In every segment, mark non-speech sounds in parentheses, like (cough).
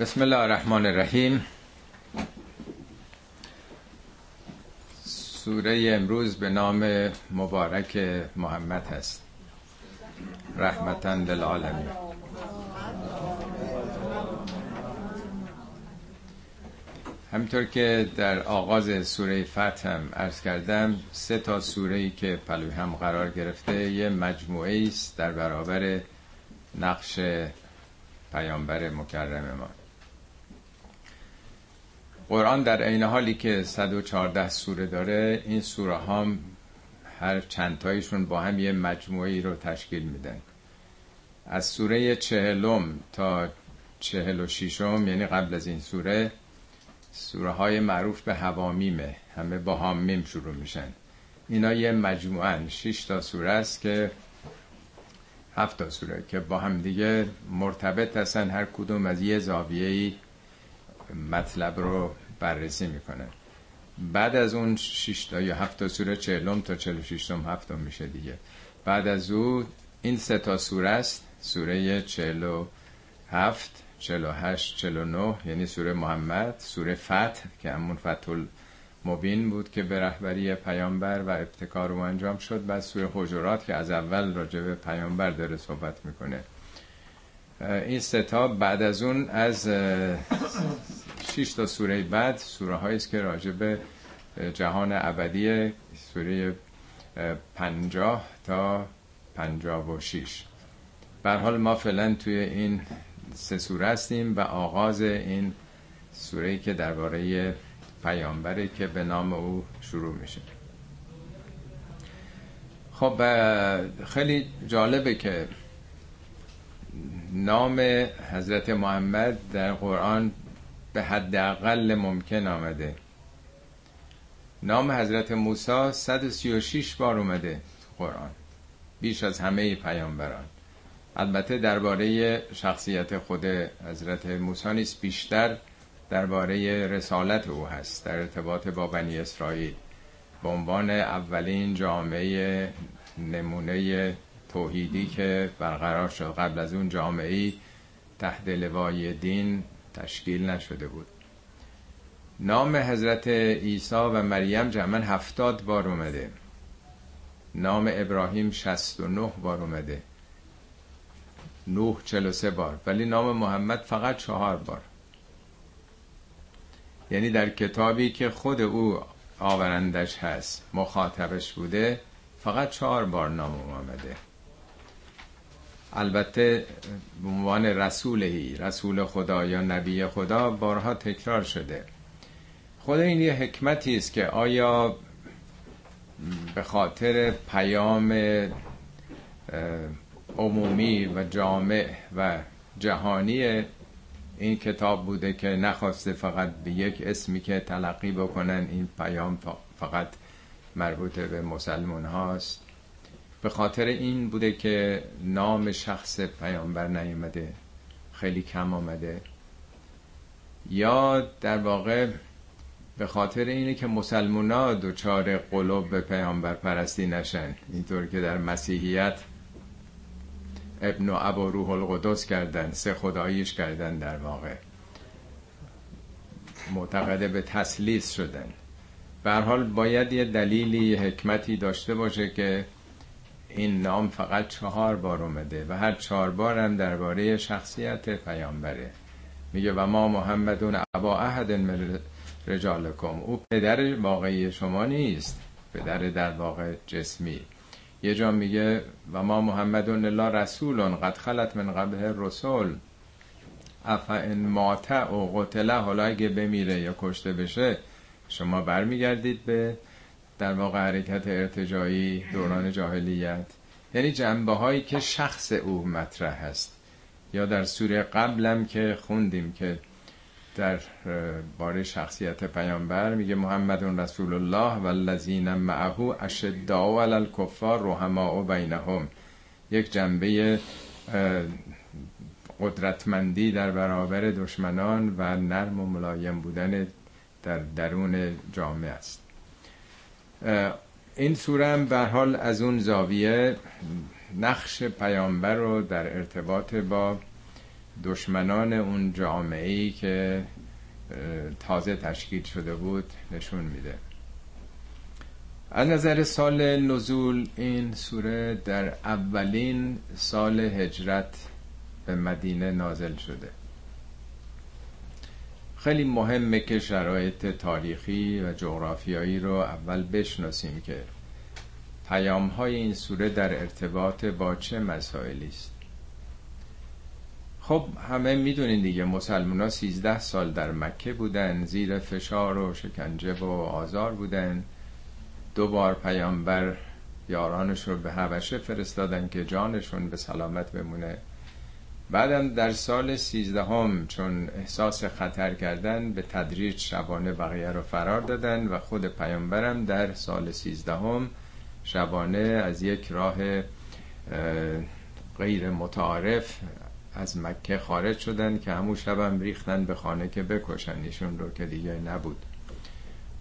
بسم الله الرحمن الرحیم. سوره امروز به نام مبارک محمد هست. رحمتا للعالمین. همطور که در آغاز سوره فتح هم عرض کردم سه تا سوره ای که پلوی هم قرار گرفته یه مجموعه است در برابر نقش پیامبر مکرم ما. قرآن در عین حالی که 114 سوره داره این سوره هم هر چندتایشون با هم یه مجموعه ای رو تشکیل میدن. از سوره چهلم تا چهل و شیشم یعنی قبل از این سوره سوره های معروف به هوامیمه همه با هامیم شروع میشن. اینا یه مجموعه 6 تا سوره است که هفت تا سوره که با هم دیگه مرتبط هستن. هر کدوم از یه زاویه مطلب رو بررسی می‌کنه. بعد از اون 6 تا یا 7 تا سوره 40 تا 46 تا هفتم میشه دیگه. بعد از او این سه تا سوره است. سوره 47 48 49 یعنی سوره محمد سوره فتح که همون فتح مبین بود که به رهبری پیامبر و ابتکار و انجام شد. بعد سوره حجرات که از اول راجع به پیامبر داره صحبت می‌کنه. این ستا بعد از اون از 6 تا سوره بعد سوره هایی است که راجع به جهان ابدی سوره 50 تا 56 بر حال ما فعلا توی این سه سوره هستیم و آغاز این سوره که درباره پیامبره که به نام او شروع میشه. خب خیلی جالبه که نام حضرت محمد در قرآن به حداقل ممکن آمده. نام حضرت موسی 136 بار اومده قرآن. بیش از همه پیامبران. البته درباره شخصیت خود حضرت موسی نیست بیشتر درباره رسالت او هست در ارتباط با بنی اسرائیل. به عنوان اولین جامعه نمونه توحیدی که برقرار شد. قبل از اون جامعه تحت لوای دین تشکیل نشده بود. نام حضرت عیسی و مریم جمعا هفتاد بار اومده. نام ابراهیم شست و نه بار اومده. نوح چل سه بار. ولی نام محمد فقط چهار بار. یعنی در کتابی که خود او آورندش هست مخاطبش بوده فقط چهار بار نام آمده. البته به عنوان رسولهی رسول خدا یا نبی خدا بارها تکرار شده. خود این یه حکمتی است که آیا به خاطر پیام عمومی و جامع و جهانی این کتاب بوده که نخواسته فقط به یک اسمی که تلقی بکنن این پیام فقط مربوط به مسلمان هاست به خاطر این بوده که نام شخص پیامبر نیامده خیلی کم آمده. یا در واقع به خاطر اینه که مسلمان ها دوچار قلوب به پیامبر پرستی نشن. اینطور که در مسیحیت ابن و ابا روح القدس کردن سه خداییش کردن در واقع. معتقده به تسلیس شدن. به حال باید یه دلیلی حکمتی داشته باشه که این نام فقط چهار بار اومده و هر چهار بار هم درباره شخصیت پیامبره. میگه و ما محمدون ابا احد من رجالکم. او پدر واقعی شما نیست پدر در واقع جسمی. یه جا میگه و ما محمدون الله رسول قد خلت من قبل رسول افا ان ماته و قتله حالا اگه بمیره یا کشته بشه شما برمیگردید به در واقع حرکت ارتجایی دوران جاهلیت. یعنی جنبه هایی که شخص او مطرح هست یا در سوره قبلم که خوندیم که در باره شخصیت پیامبر میگه محمد رسول الله و الذین معه اشداء علی الکفار رحماء بینهم. یک جنبه قدرتمندی در برابر دشمنان و نرم و ملایم بودن در درون جامعه است. این سوره هم به حال از اون زاویه نقش پیامبر رو در ارتباط با دشمنان اون جامعه ای که تازه تشکیل شده بود نشون میده. از نظر سال نزول این سوره در اولین سال هجرت به مدینه نازل شده. خیلی مهمه که شرایط تاریخی و جغرافیایی رو اول بشناسیم که پیام های این سوره در ارتباط با چه مسائلی است. خب همه می‌دونین دیگه مسلمان ها 13 سال در مکه بودن زیر فشار و شکنجه و آزار بودن. دو بار پیامبر یارانش رو به حبشه فرستادن که جانشون به سلامت بمونه. بعدم در سال سیزدهم چون احساس خطر کردن به تدریج شبانه بقیه رو فرار دادن و خود پیامبرم در سال سیزدهم شبانه از یک راه غیر متعارف از مکه خارج شدن که همون شبم ریختن به خانه که بکشن. ایشون رو که دیگه نبود.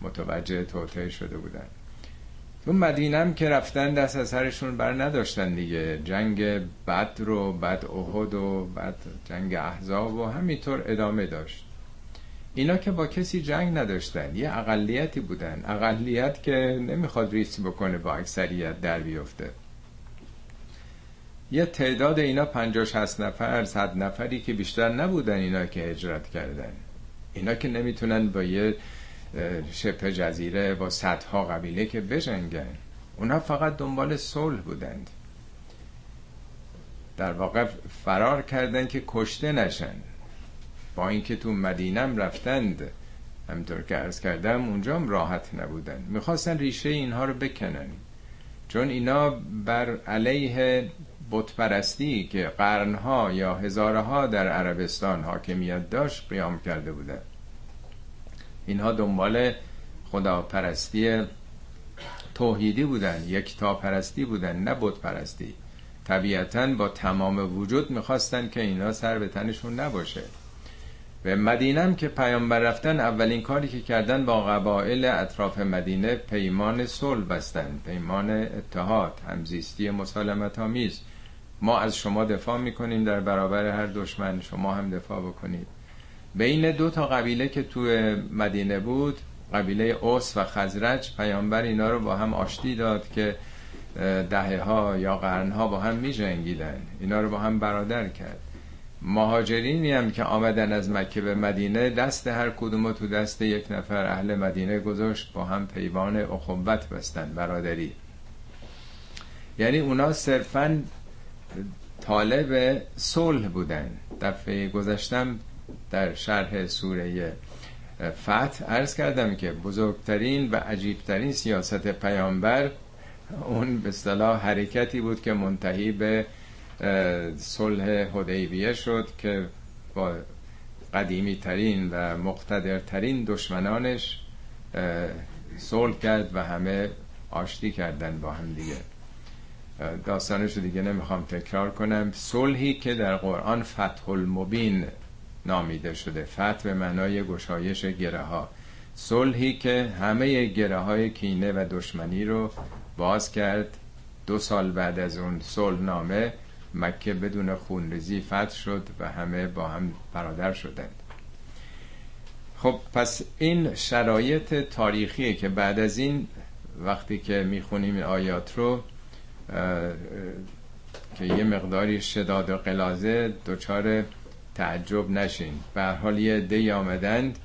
متوجه توطعه شده بودن. تو مدینم که رفتن دست از سرشون بر نداشتن دیگه. جنگ بدر و بعد احد و بعد جنگ احزاب و همینطور ادامه داشت. اینا که با کسی جنگ نداشتن یه اقلیتی بودن. اقلیت که نمی‌خواد ریسی بکنه با اکثریت در بیفته. یه تعداد اینا پنجاش هست نفر صد نفری که بیشتر نبودن اینا که هجرت کردن. اینا که نمی‌تونن با یه شبه جزیره با صدها قبیله که بجنگن. اونا فقط دنبال صلح بودند. در واقع فرار کردن که کشته نشن. با اینکه تو مدینم رفتند. همطور که ارز کردم اونجا راحت نبودن. می‌خواستن ریشه اینها رو بکنن. چون اینا بر علیه بتپرستی که قرنها یا هزارها در عربستان حاکمیت داشت قیام کرده بودن. اینها دنبال خداپرستی توحیدی بودن یک تا پرستی بودن نه بود پرستی طبیعتا با تمام وجود می‌خواستن که اینا سر به تنشون نباشه. به مدینم که پیامبر رفتن اولین کاری که کردن با قبایل اطراف مدینه پیمان صلح بستن پیمان اتحاد همزیستی مسالمت آمیز. ما از شما دفاع می‌کنیم در برابر هر دشمن شما هم دفاع بکنید. بین دو تا قبیله که تو مدینه بود قبیله اوس و خزرج پیامبر اینا رو با هم آشتی داد که دهه ها یا قرن ها با هم می جنگیدن اینا رو با هم برادر کرد. مهاجرینی هم که آمدن از مکه به مدینه دست هر کدوم تو دست یک نفر اهل مدینه گذاشت با هم پیوان اخوت بستن برادری. یعنی اونا صرفا طالب صلح بودن. دفعه گذشتم در شرح سوره فتح عرض کردم که بزرگترین و عجیبترین سیاست پیامبر اون به اصطلاح حرکتی بود که منتهی به صلح حدیبیه شد که با قدیمی ترین و مقتدرترین دشمنانش صلح کرد و همه آشتی کردن با هم دیگه. داستانش رو دیگه نمی‌خوام تکرار کنم. صلحی که در قرآن فتح المبین نامیده شده. فتح به معنای گشایش گره ها صلحی که همه گره های کینه و دشمنی رو باز کرد دو سال بعد از اون صلح نامه مکه بدون خونریزی فتح شد و همه با هم برادر شدند. خب پس این شرایط تاریخیه که بعد از این وقتی که می‌خونیم آیات رو که یه مقداری شداد و قلازه دچار تعجب نشین. به حال یه دی آمدند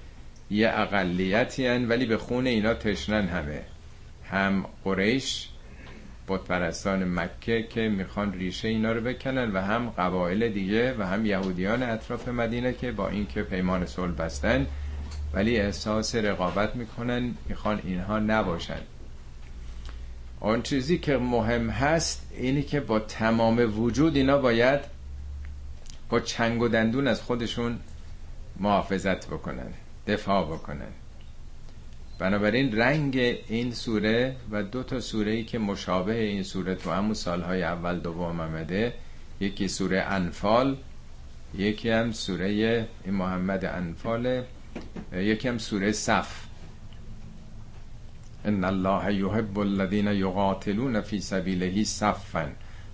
یه اقلیتی هن ولی به خون اینا تشنن همه. هم قریش بتپرستان مکه که می‌خوان ریشه اینا رو بکنن و هم قبایل دیگه و هم یهودیان اطراف مدینه که با اینکه پیمان صلح بستن ولی احساس رقابت می‌کنن می‌خوان اینها نباشن. آن چیزی که مهم هست اینی که با تمام وجود اینا باید با چنگ و دندون از خودشون محافظت بکنن دفاع بکنن. بنابراین رنگ این سوره و دو تا سوره ای که مشابه این سوره تو همون سالهای اول دوم آمده یکی سوره انفال یکی هم سوره این محمد انفال یکی هم سوره صف. ان الله یحب الذین یقاتلون فی سبیله صفا.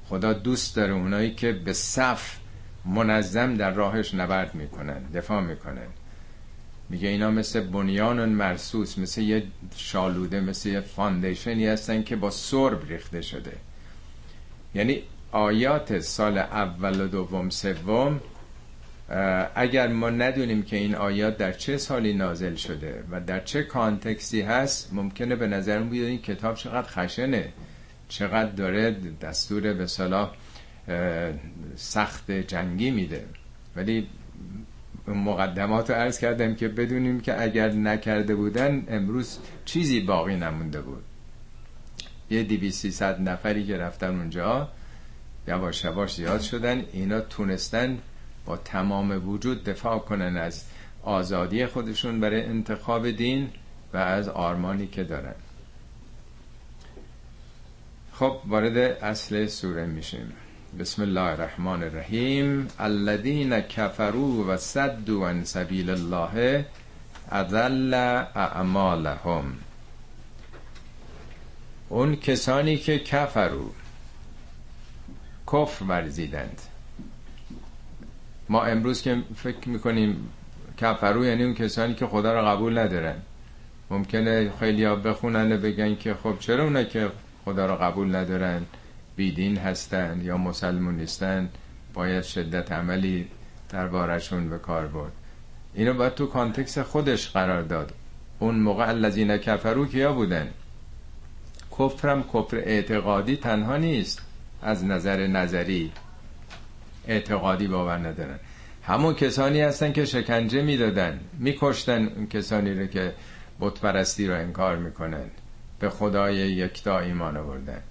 خدا دوست داره اونایی که به صف منظم در راهش نبرد می‌کنن دفاع می‌کنن میگه اینا مثل بنیان مرصوص مثل یه شالوده مثل یه foundation ی هستن که با سرب ریخته شده. یعنی آیات سال اول و دوم سوم اگر ما ندونیم که این آیات در چه سالی نازل شده و در چه کانتکسی هست ممکنه به نظرم بیاد این کتاب چقدر خشنه چقدر داره دستور به صلاح سخت جنگی میده. ولی مقدمات رو عرض کردم که بدونیم که اگر نکرده بودن امروز چیزی باقی نمونده بود. یه دیوی سی نفری که رفتن اونجا یواش یواش زیاد شدن. اینا تونستن با تمام وجود دفاع کنن از آزادی خودشون برای انتخاب دین و از آرمانی که دارن. خب وارد اصل سوره میشیم. بسم الله الرحمن الرحیم. الذين كفروا و صدوا عن سبیل الله اضل اعمالهم. اون کسانی که کفرو کفر ورزیدند. ما امروز که فکر می‌کنیم کفرو یعنی اون کسانی که خدا را قبول ندارن. ممکنه خیلی ها بخونن و بگن که خب چرا اونا که خدا را قبول ندارن؟ بیدین هستن یا مسلمون نیستن باید شدت عملی بارشون به کار برد. اینو باید تو کانتکس خودش قرار داد. اون موقع الذین کفرو کیا بودن؟ کفرم کفر اعتقادی تنها نیست از نظر نظری اعتقادی باور ندارن. همون کسانی هستن که شکنجه می‌دادن میکشتن اون کسانی رو که بتپرستی رو انکار می‌کنن. به خدای یکتا ایمان آوردن.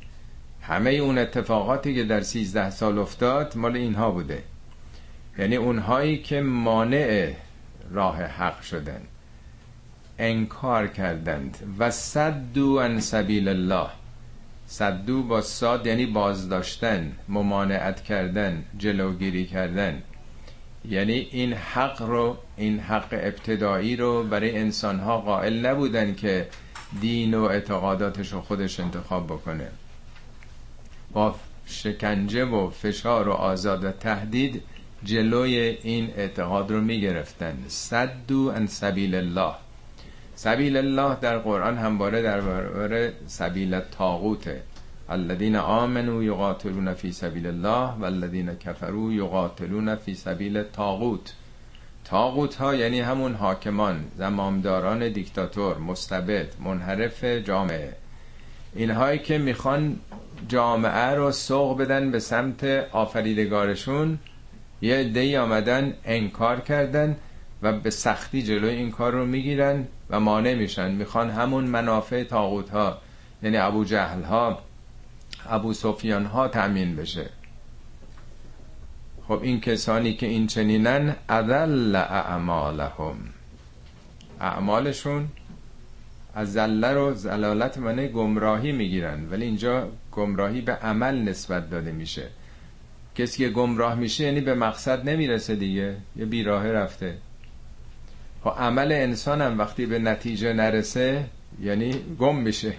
همه اون اتفاقاتی که در سیزده سال افتاد مال اینها بوده. یعنی اونهایی که مانع راه حق شدن انکار کردند. و صدو ان سبیل الله. صدو با ساد یعنی بازداشتن ممانعت کردن جلوگیری کردن. یعنی این حق رو این حق ابتدایی رو برای انسانها قائل نبودن که دین و اعتقاداتش رو خودش انتخاب بکنه. با شکنجه و فشار و آزاد و تهدید جلوی این اعتقاد رو می‌گرفتن. صدو ان سبیل الله. سبیل الله در قرآن همواره در برابر سبیل تاغوته الذين آمنوا یقاتلون فی سبیل الله والذین کفروا یقاتلون فی سبیل تاغوت تاغوت ها یعنی همون حاکمان زمامداران دیکتاتور مستبد منحرف جامعه. اینهایی که می‌خوان جامعه رو سوق بدن به سمت آفریدگارشون یه دی آمدن انکار کردن و به سختی جلوی این کار رو می‌گیرن و مانع میشن. می‌خوان همون منافع تاغوت ها یعنی ابو جهل ها ابو سفیان ها تأمین بشه. خب این کسانی که این چنینن اذل اعمالهم. اعمالشون از زله رو زلالت منه گمراهی می‌گیرن. ولی اینجا گمراهی به عمل نسبت داده میشه. کسی که گمراه میشه یعنی به مقصد نمی‌رسه دیگه. یه بیراه رفته. خب عمل انسان هم وقتی به نتیجه نرسه یعنی گم میشه.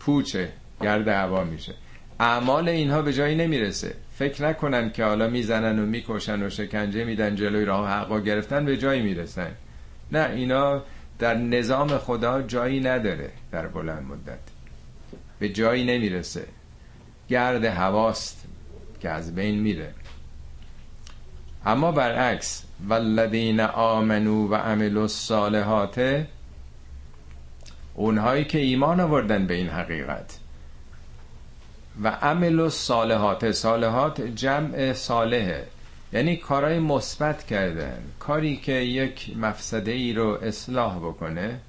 پوچه گرد هوا میشه. اعمال اینها به جایی نمی‌رسه. فکر نکنن که حالا می‌زنن و می‌کشن و شکنجه میدن جلوی راه حقا گرفتن به جایی می‌رسن. نه اینا در نظام خدا جایی نداره در بلند مدت. به جایی نمی‌رسه. گرد هواست که از بین میره. اما برعکس والذین آمنو و عملوا الصالحات اونهایی که ایمان آوردن به این حقیقت. و عمل و صالحات صالحات جمع صالحه. یعنی کارهای مثبت کردن. کاری که یک مفسده ای رو اصلاح بکنه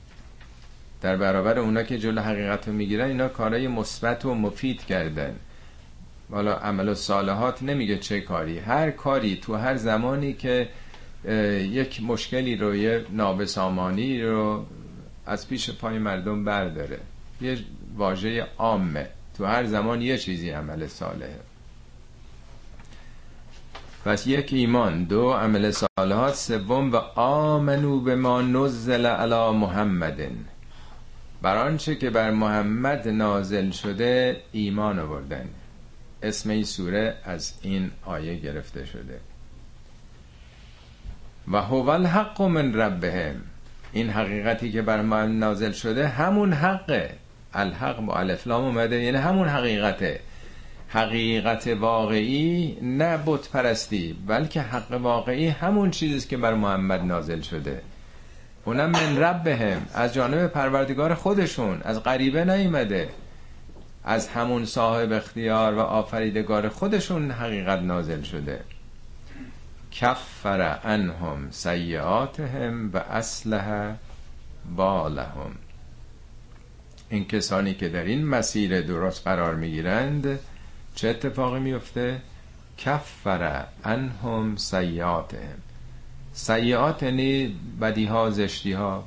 در برابر اونا که جلو حقیقت رو می‌گیرن اینا کارهای مثبت و مفید کردن. والا عمل و صالحات نمیگه چه کاری. هر کاری تو هر زمانی که یک مشکلی رو یه نابسامانی رو از پیش پای مردم برداره. یه واژه عامه. تو هر زمان یه چیزی عمل صالحه. پس یک ایمان دو عمل صالحات سوم و آمنو به ما نزل علی محمد. بر آنچه که بر محمد نازل شده ایمان آوردن. اسم این سوره از این آیه گرفته شده. و هو الحق من ربهم این حقیقتی که بر ما نازل شده همون حقه. الحق با الفلام اومده یعنی همون حقیقته. حقیقت واقعی نه بت پرستی بلکه حق واقعی همون چیزی که بر محمد نازل شده. اونم من ربهم از جانب پروردگار خودشون از غریبه نیمده از همون صاحب اختیار و آفریدگار خودشون حقیقت نازل شده. کفر انهم سیعاتهم و اسلحه بالهم. این کسانی که در این مسیر درست قرار می‌گیرند چه اتفاقی میفته؟ کفر انهم سیعاتهم سیعات یعنی بدی ها زشتی ها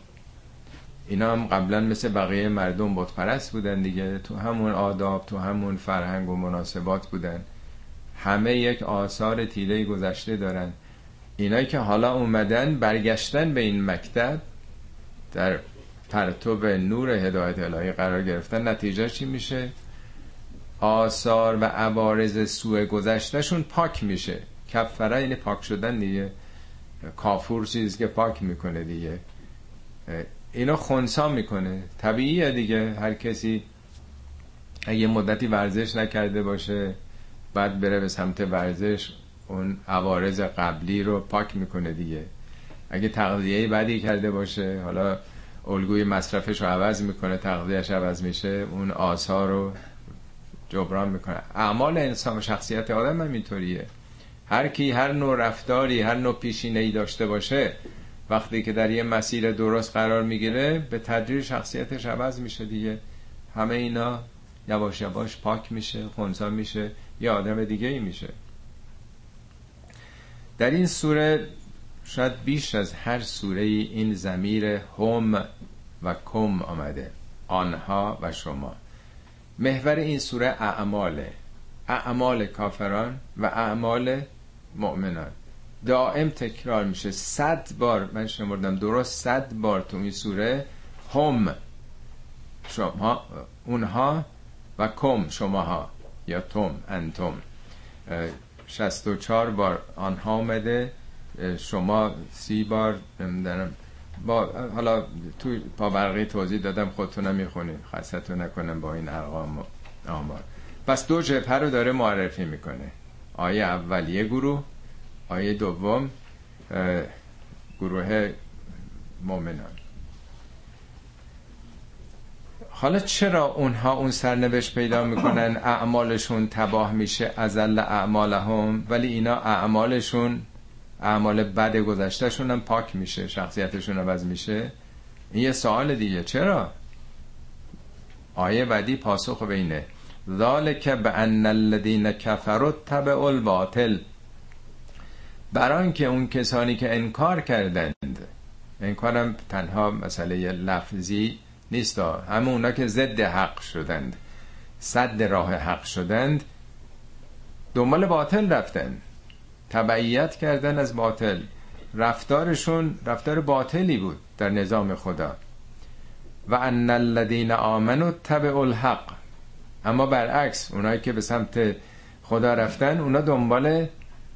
اینا هم قبلا مثل بقیه مردم بتپرست بودن دیگه. تو همون آداب تو همون فرهنگ و مناسبات بودن. همه یک آثار تیله گذشته دارن. اینایی که حالا اومدن برگشتن به این مکتب در پرتوب نور هدایت الهی قرار گرفتن. نتیجه چی میشه؟ آثار و عوارض سوء گذشتهشون پاک میشه. کفره یعنی پاک شدن دیگه. کافور چیزی که پاک می‌کنه دیگه. اینا خونسا می‌کنه. طبیعیه دیگه. هر کسی اگه مدتی ورزش نکرده باشه بعد بره به سمت ورزش اون عوارض قبلی رو پاک می‌کنه دیگه. اگه تغذیه بدی کرده باشه حالا الگوی مصرفش رو عوض می‌کنه تغذیهش عوض میشه اون آثار رو جبران می‌کنه. اعمال انسان و شخصیت آدم هم اینطوریه. هر کی هر نوع رفتاری هر نوع پیشینه ای داشته باشه وقتی که در یه مسیر درست قرار می‌گیره به تدریج شخصیتش عوض میشه دیگه. همه اینا یواش یواش پاک میشه خونسا میشه یه آدم دیگه ای میشه. در این سوره شاید بیش از هر سوره ای این زمیر هم و کم آمده. آنها و شما. محور این سوره اعماله. اعمال کافران و اعمال مؤمنان. دائم تکرار میشه. صد بار من شمردم درست صد بار تو این سوره. هم. شما اونها و کم شماها. یا توم انتم. شست و چار بار آنها آمده. شما سی بار نمی‌دونم با حالا تو پاورقی توضیح دادم خودتونم می‌خونید خستتون نکنم با این ارقام آمار. پس دو جبهه رو داره معرفی می‌کنه. آیه اول یه گروه آیه دوم گروه مؤمنان. حالا چرا اونها اون سرنوشت پیدا می‌کنن؟ اعمالشون تباه میشه ازل اعمالهم ولی اینا اعمالشون اعمال بد گذشتهشون هم پاک میشه شخصیتشون عوض میشه؟ این یه سوال دیگه. چرا؟ آیه بعدی پاسخ به اینه. ذالک به ان الذین کفروا تبع الباطل. بران که اون کسانی که انکار کردند انکارم تنها مسئله لفظی نیست. همه اونا که ضد حق شدند صد راه حق شدند دنبال باطل رفتن. تبعیت کردن از باطل. رفتارشون رفتار باطلی بود در نظام خدا. و ان الذین آمنوا تبع الحق. اما برعکس اونایی که به سمت خدا رفتن اونا دنبال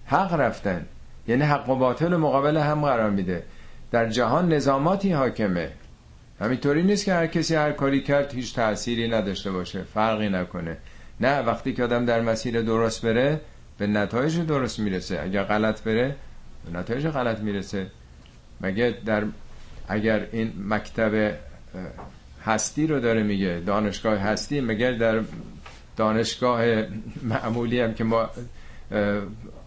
حق رفتن. یعنی حق و باطل مقابل هم قرار میده. در جهان نظاماتی حاکمه. همینطوری نیست که هر کسی هر کاری کرد هیچ تأثیری نداشته باشه. فرقی نکنه. نه وقتی که آدم در مسیر درست بره به نتایج درست می‌رسه. اگر غلط بره به نتایج غلط می‌رسه. مگه در اگر این مکتب هستی رو داره میگه دانشگاه هستی مگر در دانشگاه معمولی هم که ما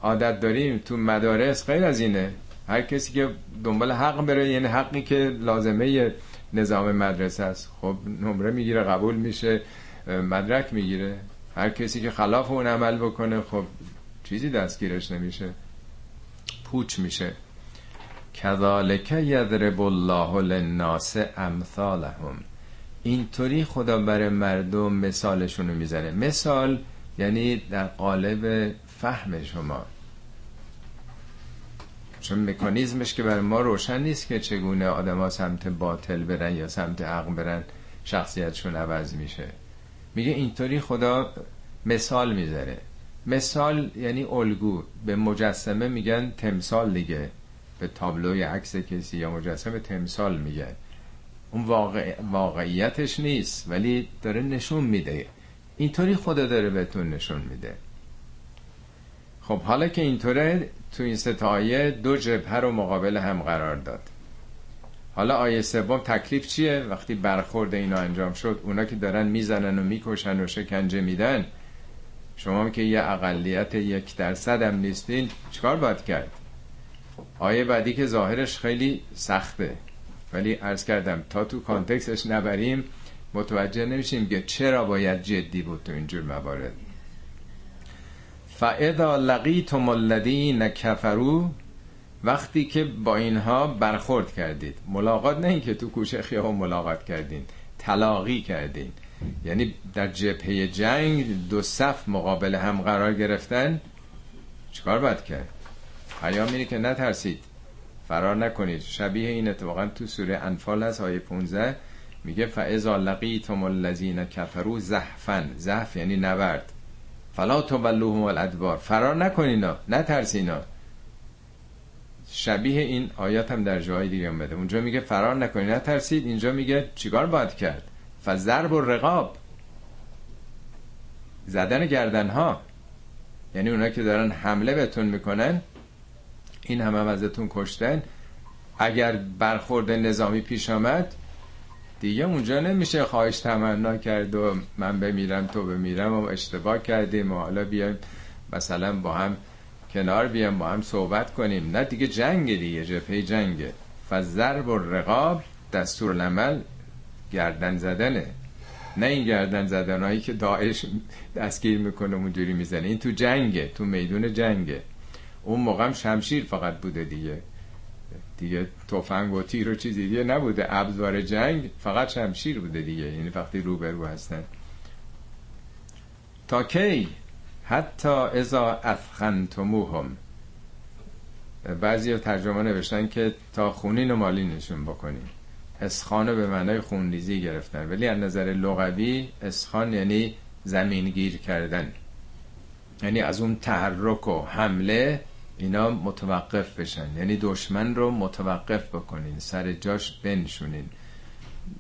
عادت داریم تو مدارس غیر از اینه؟ هر کسی که دنبال حق بره یعنی حقی که لازمه نظام مدرسه است. خب نمره می‌گیره قبول میشه مدرک می‌گیره. هر کسی که خلاف اون عمل بکنه خب چیزی دستگیرش نمیشه. پوچ میشه. کذالک یضرب الله للناس امثالهم. اینطوری خدا برای مردم مثالشون رو می‌زنه. مثال یعنی در قالب فهم شما. چون مکانیزمش که برای ما روشن نیست که چگونه آدما سمت باطل برن یا سمت حق برن شخصیتشون عوض میشه. میگه اینطوری خدا مثال می‌ذاره. مثال یعنی الگو. به مجسمه میگن تمثال دیگه. به تابلوی عکس کسی یا مجسمه تمثال میگن اون واقع... واقعیتش نیست ولی داره نشون میده. اینطوری خدا داره بهتون نشون میده. خب حالا که اینطوره تو این ستایه دو جبهه رو مقابل هم قرار داد. حالا آیه سوم تکلیف چیه؟ وقتی برخورد اینا انجام شد اونا که دارن می‌زنن و می‌کشن و شکنجه میدن شما که یه اقلیت یک درصد هم نیستین چیکار باید کرد؟ آیه بعدی که ظاهرش خیلی سخته. ولی عرض کردم تا تو کانتکسش نبریم متوجه نمیشیم که چرا باید جدی بود تو اینجور موارد. فاذا لقیتم الذین کفروا وقتی که با اینها برخورد کردید. ملاقات نه اینکه تو کوچه خیابان ملاقات کردین تلاقی کردین. یعنی در جبهه جنگ دو صف مقابل هم قرار گرفتن چیکار باید کرد؟ پیام اینه که نترسید. فرار نکنید. شبیه این اتفاقا تو سوره انفال هست آیه 15 میگه فاذا لقیتم الذین کفروا زحفا. زحف یعنی نورد فلا تولوهم الادبار فرار نکنینا نترسینا شبیه این آیات هم در جای دیگه اومده اونجا میگه فرار نکنید. نترسید. اینجا میگه چیکار باید کرد؟ فضرب و رقاب. زدن گردن ها یعنی اونا که دارن حمله بهتون می‌کنن این همه هم ازتون کشتن. اگر برخورد نظامی پیش آمد دیگه اونجا نمیشه خواهش تمنا کرد و من بمیرم تو بمیرم و اشتباه کردیم و حالا بیایم مثلا با هم کنار بیام با هم صحبت کنیم. نه دیگه جنگ دیگه جپه جنگه فضرب و رقاب دستور العمل گردن زدنه. نه این گردن زدن هایی که داعش دستگیر می‌کنه اونجوری می‌زنه. این تو جنگه تو میدون جنگه. اون موقع شمشیر فقط بوده دیگه. دیگه تفنگ و تیر و چیزی دیگه نبوده. ابزار جنگ فقط شمشیر بوده دیگه. یعنی وقتی روبرو هستن. تا کی؟ حتی ازا اثخنتموهم. بعضی ترجمه نوشتن که تا خونین و نشون بکنیم. اسخان به معنای خونریزی گرفتن. ولی از نظر لغوی اسخان یعنی زمینگیر کردن. یعنی از اون تحرک و حمله اینا متوقف بشن. یعنی دشمن رو متوقف بکنین سر جاش بنشونین.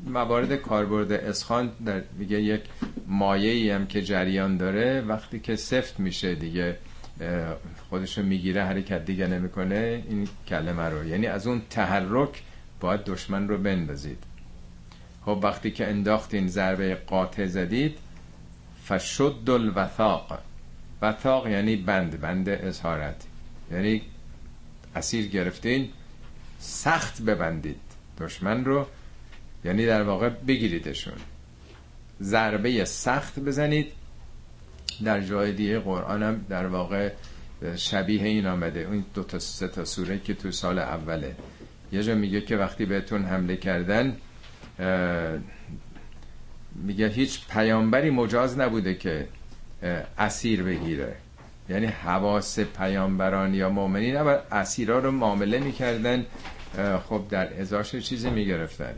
موارد کاربرد اسخان در میگه یک مایه ای هم که جریان داره وقتی که سفت میشه دیگه خودشو می‌گیره حرکت دیگه نمی‌کنه این کلمه رو. یعنی از اون تحرک باید دشمن رو بندازید. خب وقتی که انداختین ضربه قاطع زدید فشد الوثاق. وثاق یعنی بند بند اظهارت یعنی اسیر گرفتین سخت ببندید دشمن رو یعنی در واقع بگیریدشون. ضربه سخت بزنید در جای دیگه قرآن هم در واقع شبیه این آمده. اون دو تا سه تا سوره که تو سال اوله. یه جا میگه که وقتی بهتون حمله کردن میگه هیچ پیامبری مجاز نبوده که اسیر بگیره. یعنی حواس پیامبران یا مؤمنین نباید اسیرا رو معامله می‌کردن خب در ازاش چیزی می‌گرفتن.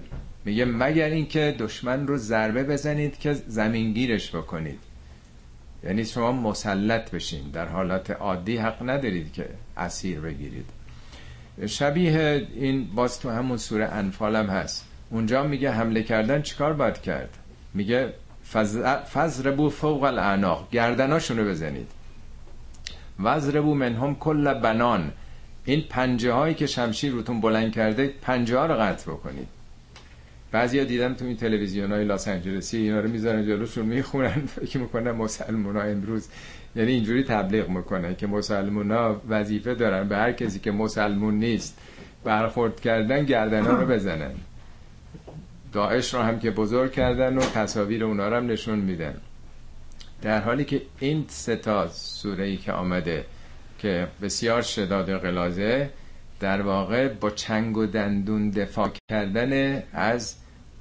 میگه مگر اینکه دشمن رو ضربه بزنید که زمینگیرش بکنید. یعنی شما مسلط بشین. در حالات عادی حق ندارید که اسیر بگیرید. شبیه این باز تو همون سوره انفال هم هست. اونجا میگه حمله کردن چیکار باید کرد؟ میگه فضربو فوق الاعناق گردناشونو بزنید. وزربو منهم کل بنان. این پنجه هایی که شمشیر روتون بلند کرده پنجه ها رو قطع بکنید. بعضی ها دیدم تو این تلویزیون های لاس انجلسی اینا رو می‌ذارن جلوشون می‌خونن فکر می‌کنن مسلمان ها امروز یعنی اینجوری تبلیغ می‌کنن که مسلمان ها وظیفه دارن به هر کسی که مسلمون نیست برخورد کردن گردن ها رو بزنن. داعش رو هم که بزرگ کردن و تصاویر اونا رو هم نشون میدن. در حالی که این سه تا سوره ای که آمده که بسیار شداد غلازه در واقع با چنگ و دندون دفاع کردن از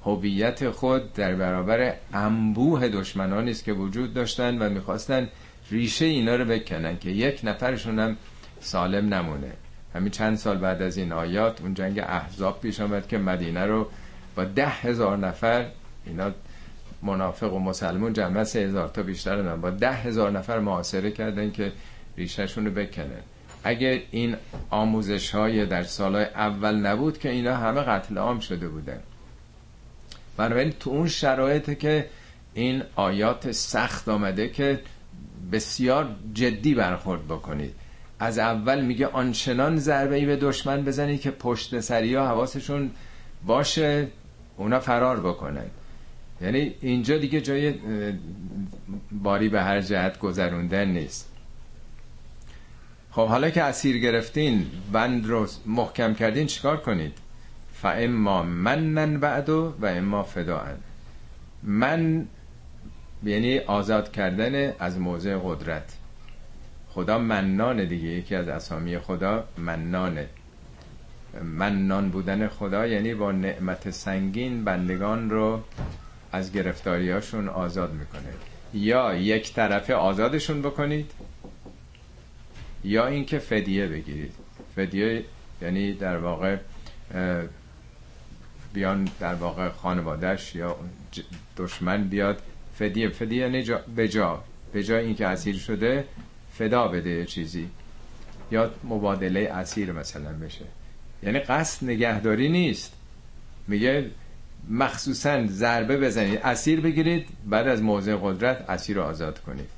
هویت خود در برابر انبوه دشمنانی است که وجود داشتن و می‌خواستن ریشه اینا رو بکنن که یک نفرشون هم سالم نمونه. همین چند سال بعد از این آیات اون جنگ احزاب پیش آمد که مدینه رو با ده هزار نفر اینا منافق و مسلمون جمعه سه هزار تا بیشتر ندارن با ده هزار نفر محاصره کردن که ریشهشون رو بکنن. اگه این آموزش های در سالهای اول نبود که اینا همه قتل عام شده بودن. بنابراین تو اون شرایطه که این آیات سخت آمده که بسیار جدی برخورد بکنید. از اول میگه آنچنان ضربه ای به دشمن بزنید که پشت سری ها حواسشون باشه اونا فرار بکنن. یعنی اینجا دیگه جای باری به هر جهت گذروندن نیست. خب حالا که اسیر گرفتین بند رو محکم کردین چیکار کنید؟ فاما منن بعدو و اما فداعن من یعنی آزاد کردن از موضع قدرت. خدا منانه دیگه یکی از اسامی خدا منانه منان بودن خدا یعنی با نعمت سنگین بندگان رو از گرفتاریاشون آزاد می‌کنه. یا یک طرفه آزادشون بکنید یا اینکه فدیه بگیرید. فدیه یعنی در واقع بیان در واقع خانوادهش یا دشمن بیاد فدیه فدیه یعنی به جا به جای اینکه اسیر شده فدا بده چیزی. یا مبادله اسیر مثلا بشه. یعنی قصد نگهداری نیست. میگه مخصوصا ضربه بزنید. اسیر بگیرید بعد از موضع قدرت اسیر رو آزاد کنید.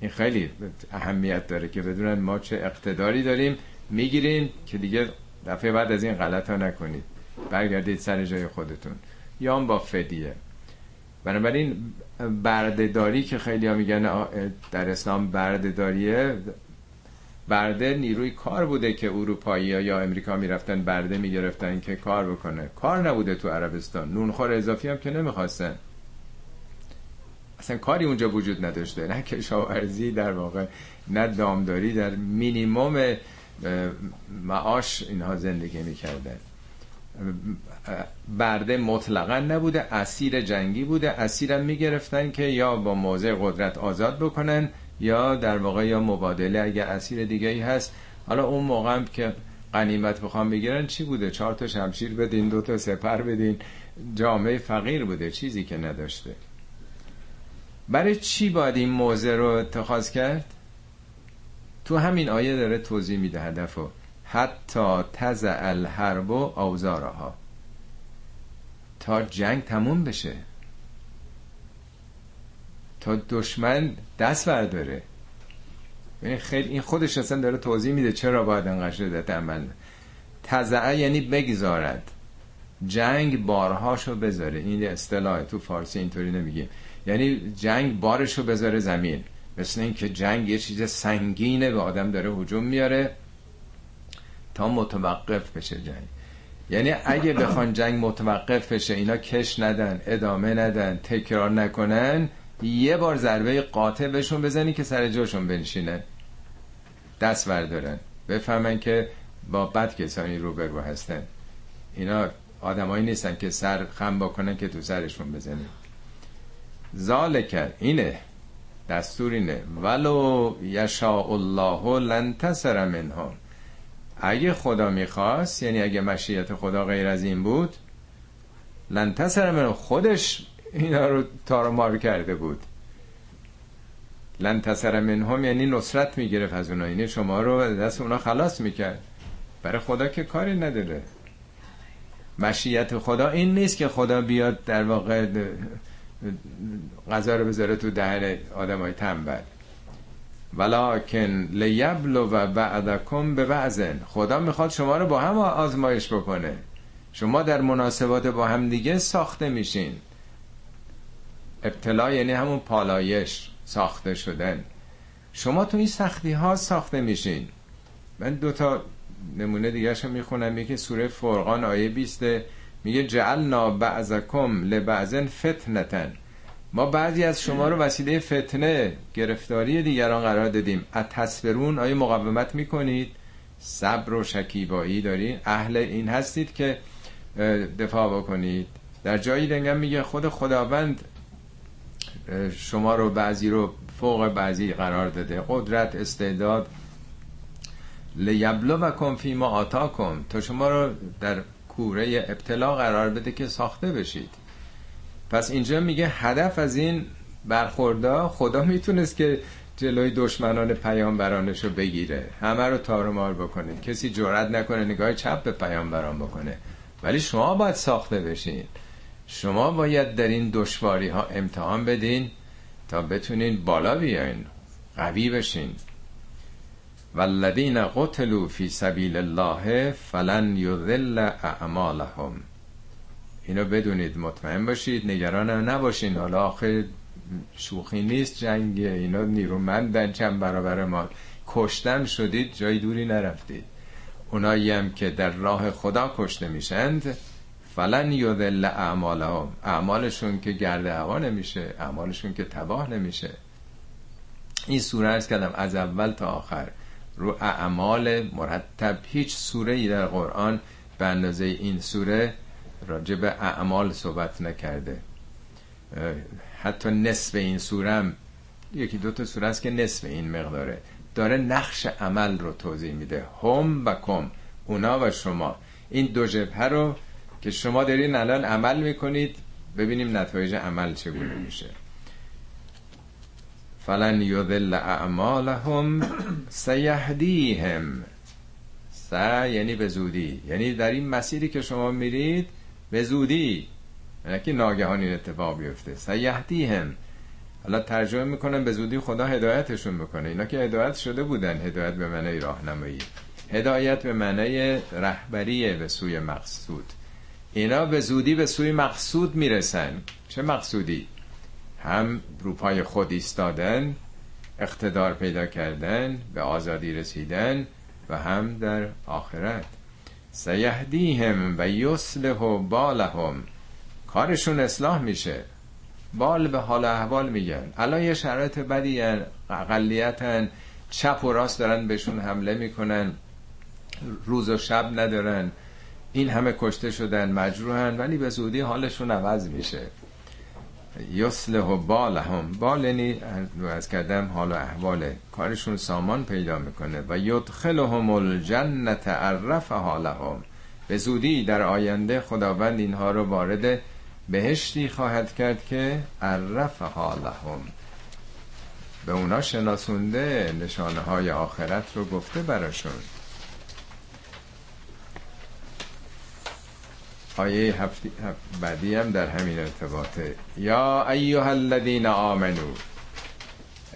این خیلی اهمیت داره که بدونن ما چه اقتداری داریم. می‌گیریم که دیگه دفعه بعد از این غلط ها نکنید. برگردید سر جای خودتون. یا هم با فدیه. بنابراین بردهداری که خیلی ها میگن در اسلام بردهداریه برده نیروی کار بوده که اروپایی یا امریکا می‌رفتن برده می‌گرفتن که کار بکنه. کار نبوده تو عربستان. نونخور اضافی هم که نمی‌خواستن. اصلا کاری اونجا وجود نداشته. نه کشاورزی در واقع نه دامداری در مینیموم معاش اینها زندگی می‌کردن. برده مطلقا نبوده اسیر جنگی بوده. اسیرم می‌گرفتن که یا با موضع قدرت آزاد بکنن یا در واقع یا مبادله اگه اسیر دیگه ای هست. حالا اون موقع هم که قنیمت بخوام بگیرن چی بوده؟ چهار تا شمشیر بدین دو تا سپر بدین. جامعه فقیر بوده چیزی که نداشته. برای چی باید این موضع رو اتخاذ کرد؟ تو همین آیه داره توضیح میده هدفو. حتی تزع الحرب و اوزارها. تا جنگ تموم بشه. تا دشمن دست برداره. خیلی این خودش اصلا داره توضیح میده چرا باید انقدر شدت عمل. تزعه یعنی بگذارد. جنگ بارهاشو بذاره. این اصطلاح تو فارسی اینطوری نمیگیم یعنی جنگ بارشو بذاره زمین. مثل اینکه جنگ یه چیز سنگینه به آدم داره هجوم میاره تا متوقف بشه جنگ. یعنی اگه بخوان جنگ متوقف بشه اینا کش ندن ادامه ندن تکرار نکنن یه بار ضربه قاطع بهشون بزنی که سر جاشون بنشینه دست بردارن. بفهمن که با بد کسانی روبرو هستن. اینا آدمایی نیستن که سر خم بکنن که تو سرشون بزنه ذالک اینه. دستور اینه. ولو یشاء الله لن تسر منهم. اگه خدا می‌خواست یعنی اگه مشیت خدا غیر از این بود لن منهم خودش اینا رو تارمار کرده بود. لن تسر منهم یعنی نصرت می‌گرفت از اونا. یعنی شما رو دست اونا خلاص می‌کرد. برای خدا که کاری نداره. مشیت خدا این نیست که خدا بیاد در واقع غذا رو بذاره تو دهن آدم های تنبل. ولیکن لیبلو و بعدکم به بعضن خدا می‌خواد شما رو با هم آزمایش بکنه. شما در مناسبات با هم دیگه ساخته میشین. ابتلا یعنی همون پالایش ساخته شدن. شما تو این سختی ها ساخته میشین. من دوتا نمونه دیگه شو می‌خونم. یکی سوره فرقان آیه 20 میگه جعلنا بعضکم لبعضن فتنتن. ما بعضی از شما رو وسیله فتنه گرفتاری دیگران قرار دادیم. از تصبرون آیا مقاومت می‌کنید؟ صبر و شکیبایی دارید اهل این هستید که دفاع بکنید. در جایی دنگم میگه خود خداوند شما رو بعضی رو فوق بعضی قرار داده. قدرت استعداد. لیبلو و کن ما آتاکم. تا شما رو در کوره ابتلا قرار بده که ساخته بشید. پس اینجا میگه هدف از این برخوردا خدا می‌تونست که جلوی دشمنان پیامبرانش رو بگیره. همه رو تارمار بکنه. کسی جرأت نکنه نگاه چپ به پیامبران بکنه. ولی شما باید ساخته بشین. شما باید در این دشواری ها امتحان بدین تا بتونین بالا بیاین قوی بشین. والذین قتلوا فی سبیل الله فلن یذل اعمالهم. اینو بدونید مطمئن باشید نگران نباشین. حالا آخر شوخی نیست جنگ اینا نیرومندن چند برابر ما کشتن شدید جای دوری نرفتید. اونایی هم که در راه خدا کشته میشند فلن یذل اعمالهم. اعمالشون که گرد هوا نمیشه اعمالشون که تباه نمیشه. این سوره ارز کردم از اول تا آخر. رو اعمال مرتب. هیچ سوره ای در قرآن به اندازه این سوره راجع به اعمال صحبت نکرده. حتی نصف این سوره یکی دو تا سوره است که نصف این مقداره. داره نقش عمل رو توضیح میده. هم و کم اونا و شما. این دو جبهه رو که شما دارین الان عمل می‌کنید ببینیم نتایج عمل چگونه میشه. فلن یذل اعمالهم سیهدیهم. س یعنی به زودی. یعنی در این مسیری که شما میرید به زودی. یعنی که ناگهان این اتفاق بیفته. سیهدیهم. حالا ترجمه می‌کنن به زودی خدا هدایتشون می‌کنه اینا که هدایت شده بودن هدایت به معنی راهنمایی. هدایت به معنی رهبری به سوی مقصود. اینا به زودی به سوی مقصود می‌رسن. چه مقصودی؟ هم روپای خود ایستادن اقتدار پیدا کردن به آزادی رسیدن و هم در آخرت. سیهدیهم و یصلح بالهم. کارشون اصلاح میشه. بال به حال احوال میگن. الان یه شرایط بدی اقلیتن. چپ و راست دارن بهشون حمله می‌کنن. روز و شب ندارن. این همه کشته شدن مجروحن ولی به زودی حالشون عوض میشه. یصلح بالهم. بال یعنی از کردم حال و احوال کارشون سامان پیدا می‌کنه. و یدخلهم الجنت عرف حالهم. به زودی در آینده خداوند اینها رو وارد بهشتی خواهد کرد که عرف حالهم. به اونا شناسونده نشانه های آخرت رو گفته براشون. آیه هفتی بعدی هم در همین ارتباطه. یا ایها الذین آمنو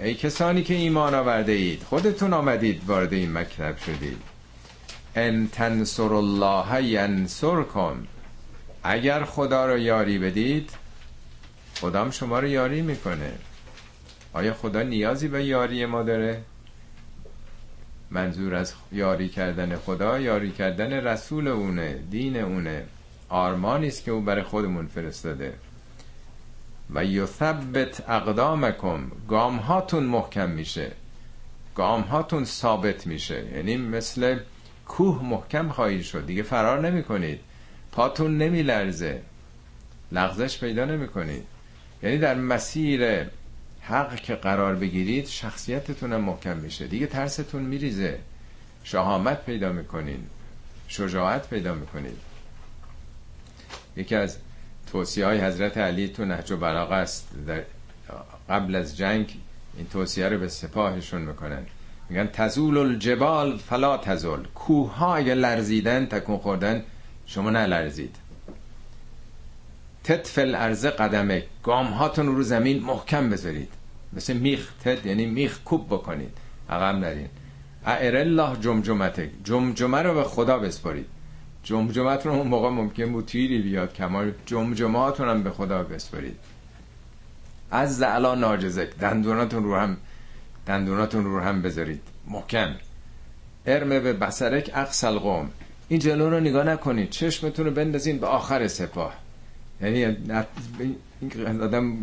ای کسانی که ایمان آورده اید خودتون آمدید وارد این مکتب شدید. ان تنصر الله ینصرکم اگر خدا رو یاری بدید خدام شما رو یاری می‌کنه. آیا خدا نیازی به یاری ما داره؟ منظور از یاری کردن خدا یاری کردن رسول اونه دین اونه. آرمانی است که او برای خودمون فرستاده. و یثبت اقدامکم گام هاتون محکم میشه. گام هاتون ثابت میشه. یعنی مثل کوه محکم خواهید شد. دیگه فرار نمی کنید پاتون نمی لرزه لغزش پیدا نمی کنید یعنی در مسیر حق که قرار بگیرید شخصیتتون هم محکم میشه. دیگه ترستون میریزه. شهامت پیدا می‌کنید. شجاعت پیدا می‌کنید. یکی از توصیه های حضرت علی تو نهج و بلاغه است. در قبل از جنگ این توصیه رو به سپاهشون می‌کنن. میگن تزول الجبال فلا تزول. کوه ها اگه لرزیدن تکون خوردن شما نلرزید. تطفل ارز قدمه. گام هاتون رو زمین محکم بذارید. مثل میخ تد یعنی میخ کوب بکنید. عقب نرین. اعر الله جمجمته. جمجمه رو به خدا بسپارید. جمجمتون اون موقع ممکن بود تیری بیاد کمال جمجماتون هم به خدا بسپارید. از زعلا ناجزک دندوناتون رو هم دندوناتون رو هم بذارید. محکم. ارمه به بسرک اقصل قوم این جلو رو نگاه نکنید. چشمتون رو بندازین به آخر سپاه. یعنی این آدم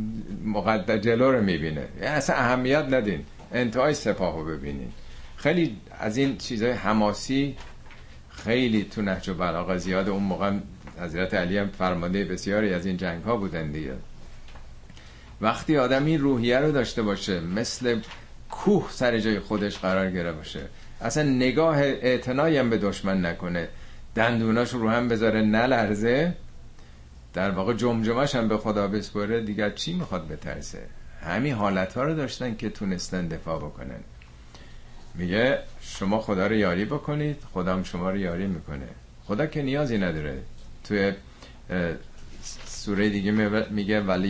مقدر جلو رو می‌بینه. یعنی اصلا اهمیت ندین. انتهای سپاه رو ببینین. خیلی از این چیزهای حماسی خیلی تو نهج و بلاغه زیاد اون موقع حضرت علی هم فرمانده بسیاری از این جنگ ها بودن دیگه. وقتی آدم این روحیه رو داشته باشه مثل کوه سر جای خودش قرار گره باشه. اصلا نگاه اعتنایی هم به دشمن نکنه. دندوناش رو هم بذاره نلرزه در واقع جمجمش هم به خدا بسپره دیگر چی می‌خواد بترسه؟ همین حالت ها رو داشتن که تونستن دفاع بکنن. میگه شما خدا رو یاری بکنید خدا هم شما رو یاری می‌کنه. خدا که نیازی نداره. توی سوره دیگه میگه ولی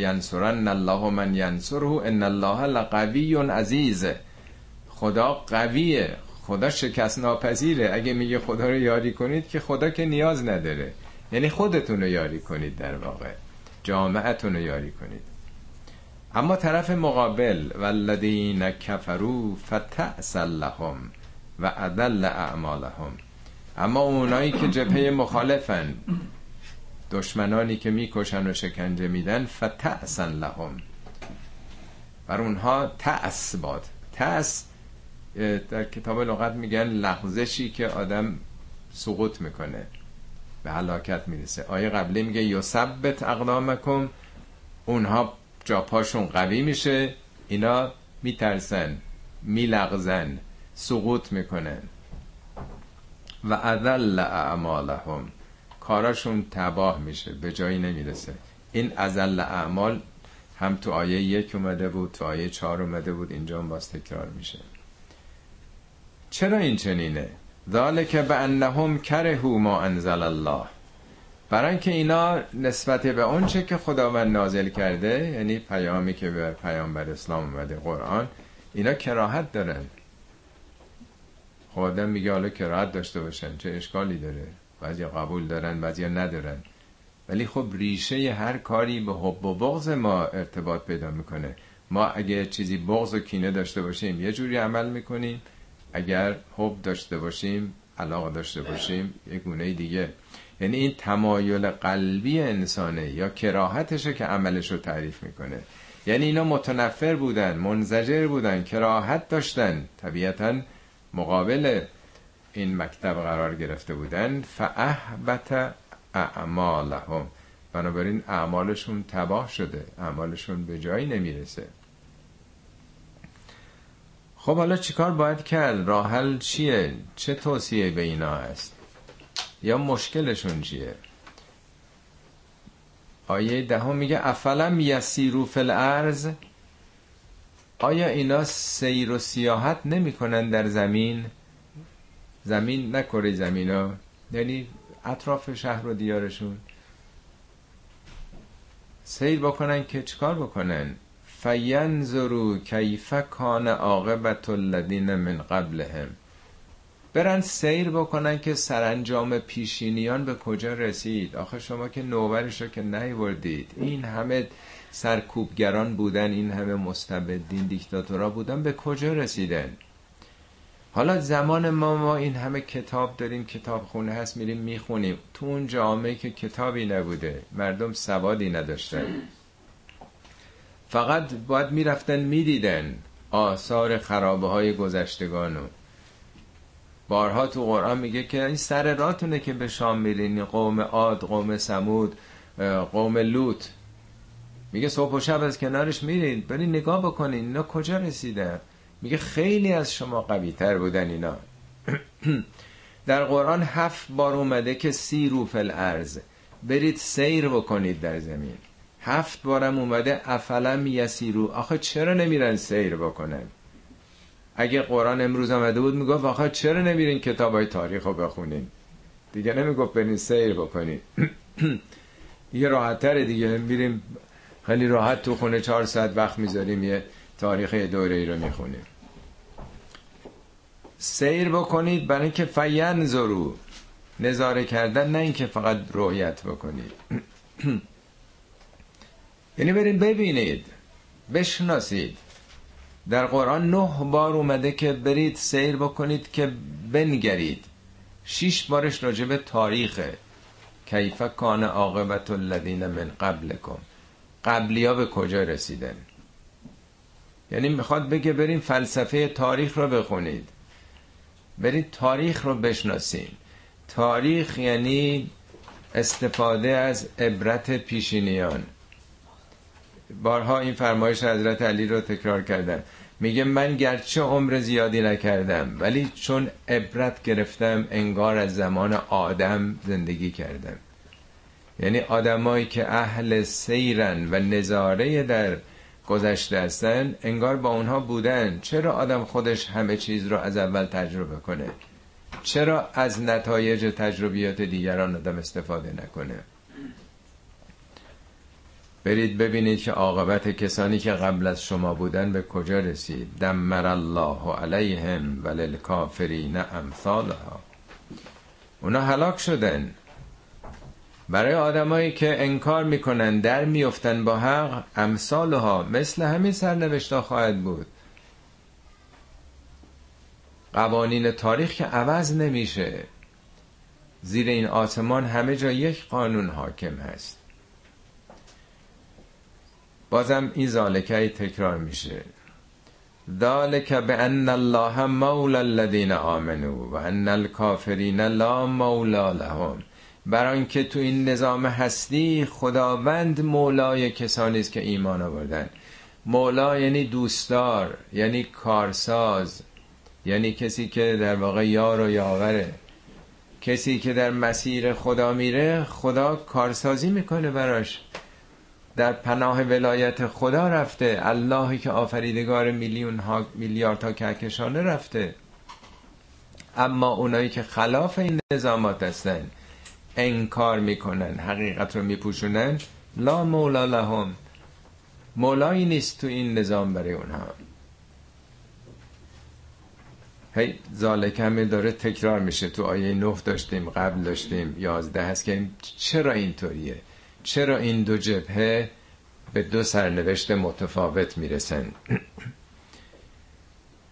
ینصرن الله من ینصره ان الله لقوی عزیز. خدا قویه. خدا شکست ناپذیره اگه میگه خدا رو یاری کنید که خدا که نیاز نداره. یعنی خودتون رو یاری کنید در واقع. جامعتون رو یاری کنید. اما طرف مقابل والذین کفروا فتأس لهم و اضل اعمالهم. اما اونایی که جبهه مخالفن دشمنانی که می‌کشن و شکنجه میدن فتأسن لهم. بر اونها تأس باد. تأس در کتاب لغت میگن لغزشی که آدم سقوط می‌کنه. به هلاکت می‌رسه. آیه قبلی میگه یثبت اقدامکم. اونها جا پاشون قوی میشه اینا میترسن میلغزن سقوط می‌کنن. و اذل اعمالهم. کاراشون تباه میشه به جایی نمی‌رسه. این ازل اعمال هم تو آیه یک اومده بود تو آیه چهار اومده بود اینجا هم باز تکرار میشه. چرا این چنینه؟ ذالک به انهم کرهو ما انزل الله. برای اینکه اینا نسبت به اون چه که خداوند نازل کرده یعنی پیامی که به پیامبر اسلام اومده قرآن اینا کراهت دارن. خب آدم میگه حالا کراهت داشته باشن چه اشکالی داره؟ بعضی قبول دارن بعضی ندارن. ولی خب ریشه هر کاری به حب و بغض ما ارتباط پیدا می‌کنه. ما اگه چیزی بغض و کینه داشته باشیم یه جوری عمل می‌کنیم. اگر حب داشته باشیم علاقه داشته باشیم یه گونه دیگه. یعنی این تمایل قلبی انسانه یا کراهتشه که عملش رو تعریف می‌کنه. یعنی اینا متنفر بودن منزجر بودن کراهت داشتن. طبیعتا مقابل این مکتب قرار گرفته بودن. فاحبت اعمالهم بنابراین اعمالشون تباه شده. اعمالشون به جایی نمی‌رسه. خب حالا چیکار باید کرد؟ راحل چیه؟ چه توصیه به اینا هست؟ یا مشکلشون چیه؟ آیه دهم میگه افلم یسیرو فل ارز آیا اینا سیر و سیاحت نمی‌کنن در زمین؟ زمین نکره زمین ها یعنی اطراف شهر و دیارشون. سیر بکنن که چیکار بکنن؟ فینظرو کیف کان عاقبت الذین من قبلهم. برن سیر بکنن که سرانجام پیشینیان به کجا رسید. آخه شما که نوبرش رو که نیوردید. این همه سرکوبگران بودن این همه مستبدین دیکتاتورا بودن به کجا رسیدن؟ حالا زمان ما ما این همه کتاب داریم کتاب خونه هست میریم می‌خونیم. تو اون جامعه که کتابی نبوده مردم سوادی نداشتن. فقط باید می‌رفتن می‌دیدن آثار خرابه های گذشتگانو. بارها تو قرآن میگه که این سر راتونه که به شام میرین قوم عاد قوم سمود قوم لوط. میگه صبح و شب از کنارش میرین برین نگاه بکنین اینا کجا رسیدن؟ میگه خیلی از شما قوی تر بودن اینا. (clears throat) در قرآن هفت بار اومده که سی رو فل ارز برید سیر بکنید در زمین. هفت بارم اومده افلم یسیرو آخه چرا نمیرن سیر بکنن؟ اگه قرآن امروز آمده بود می‌گفت آخه چرا نمیرین کتاب های تاریخ رو بخونین؟ دیگه نمی‌گفت برین سیر بکنین. (clears throat) دیگه راحت دیگه. میریم خیلی راحت تو خونه چهار ساعت وقت می‌ذاریم یه تاریخ دوره ای رو می‌خونیم. سیر بکنید برای اینکه فین زرو. نظاره کردن نه اینکه فقط رویت بکنید. (clears throat) یعنی ببینید بشناسید. در قرآن نه بار اومده که برید سیر بکنید که بنگرید. شیش بارش راجب تاریخه. کیف کان عاقبت الذین من قبلکم. قبلی ها به کجا رسیدن؟ یعنی می‌خواد بگه بریم فلسفه تاریخ رو بخونید. برید تاریخ رو بشناسین تاریخ یعنی استفاده از عبرت پیشینیان. بارها این فرمایش حضرت علی رو تکرار کردم میگه من گرچه عمر زیادی نکردم ولی چون عبرت گرفتم انگار از زمان آدم زندگی کردم. یعنی آدمایی که اهل سیرن و نظاره در گذشته هستن انگار با اونها بودن. چرا آدم خودش همه چیز رو از اول تجربه کنه؟ چرا از نتایج تجربیات دیگران آدم استفاده نکنه؟ برید ببینید که عاقبت کسانی که قبل از شما بودن به کجا رسید. دمر الله علیهم وللکافرین امثالها. اونا هلاک شدن. برای آدمایی که انکار می‌کنن در میفتن با حق امثالها مثل همین سرنوشتا خواهد بود. قوانین تاریخ که عوض نمیشه. زیر این آسمان همه جا یک قانون حاکم هست. بازم این زالکه تکرار میشه. ذالک به ان الله مولا الذین آمنو و ان الکافرین لا مولا لهم. برای اینکه تو این نظام هستی خداوند مولای کسانی است که ایمان آوردن. مولا یعنی دوستدار یعنی کارساز یعنی کسی که در واقع یار و یاوره. کسی که در مسیر خدا میره خدا کارسازی می‌کنه براش. در پناه ولایت خدا رفته. اللهی که آفریدگار میلیون ها میلیارد ها کهکشانه رفته. اما اونایی که خلاف این نظامات هستن انکار می‌کنن حقیقت رو میپوشونن. لا مولا لهم. مولایی نیست تو این نظام برای اونها. هی ذالک همه داره تکرار میشه. تو آیه 9 داشتیم قبل داشتیم 11 هست که چرا اینطوریه؟ چرا این دو جبهه به دو سرنوشت متفاوت می‌رسن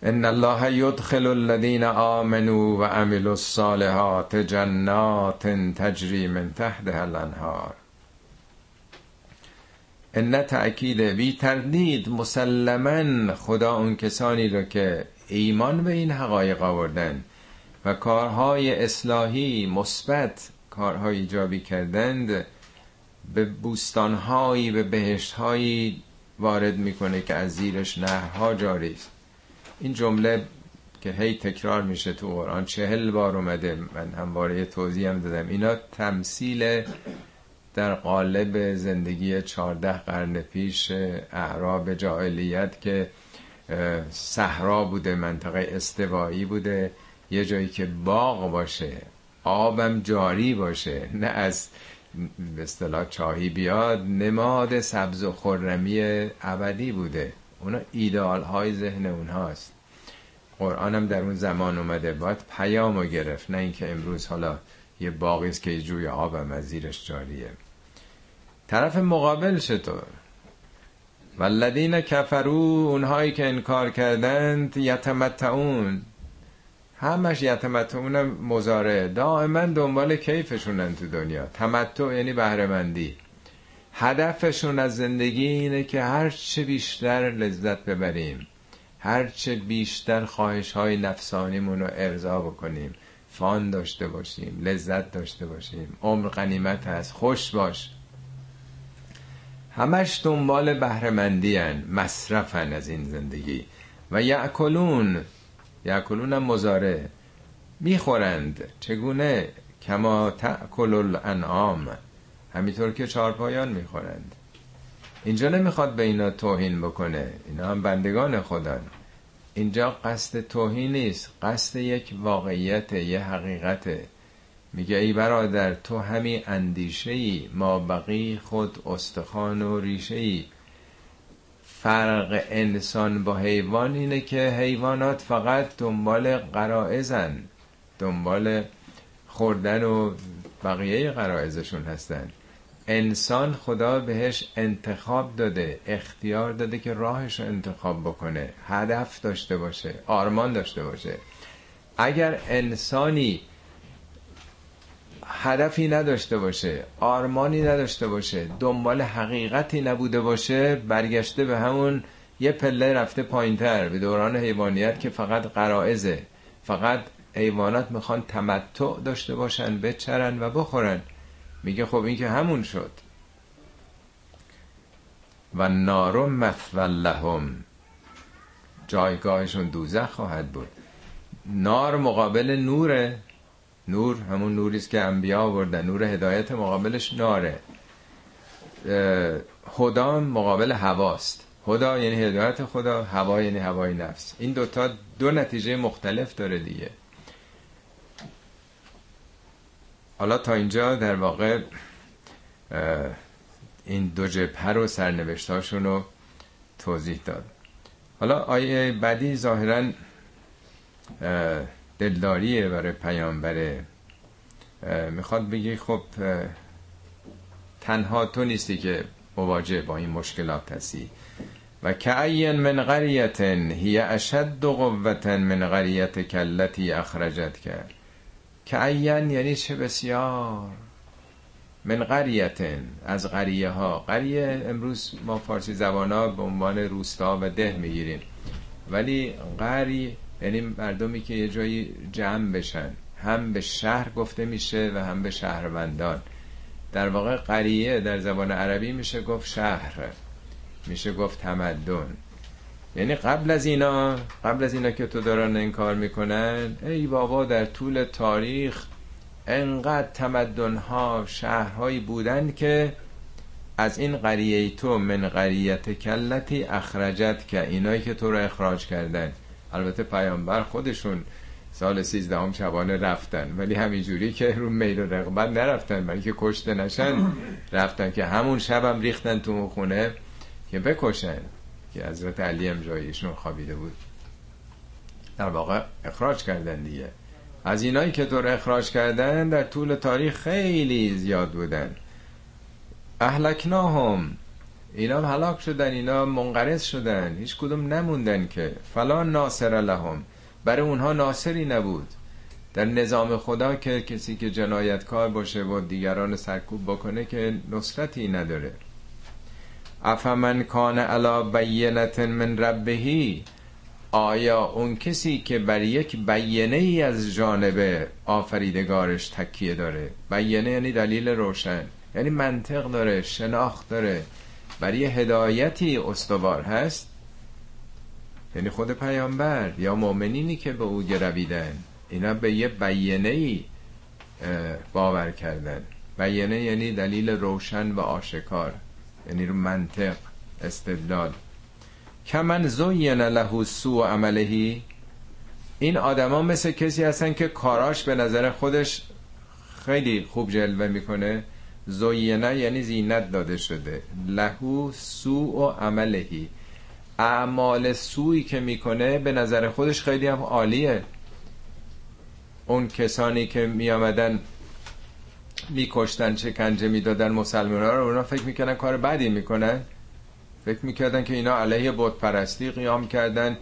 ان الله یدخل الذین آمنوا و عملوا الصالحات جنات تجری من تحتها الانهار. ان تأکید بی تردید مسلما خدا اون کسانی رو که ایمان به این حقایق آوردن و کارهای اصلاحی مثبت کارهای ایجابی کردند به بوستانهایی به بهشتهایی وارد می‌کنه که از زیرش نهرها جاری است. این جمله که هی تکرار میشه تو قرآن چهل بار اومده. من همواره توضیح هم دادم. اینا تمثیل در قالب زندگی چارده قرن پیش اعراب جاهلیت که صحرا بوده منطقه استوایی بوده. یه جایی که باغ باشه آبم جاری باشه. نه از به اصطلاح چاهی بیاد نماد سبز و خرمی ابدی بوده. اونا ایدال های ذهن اونهاست. قرآن هم در اون زمان اومده. باید پیامو گرفت نه اینکه امروز حالا یه باقی است که جوی آبم از زیرش جاریه. طرف مقابل چطور؟ والذین کفرو اونهایی که انکار کردند یتمتعون. همش یتمتعون مزاره دائما دنبال کیفشونن تو دنیا. تمتع یعنی بهرهمندی. هدفشون از زندگی اینه که هرچه بیشتر لذت ببریم هرچه بیشتر خواهش های نفسانیمون رو ارضا بکنیم فان داشته باشیم لذت داشته باشیم عمر قنیمت هست خوش باش. همش دنبال بهرهمندی مصرفن از این زندگی. و یعکلون یعکلون هم مزاره می‌خورند. چگونه؟ کما تأکل الانعام. همینطور که چارپایان می‌خورند. اینجا نمی‌خواد به اینا توهین بکنه. اینا هم بندگان خودن. اینجا قصد توهین نیست. قصد یک واقعیت یه حقیقته. میگه ای برادر تو همی اندیشه ای ما بقی خود استخوان و ریشه ای فرق انسان با حیوان اینه که حیوانات فقط دنبال قرائزن دنبال خوردن و بقیه قرائزشون هستن. انسان خدا بهش انتخاب داده اختیار داده که راهش رو انتخاب بکنه هدف داشته باشه آرمان داشته باشه. اگر انسانی هدفی نداشته باشه آرمانی نداشته باشه دنبال حقیقتی نبوده باشه برگشته به همون یه پله رفته پایینتر به دوران حیوانیت که فقط قرائزه فقط حیوانات می‌خوان تمتع داشته باشن بچرن و بخورن. میگه خب این که همون شد. و نارو مثول لهم. جایگاهشون دوزخ خواهد بود. نار مقابل نوره. نور همون نوری است که انبیا آوردن. نور هدایت مقابلش ناره. خدا مقابل هواست خدا یعنی هدایت خدا هوا یعنی هوای نفس. این دوتا دو نتیجه مختلف داره دیگه. حالا تا اینجا در واقع این دو جبهه رو سرنوشتاشون رو توضیح داد. حالا آیه بعدی ظاهرا دلداریه برای پیامبره. می‌خواد بگی خب تنها تو نیستی که مواجه با این مشکلات هستی. و که من قریت هی اشد قوت من قریت کلتی اخرجت کرد که یعنی چه بسیار؟ من قریت از قریه ها قریه امروز ما فارسی زبان ها به عنوان روستا و ده می‌گیریم. ولی قری یعنی مردمی که یه جایی جمع بشن. هم به شهر گفته میشه و هم به شهروندان. در واقع قریه در زبان عربی میشه گفت شهر میشه گفت تمدن. یعنی قبل از اینا قبل از اینا که تو دارن این کار می‌کنن ای بابا در طول تاریخ انقدر تمدن ها شهرهایی بودن که از این قریه تو من قریت کلتی اخرجت که اینایی که تو رو اخراج کردن. البته پیامبر خودشون سال سیزدهم شبانه رفتن. ولی همینجوری که رو میل و رغبت نرفتن. ولی که کشته نشن رفتن که همون شبم ریختن تو خونه که بکشن. که حضرت علی هم جایشون خوابیده بود. در واقع اخراج کردن دیگه. از اینایی که دور اخراج کردن در طول تاریخ خیلی زیاد بودن. اهلکناهم. اینا هم هلاک شدن اینا منقرض شدن هیچ کدوم نموندن که فلان ناصر لهم. برای اونها ناصری نبود. در نظام خدا که کسی که جنایتکار باشه و دیگران سرکوب بکنه که نصرتی نداره. افمن کان علا بینت من ربهی آیا اون کسی که بر یک بیینه ای از جانب آفریدگارش تکیه داره؟ بیینه یعنی دلیل روشن یعنی منطق داره شناخت داره. برای هدایتی استوار هست؟ یعنی خود پیامبر یا مؤمنینی که به او گرویدن؟ اینا به یه بیینه ای باور کردن. بیینه یعنی دلیل روشن و آشکار یعنی منطق استدلال. کمن زوین له سو عملهی این آدما مثل کسی هستن که کاراش به نظر خودش خیلی خوب جلوه می‌کنه. زوینه یعنی زینت داده شده. لهو سو و عملهی. اعمال سوی که می‌کنه به نظر خودش خیلی هم عالیه. اون کسانی که میامدن میکشتن چکنجه می‌دادن مسلمان ها رو اونا فکر می‌کنن کار بدی می‌کنن. فکر می‌کردن که اینا علیه بت پرستی قیام کردن.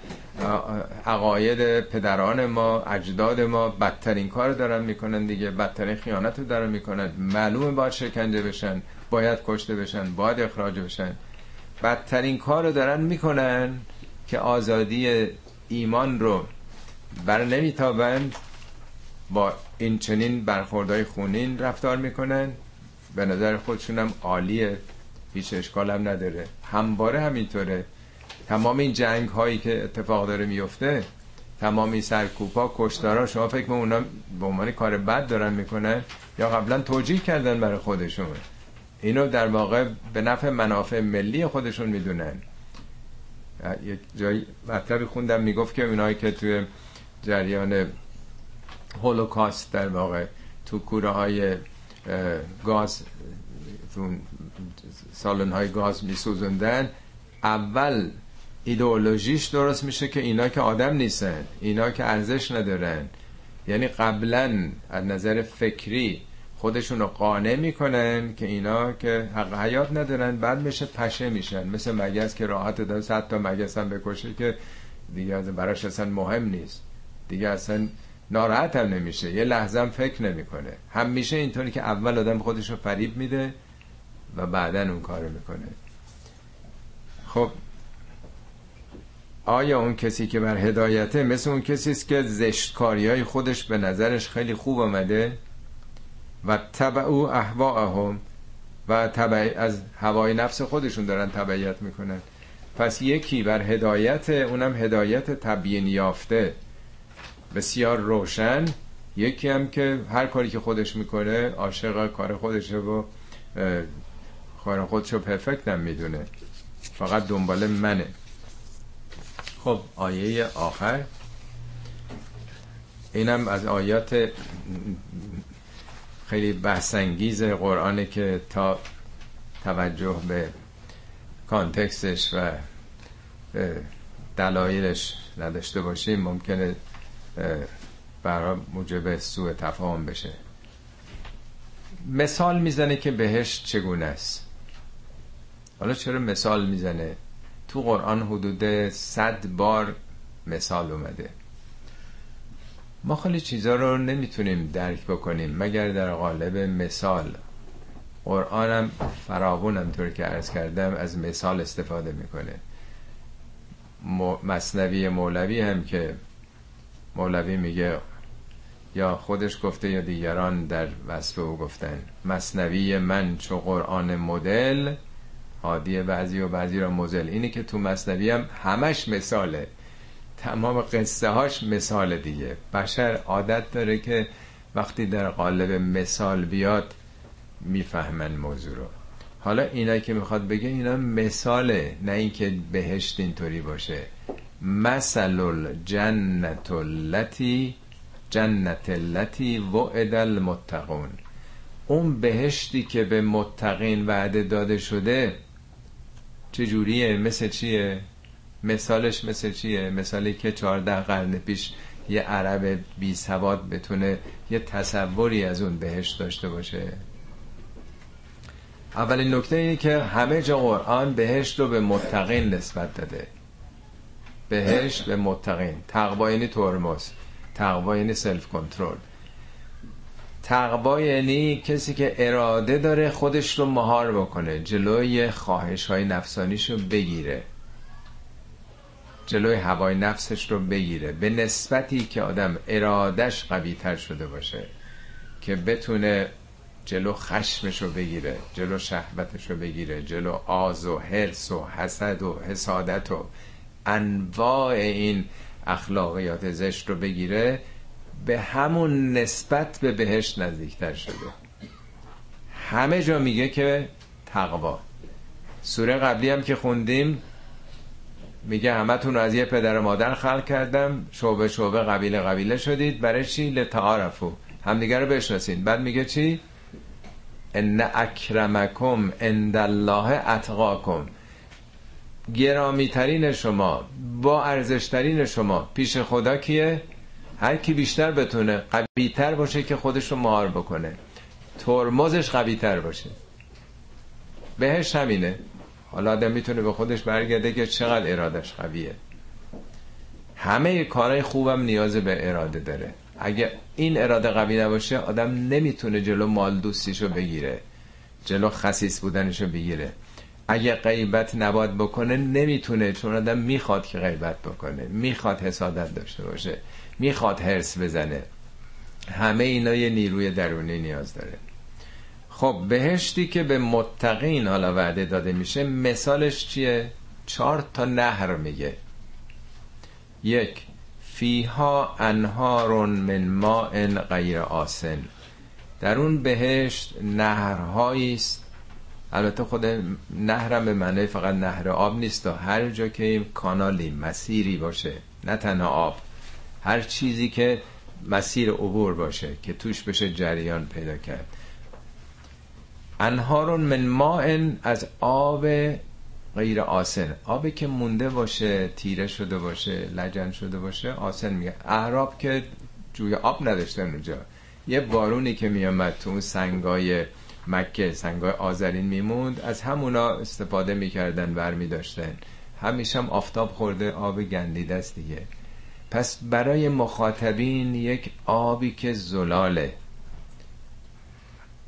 عقاید پدران ما اجداد ما بدترین کار دارن می‌کنن دیگه بدترین خیانت رو دارن می‌کنن. معلومه باید شکنجه بشن باید کشته بشن باید اخراج بشن. بدترین کار رو دارن می‌کنن که آزادی ایمان رو بر نمیتابند با این چنین برخوردهای خونین رفتار می‌کنن. به نظر خودشونم عالیه. هیچ اشکال هم نداره. همواره همینطوره. تمام این جنگ هایی که اتفاق داره میفته تمام این سرکوپا کشتارا شما فکر اونا به عنوان کار بد دارن می‌کنن یا قبلا توجیه کردن برای خودشون. اینو در واقع به نفع منافع ملی خودشون می‌دونن. یک جایی مطلبی خوندم می‌گفت که اونایی که توی جریان هولوکاست در واقع تو کوره های گاز سالن های گاز میسوزندن اول ایدئولوژیش درست میشه که اینا که آدم نیستن اینا که ارزش ندارن. یعنی قبلا از نظر فکری خودشون رو قانع می‌کنن که اینا که حق حیات ندارن بعد میشه پشه میشن. مثل مگس که راحت داره صد تا مگس هم بکشه که دیگه از براش اصلا مهم نیست. دیگه اصلا ناراحت هم نمیشه یه لحظه هم فکر نمی‌کنه. همیشه اینطوری که اول آدم خودش رو فریب میده و بعدا اون کارو می‌کنه. خب آیا اون کسی که بر هدایته مثل اون کسی است که زشتکاری های خودش به نظرش خیلی خوب آمده؟ و او احواهم و تبع از هوای نفس خودشون دارن تبعیت می‌کنن. پس یکی بر هدایت اونم هدایت تبیین یافته. بسیار روشن. یکی هم که هر کاری که خودش می‌کنه عاشق کار خودشه و کار خودشو پرفکت می‌دونه. فقط دنبال منه. خب آیه آخر. اینم از آیات خیلی بحثنگیز قرآنه که تا توجه به کانتکستش و دلایلش نداشته باشیم ممکنه برای موجب سوء تفاهم بشه. مثال می‌زنه که بهش چگونه است. حالا چرا مثال می‌زنه؟ تو قرآن حدود صد بار مثال اومده. ما خیلی چیزا رو نمی‌تونیم درک بکنیم مگر در قالب مثال. قرآنم فراوونم طور که عرض کردم از مثال استفاده می‌کنه. مصنوی مولوی هم که مولوی میگه یا خودش گفته یا دیگران در وصف او گفتن. مصنوی من چو قرآن مدل عادی بعضی و بعضی را مزل. اینه که تو مصنوی هم همش مثاله. تمام قصه هاش مثال دیگه. بشر عادت داره که وقتی در قالب مثال بیاد می‌فهمن موضوع رو. حالا اینا که می‌خواد بگه اینا مثاله. نه اینکه بهشت اینطوری باشه. مثل الجنت التي جنت التي وعد المتقون. اون بهشتی که به متقین وعده داده شده چجوریه؟ مثل چیه؟ مثالش مثل چیه؟ مثالی که چهارده قرن پیش یه عرب بی سواد بتونه یه تصوری از اون بهشت داشته باشه. اولین نکته اینه که همه جا قرآن بهشت رو به متقین نسبت داده. بهشت به متقین. تقوا یعنی ترمز. تقوا یعنی سلف کنترل تقوا یعنی کسی که اراده داره خودش رو مهار بکنه جلوی خواهش های نفسانیش رو بگیره. جلوی هوای نفسش رو بگیره. به نسبتی که آدم ارادش قوی تر شده باشه که بتونه جلو خشمش رو بگیره جلو شهوتش رو بگیره جلو آز و حرس و حسد و حسادت و انواع این اخلاقیات زشت رو بگیره به همون نسبت به بهشت نزدیکتر شده. همه جا میگه که تقوا. سوره قبلی هم که خوندیم میگه همتون از یه پدر و مادر خلق کردم. شعبه شعبه قبیله قبیله شدید. برای چی؟ لتعارفو همدیگه رو بشناسین. بعد میگه چی؟ ان اکرمکم عند الله اتقاکم. گرامی ترین شما با ارزش ترین شما پیش خدا کیه؟ هر کی بیشتر بتونه قوی تر باشه که خودش رو مهار بکنه. ترمزش قوی تر باشه. بهش همینه. حالا آدم می‌تونه به خودش برگرده که چقدر ارادش قویه. همه کارهای خوبم نیاز به اراده داره. اگه این اراده قوی نباشه آدم نمی‌تونه جلو مال دوستیشو بگیره. جلو خسیس بودنشو بگیره. اگه غیبت نباد بکنه نمی‌تونه چون آدم می‌خواد که غیبت بکنه. می‌خواد حسادت داشته باشه. می‌خواد هرس بزنه. همه اینا یه نیروی درونی نیاز داره. خب بهشتی که به متقین حالا وعده داده میشه مثالش چیه؟ چهار تا نهر میگه. یک فیها انهار من ماء غیر آسن. در اون بهشت نهرهایی است. البته خود نهرم به معنی فقط نهر آب نیست. و هر جا که کانالی مسیری باشه. نه تنها آب. هر چیزی که مسیر عبور باشه که توش بشه جریان پیدا کرد. انهارون من ماء از آب غیر آسن. آبی که مونده باشه تیره شده باشه لجن شده باشه آسن میگه. اعراب که جوی آب نداشتن اونجا. یه بارونی که میامد تو اون سنگای مکه سنگای آذرین میموند از همونا استفاده می‌کردن بر میداشتن همیشه هم آفتاب خورده آب گندیده است دیگه. پس برای مخاطبین یک آبی که زلاله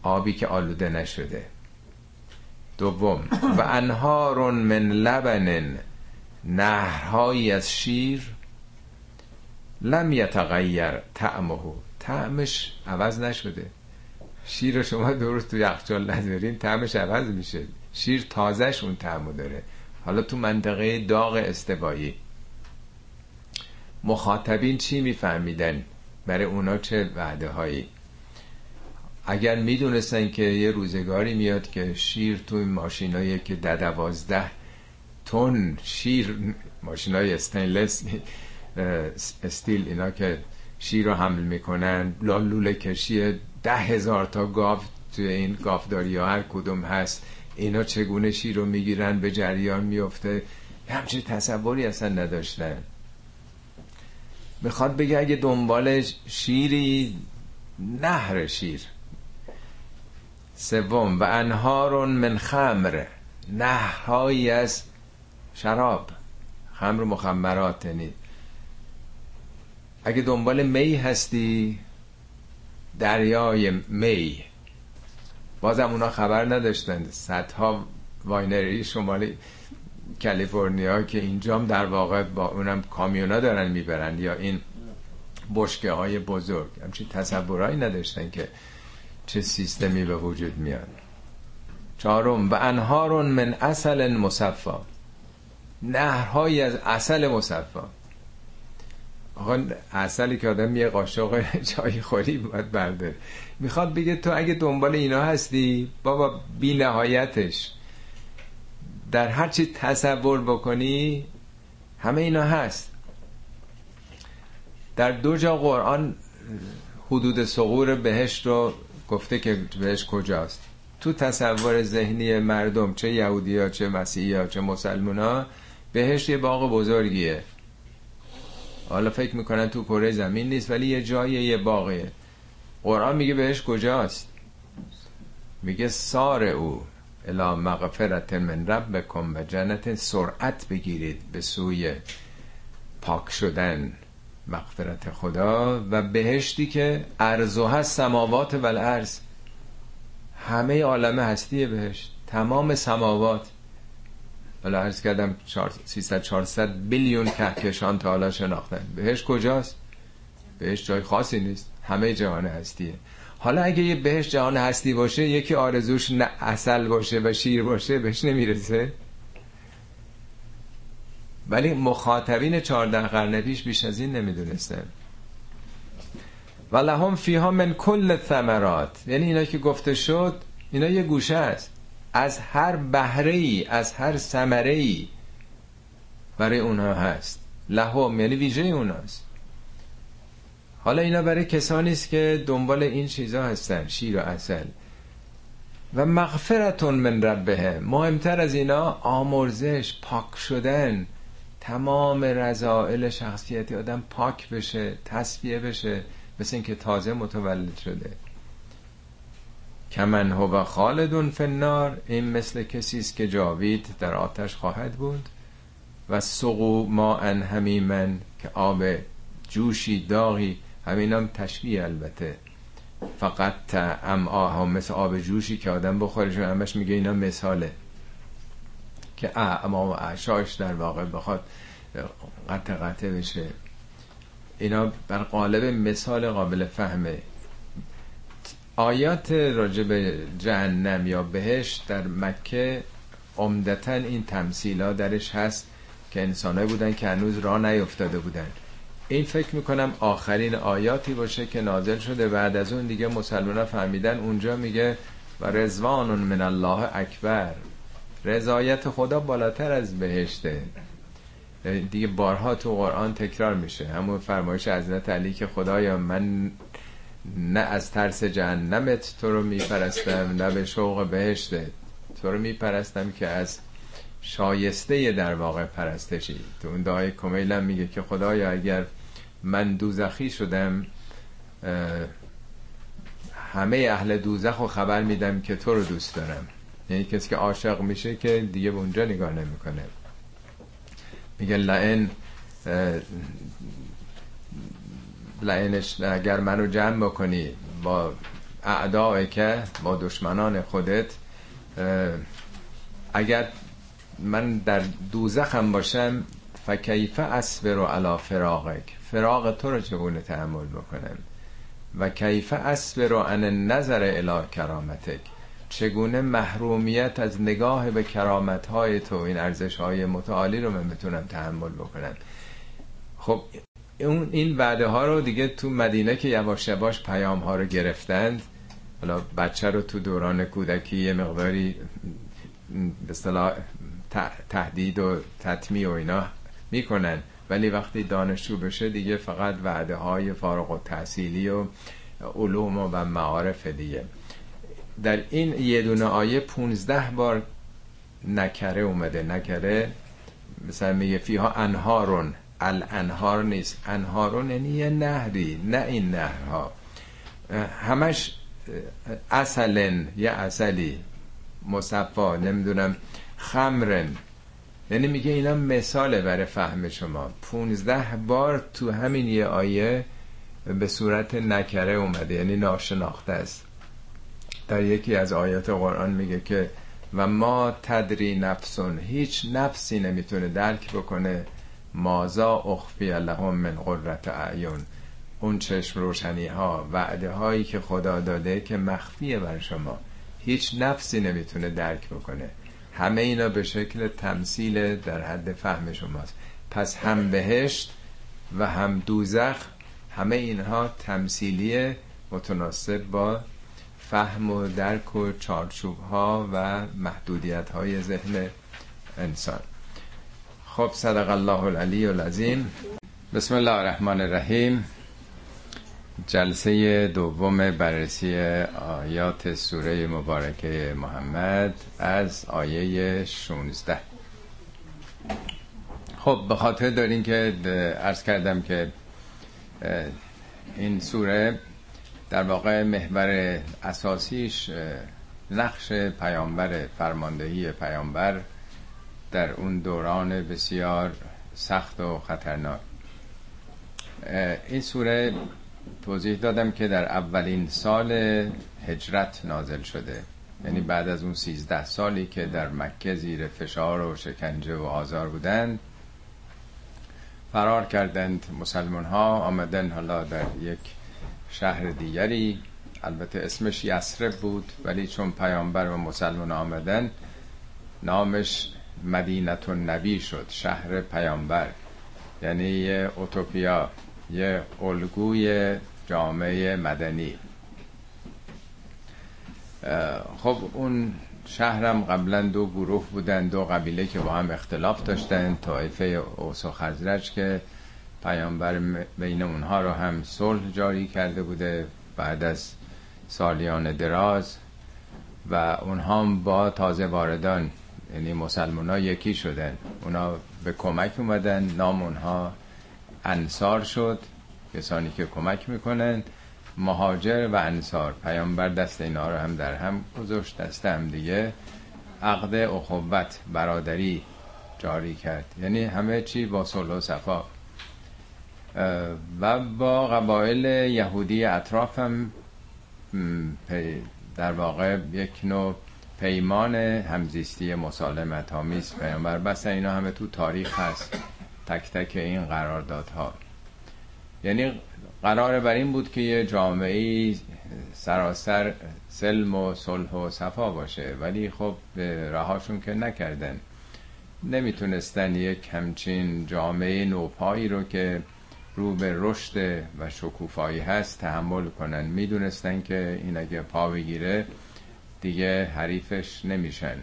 آبی که آلوده نشده. دوم و انهار من لبن نهرهایی از شیر لم یتغیر طعمه. طعمش عوض نشده. شیر شما درست تو یخچال ندارین طعمش عوض میشه. شیر تازهش اون طعمو داره. حالا تو منطقه داغ استوایی. مخاطبین چی میفهمیدن؟ برای اونا چه وعده هایی اگر می‌دونستن که یه روزگاری میاد که شیر تو ماشینایی که ده دوازده تن شیر ماشین های استینلس استیل اینا که شیر رو حمل می‌کنن لوله کشی ده هزار تا گاو توی این گافداری ها هر کدوم هست. اینا چگونه شیر رو می‌گیرن به جریان میفته همچین تصوری اصلا نداشتن. می‌خواد بگه اگه دنبال شیری نهر شیر. سوم و انهارون من خمر نهرهایی از شراب. خمر مخمرات یعنی اگه دنبال می هستی دریای می. بازم اونا خبر نداشتند صدها واینری شمالی کالیفرنیا که اینجام در واقع با اونم کامیونا دارن می‌برن یا این بشکه های بزرگ. همچین تصورهایی نداشتن که چه سیستمی به وجود میاد چهارم و انهارون من اصل مصفا. نهرهایی از اصل مصفا. آقا اصلی که آدم یه قاشق چای خوری باید برده می‌خواد بگه تو اگه دنبال اینا هستی بابا بی نهایتش در هر چی تصور بکنی همه اینا هست. در دو جا قرآن حدود سقور بهشت رو گفته که بهش کجاست. تو تصور ذهنی مردم چه یهودی ها چه مسیحی ها چه مسلمان ها بهشت یه باغ بزرگیه. حالا فکر می‌کنن تو کره زمین نیست ولی یه جایی یه باغه. قرآن میگه بهش کجاست؟ میگه سار او. الا مغفرت من ربکم و جنت سرعت بگیرید به سوی پاک شدن مغفرت خدا و بهشتی که ارزو هست سماوات و الارض. همه عالم هستی بهشت. تمام سماوات. حالا عرض کردم 300 400 بیلیون کهکشان تا حالا شناختن. بهش کجاست؟ بهش جای خاصی نیست. همه جهان هستیه. حالا اگه یه بهش جهان هستی باشه یکی آرزوش نه اصل باشه و شیر باشه بهش نمی‌رسه. ولی مخاطبین چهارده قرن پیش بیش از این نمی‌دونستن. و لهم فیها من کل ثمرات. یعنی اینا که گفته شد اینا یه گوشه است. از هر بهره ای از هر ثمره ای برای اونها هست. لهم یعنی ویژه اوناست. حالا اینا برای کسانی است که دنبال این چیزا هستن شیر و اصل و مغفرتون من ربه. مهمتر از اینا آمرزش پاک شدن. تمام رضائل شخصیتی آدم پاک بشه تصفیه بشه مثل اینکه تازه متولد شده. کمن هو خالدون فنار این مثل کسی است که جاوید در آتش خواهد بود. و سقو ما ان همیمن که آب جوشی داغی همین هم تشبیه البته. فقط ام مثل آب جوشی که آدم بخوره چون همش میگه اینا مثاله. که اما و اعشاش در واقع بخواد قطع قطع بشه. اینا بر قالب مثال قابل فهمه. آیات راجب جهنم یا بهش در مکه عمدتا این تمثیلا درش هست که انسانهایی بودن که هنوز راه نیفتاده بودن. این فکر می‌کنم آخرین آیاتی باشه که نازل شده. بعد از اون دیگه مسلمان فهمیدن اونجا میگه و رزوان من الله اکبر. رضایت خدا بالاتر از بهشته. دیگه بارها تو قرآن تکرار میشه. همون فرمایش حضرت علی که خدایا من نه از ترس جهنمت تو رو میپرستم نه به شوق بهشته. تو رو میپرستم که از شایسته در واقع پرستشی. تو اون دعای کمیلم میگه که خدایا اگر من دوزخی شدم همه اهل دوزخ رو خبر میدم که تو رو دوست دارم. یعنی کسی که عاشق میشه که دیگه به اونجا نگاه نمی‌کنه. میگه لعن لعنش اگر منو جمع بکنی با اعداء که با دشمنان خودت اگر من در دوزخم باشم فکیف اسبر و علا فراغک؟ فراغ تو رو چگونه تحمل بکنم؟ و کیف اسبر و ان نظر الی کرامتک؟ چگونه محرومیت از نگاه به کرامت های تو این ارزش های متعالی رو من بتونم تحمل بکنم؟ خب اون این وعده ها رو دیگه تو مدینه که یواش یواش پیام ها رو گرفتند حالا بچه رو تو دوران کودکی یه مقداری به تهدید و تطمیع و اینا می‌کنن. ولی وقتی دانشجو بشه دیگه فقط وعده های فارغ و تحصیلی و علوم و معارف دیگه. در این یه دونه آیه 15 بار نکره اومده. نکره مثلا میگه فیها انهارون. الانهار نیست. انهارون یعنی یه نهری نه این نهرها. همش اصلن یه اصلی. مصفا نمی‌دونم. خمرن. یعنی میگه اینا مثاله برای فهم شما. 15 بار تو همین یه آیه به صورت نکره اومده یعنی ناشناخته است. در یکی از آیات قرآن میگه که و ما تدری نفسون. هیچ نفسی نمی‌تونه درک بکنه. مازا اخفی لهم من قررت اعیون اون چشم روشنی ها وعده هایی که خدا داده که مخفیه بر شما. هیچ نفسی نمی‌تونه درک بکنه. همه اینا به شکل تمثیل در حد فهم شماست. پس هم بهشت و هم دوزخ همه اینها تمثیلی متناسب با فهم و درک و چارچوب ها و محدودیت های ذهن انسان. خب صدق الله العلی العظیم. بسم الله الرحمن الرحیم. جلسه دوم بررسی آیات سوره مبارکه محمد از آیه 16 خب به خاطر دارین که ارز کردم که این سوره در واقع محور اساسیش نقش پیامبر فرماندهی پیامبر در اون دوران بسیار سخت و خطرناک. این سوره توضیح دادم که در اولین سال هجرت نازل شده. یعنی بعد از اون سیزده سالی که در مکه زیر فشار و شکنجه و آزار بودند فرار کردند مسلمان ها آمدن حالا در یک شهر دیگری. البته اسمش یسرب بود ولی چون پیامبر و مسلمان آمدن نامش مدینت نبی شد شهر پیامبر. یعنی یه اوتوپیا یه الگوی جامعه مدنی. خب اون شهرم قبلا دو گروه بودن دو قبیله که با هم اختلاف داشتن طایفه اوس و خزرج که پیامبر بین اونها رو هم صلح جاری کرده بوده بعد از سالیان دراز و اونها هم با تازه واردان یعنی مسلمان ها یکی شدن. اونا به کمک اومدن نام اونها انصار شد کسانی که کمک می‌کنن مهاجر و انصار پیامبر دست اینا رو هم در هم گذاشت دست هم دیگه. عقد اخوت برادری جاری کرد. یعنی همه چی با صلح و صفا. و با قبایل یهودی اطراف هم در واقع یک نوع پیمان همزیستی مسالمت آمیز پیامبر. بس اینا همه تو تاریخ هست. تک تک این قراردادها. یعنی قرار بر این بود که یه جامعه سراسر سلم و صلح و صفا باشه ولی خب رهاشون که نکردن. نمی‌تونستن یک همچین جامعه نوپایی رو که رو به رشد و شکوفایی هست تحمل کنن. می‌دونستن که این اگه پا بگیره دیگه حریفش نمیشن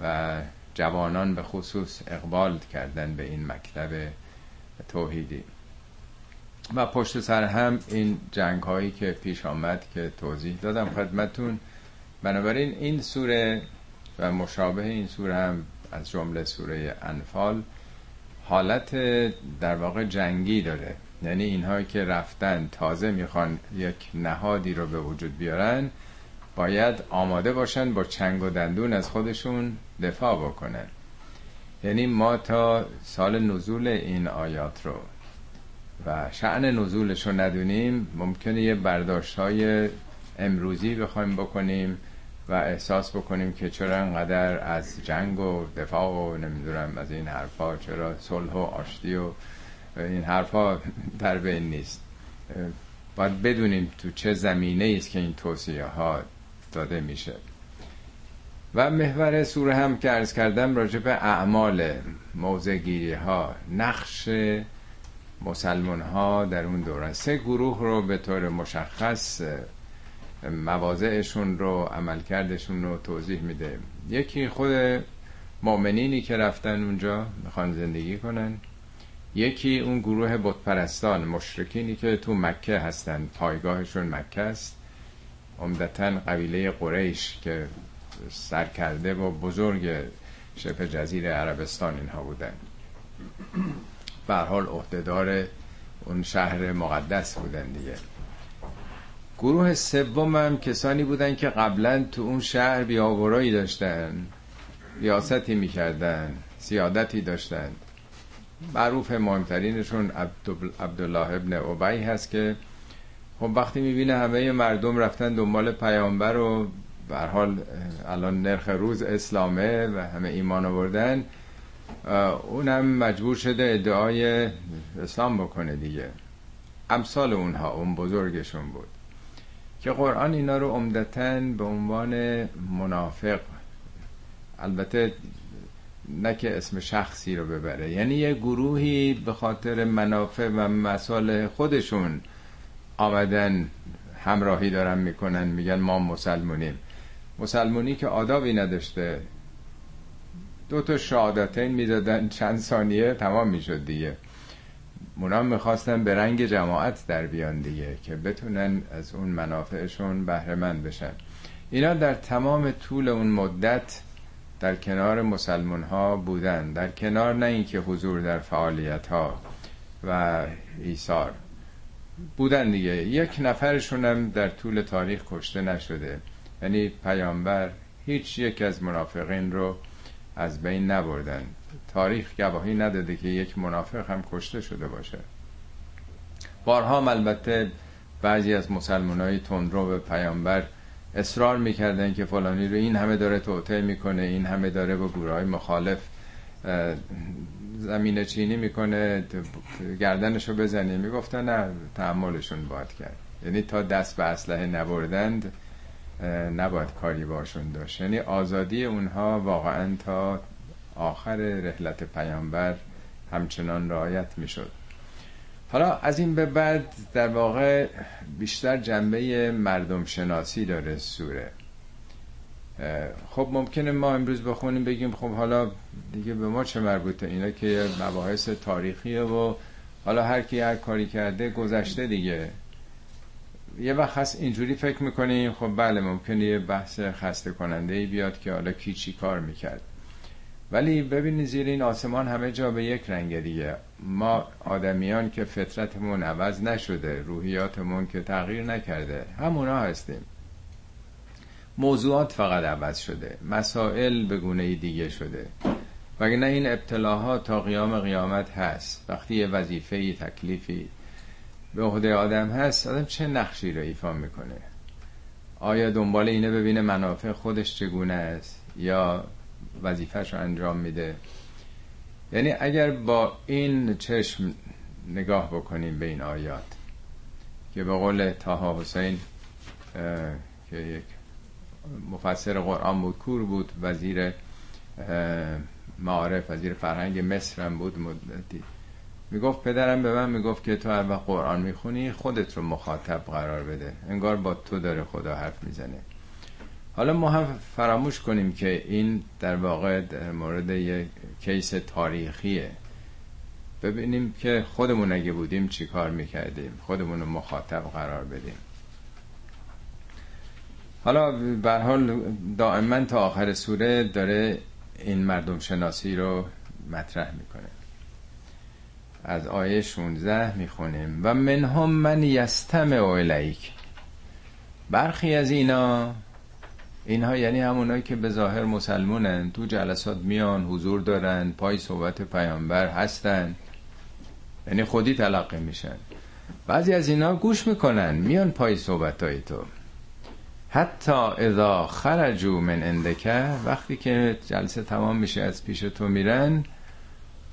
و جوانان به خصوص اقبال کردن به این مکتب توحیدی. و پشت سر هم این جنگ هایی که پیش آمد که توضیح دادم خدمتون بنابراین این سوره و مشابه این سوره هم از جمله سوره انفال حالت در واقع جنگی داره. یعنی اینهایی که رفتن تازه می‌خوان یک نهادی رو به وجود بیارن باید آماده باشن با چنگ و دندون از خودشون دفاع بکنن. یعنی ما تا سال نزول این آیات رو و شعن نزولش رو ندونیم ممکنه یه برداشت های امروزی بخوایم بکنیم و احساس بکنیم که چرا انقدر از جنگ و دفاع و نمی‌دونم از این حرفا چرا صلح و آشتی و این حرفا در بین نیست. باید بدونیم تو چه زمینه است که این توصیه ها داده میشه. و محور سوره هم که ارز کردم راجع به اعمال موزگیری ها نقش مسلمان ها در اون دوران سه گروه رو به طور مشخص مواضعشون رو عملکردشون رو توضیح میده. یکی خود مؤمنینی که رفتن اونجا می‌خوان زندگی کنن. یکی اون گروه بتپرستان مشرکینی که تو مکه هستن پایگاهشون مکه است. عمدتا قبیله قریش که سرکرده و بزرگ شبه جزیره عربستان اینها بودن. به حال عهدهدار اون شهر مقدس بودن دیگه. گروه سوم هم کسانی بودن که قبلا تو اون شهر بیاورایی داشتن ریاستی می‌کردن سیادتی داشتن. معروف مهمترینشون عبدالله ابن عبی هست که خب وقتی می‌بینه همه مردم رفتن دنبال پیامبر و به حال الان نرخ روز اسلامه و همه ایمان آوردن اونم مجبور شده ادعای اسلام بکنه دیگه. امثال اونها اون بزرگشون بود که قرآن اینا رو عمدتا به عنوان منافق البته نه که اسم شخصی رو ببره یعنی یه گروهی به خاطر منافع و مسائل خودشون آمدن همراهی دارن می‌کنن میگن ما مسلمونیم. مسلمونی که آدابی نداشته. دو تا شهادتین می‌دادن چند ثانیه تمام می‌شد دیگه. اونا می‌خواستن به رنگ جماعت در بیان دیگه که بتونن از اون منافعشون بهره بشن. اینا در تمام طول اون مدت در کنار مسلمان ها بودن. در کنار نه اینکه حضور در فعالیت ها و ایثار. بودن دیگه. یک نفرشون هم در طول تاریخ کشته نشده. یعنی پیامبر هیچ یک از منافقین رو از بین نبردن. تاریخ گواهی نداده که یک منافق هم کشته شده باشه. بارها البته بعضی از مسلمان های تندرو به پیامبر اصرار می‌کردن که فلانی رو این همه داره توطعه می‌کنه این همه داره با گروه های مخالف زمین چینی می‌کنه گردنش رو بزنه می‌گفتن نه تحملشون باید کرد. یعنی تا دست به اسلحه نبردند نباید کاری باشون داشت. یعنی آزادی اونها واقعا تا آخر رحلت پیامبر همچنان رعایت می‌شد. حالا از این به بعد در واقع بیشتر جنبه مردم شناسی داره سوره. خب ممکنه ما امروز بخونیم بگیم خب حالا دیگه به ما چه مربوطه؟ اینا که مباحث تاریخیه و حالا هر کی هر کاری کرده گذشته دیگه. یه وقت هست اینجوری فکر می‌کنیم خب بله ممکنه یه بحث خسته کننده ای بیاد که حالا کی چی کار می‌کرد. ولی ببینید زیر این آسمان همه جا به یک رنگ دیگه. ما آدمیان که فطرتمون عوض نشده روحیاتمون که تغییر نکرده همونا هستیم. موضوعات فقط عوض شده. مسائل به گونه دیگه شده. وگرنه این ابتلاها تا قیام قیامت هست. وقتی یه وظیفه تکلیفی به عهده آدم هست آدم چه نقشی رو ایفا می‌کنه؟ آیا دنبال اینه ببینه منافع خودش چگونه است یا وظیفهش رو انجام میده؟ یعنی اگر با این چشم نگاه بکنیم به این آیات که به قول تاها حسین که یک مفسر قرآن بود کور بود وزیر معارف وزیر فرهنگ مصر هم بود مدتی. می‌گفت پدرم به من می‌گفت که تو اول قرآن می‌خونی خودت رو مخاطب قرار بده. انگار با تو داره خدا حرف می‌زنه. حالا ما هم فراموش کنیم که این در واقع در مورد یک کیس تاریخیه. ببینیم که خودمون اگه بودیم چی کار می‌کردیم؟ خودمون رو مخاطب قرار بدیم. حالا به حال دائما تا آخر سوره داره این مردم شناسی رو مطرح می‌کنه. از آیه 16 می‌خونیم. و منهم من یستمع الیک. برخی از اینا اینها یعنی همونایی که به ظاهر مسلمونن تو جلسات میان حضور دارن پای صحبت پیامبر هستن یعنی خودی تلقی میشن. بعضی از اینا گوش می‌کنن میان پای صحبت های تو. حتی اذا خرجو من اندکه وقتی که جلسه تمام میشه از پیش تو میرن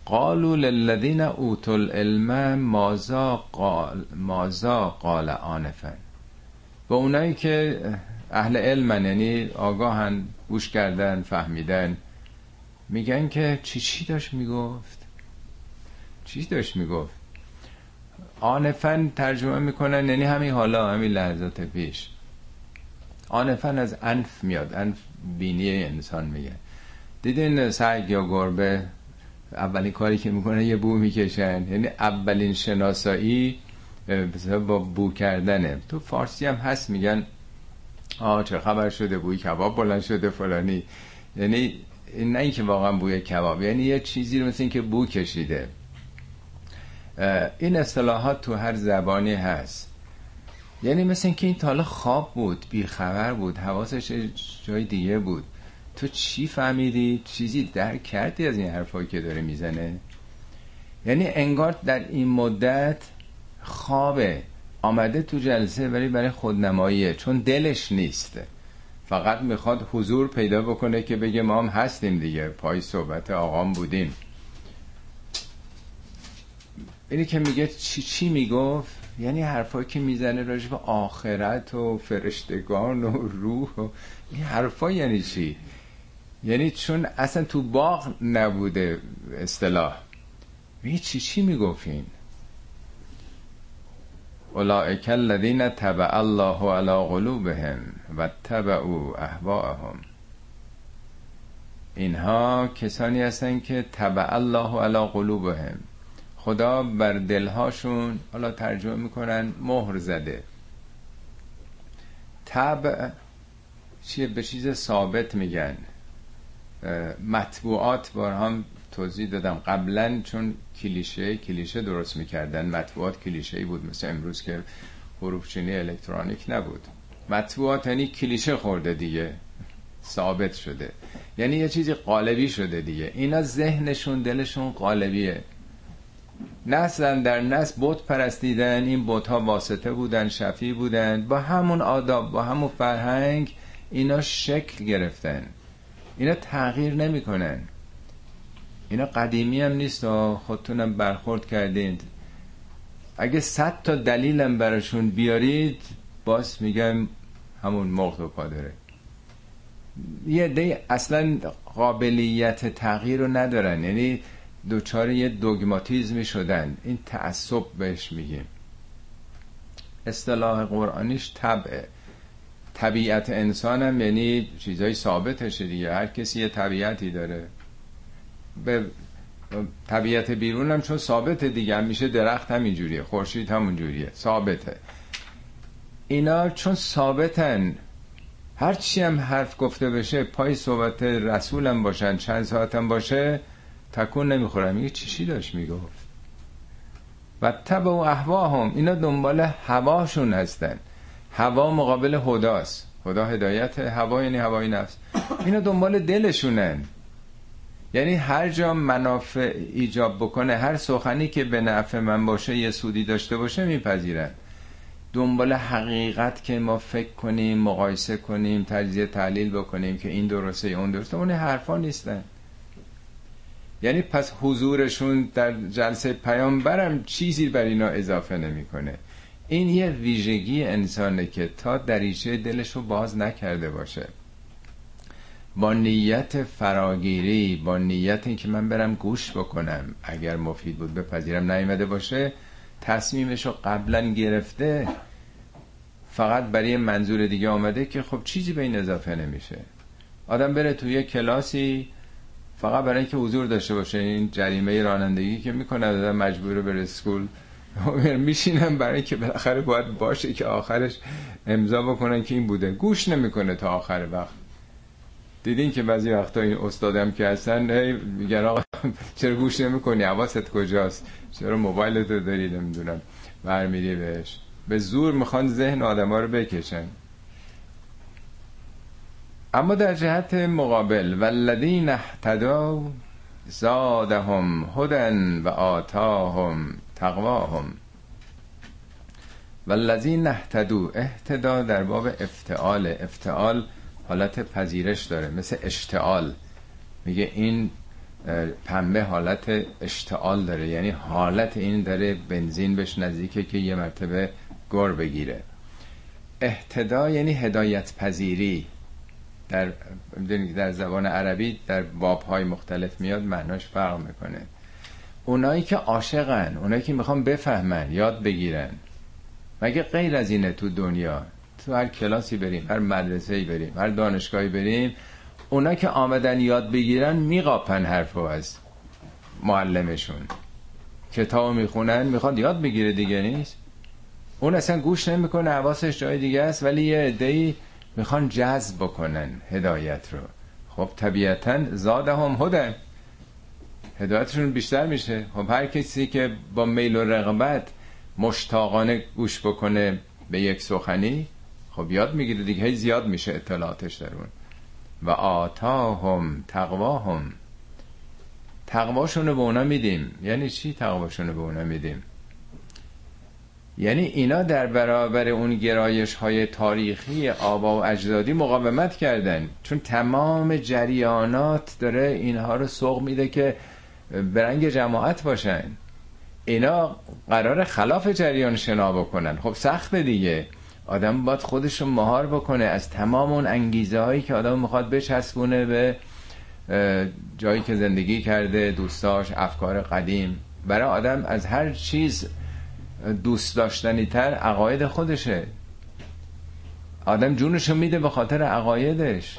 قالوا للذین اوتوا العلم مازا قال مازا قال آنفن به اونایی که اهل علمن یعنی آگاهن گوش کردن فهمیدن میگن که چی چی داشت می‌گفت؟ چی داشت می‌گفت؟ آنفن ترجمه می‌کنن یعنی همین حالا همین لحظات پیش. آنفن از انف میاد. انف بینی انسان میگه. دیدین سگ یا گربه اولین کاری که می‌کنه یه بو می‌کشن. یعنی اولین شناسایی با بو کردنه. تو فارسی هم هست میگن آه چه خبر شده؟ بوی کباب بلند شده فلانی. یعنی نه اینکه واقعا بوی کباب یعنی یه چیزی رو مثل اینکه بو کشیده. این اصطلاحات تو هر زبانی هست. یعنی مثل اینکه این تالا خواب بود بیخبر بود حواسش جای دیگه بود. تو چی فهمیدی؟ چیزی درک کردی از این حرفایی که داره می‌زنه؟ یعنی انگار در این مدت خوابه آمده تو جلسه ولی برای خودنماییه چون دلش نیست. فقط می‌خواد حضور پیدا بکنه که بگه ما هم هستیم دیگه پای صحبت آقام بودیم. اینی که میگه چی چی می‌گفت؟ یعنی حرفایی که می‌زنه راجع به آخرت و فرشتگان و روح و این حرفا یعنی چی؟ یعنی چون اصلا تو باغ نبوده اصطلاح. چی چی می‌گفتین اولئک الذین تبع الله علی قلوبهم و تبعوا اهواءهم. اینها کسانی هستن که تبع الله علی قلوبهم. خدا بر دلهاشون حالا ترجمه می‌کنن مهر زده. تبع چیه؟ به چیز ثابت میگن. مطبوعات بار هم توضیح دادم. قبلا چون کلیشه کلیشه درست می‌کردن. مطبوعات کلیشه ای بود. مثل امروز که حروفچینی الکترونیک نبود. مطبوعات یعنی کلیشه خورده دیگه. ثابت شده. یعنی یه چیزی قالبی شده دیگه. اینا ذهنشون دلشون قالبیه. نسل در نسل بت پرستیدن این بت ها واسطه بودن شفی بودن با همون آداب با همون فرهنگ اینا شکل گرفتن. اینا تغییر نمی‌کنن. اینا قدیمی هم نیست خودتونم برخورد کردید. اگه صد تا دلیلم براشون بیارید باز میگم همون مغز و پادره یه دی اصلا قابلیت تغییر رو ندارن. یعنی دوچار یه دوگماتیزمی شدن. این تعصب بهش میگیم. اصطلاح قرآنیش طبعه طبیعت انسانم یعنی چیزای ثابتشه دیگه. هر کسی یه طبیعتی داره. به طبیعت بیرون هم چون ثابت دیگه. هم میشه درخت همینجوریه خورشید همونجوریه ثابته. اینا چون ثابتن هر چی هم حرف گفته بشه پای صحبت رسولم باشن چند ساعتم باشه تکون نمی‌خورم. میگه چی داشت؟ می‌گفت. و تب و احواهم اینا دنبال هواشون هستن. هوا مقابل هداست. خدا هدایت هوا یعنی هوای نفس. اینا دنبال دلشونن. یعنی هر جا منافع ایجاب بکنه هر سخنی که به نفع من باشه یه سودی داشته باشه میپذیرن. دنبال حقیقت که ما فکر کنیم مقایسه کنیم تجزیه تحلیل بکنیم که این درسته اون درسته. اون حرفا نیستن. یعنی پس حضورشون در جلسه پیامبرم چیزی بر اینا اضافه نمی‌کنه. این یه ویژگی انسانه که تا دریچه دلش رو باز نکرده باشه. با نیت فراگیری با نیت اینکه من برم گوش بکنم اگر مفید بود بپذیرم نیامده باشه تصمیمش رو قبلا گرفته فقط برای منظور دیگه آمده که خب چیزی به این اضافه نمیشه. آدم بره توی کلاسی فقط برای اینکه حضور داشته باشه این جریمه رانندگی که می‌کنه آدم مجبور بره اسکول (laughs) میشینم برای اینکه بالاخره باید باشه که آخرش امضا بکنن که این بوده. گوش نمی‌کنه تا آخر وقت. دیدین که بعضی وقتا این استادم که هستن هی میگن آقا (laughs) چرا گوش نمی‌کنی؟ حواست کجاست؟ چرا موبایل تو داری؟ نمی‌دونم. برمیری بهش. به زور می‌خوان ذهن آدما رو بکشن. اما در جهت مقابل والذین اهتدوا زادهم هدن و آتاهم تقواهم. والذین اهتدوا اهتدا در باب افتعال. افتعال حالت پذیرش داره مثل اشتعال. میگه این پنبه حالت اشتعال داره یعنی حالت این داره بنزین بهش نزدیکه که یه مرتبه گر بگیره. اهتدا یعنی هدایت پذیری. در در زبان عربی در باب های مختلف میاد معناش فرق می‌کنه. اونایی که عاشقن اونایی که می‌خوان بفهمن یاد بگیرن. مگه غیر از اینه تو دنیا؟ تو هر کلاسی بریم هر مدرسه بریم هر دانشگاهی بریم اونا که آمدن یاد بگیرن میقاپن حرفو از معلمشون. کتاب می‌خونن می‌خواد یاد بگیره دیگه نیست؟ اون اصلا گوش نمی‌کنه حواسش جای دیگه است ولی یه عده‌ای می‌خوان جذب بکنن هدایت رو. خب طبیعتا زاده هم هدن هدایتشون بیشتر میشه. خب هر کسی که با میل و رغبت مشتاقانه گوش بکنه به یک سخنی خب یاد می‌گیره دیگه هی زیاد میشه اطلاعاتش در اون. و آتاهم تقواهم. تقواشونو به اونا میدیم. یعنی چی تقواشونو به اونا میدیم؟ یعنی اینا در برابر اون گرایش های تاریخی آبا و اجدادی مقاومت کردن. چون تمام جریانات داره اینها رو سوق میده که برنگ جماعت باشن. اینا قرار خلاف جریان شنا بکنن. خب سخت دیگه. آدم باید خودش رو مهار بکنه از تمام اون انگیزه هایی که آدم می‌خواد بچسبونه به جایی که زندگی کرده دوستاش افکار قدیم. برای آدم از هر چیز دوست داشتنی تر عقاید خودشه. آدم جونشو میده به خاطر عقایدش.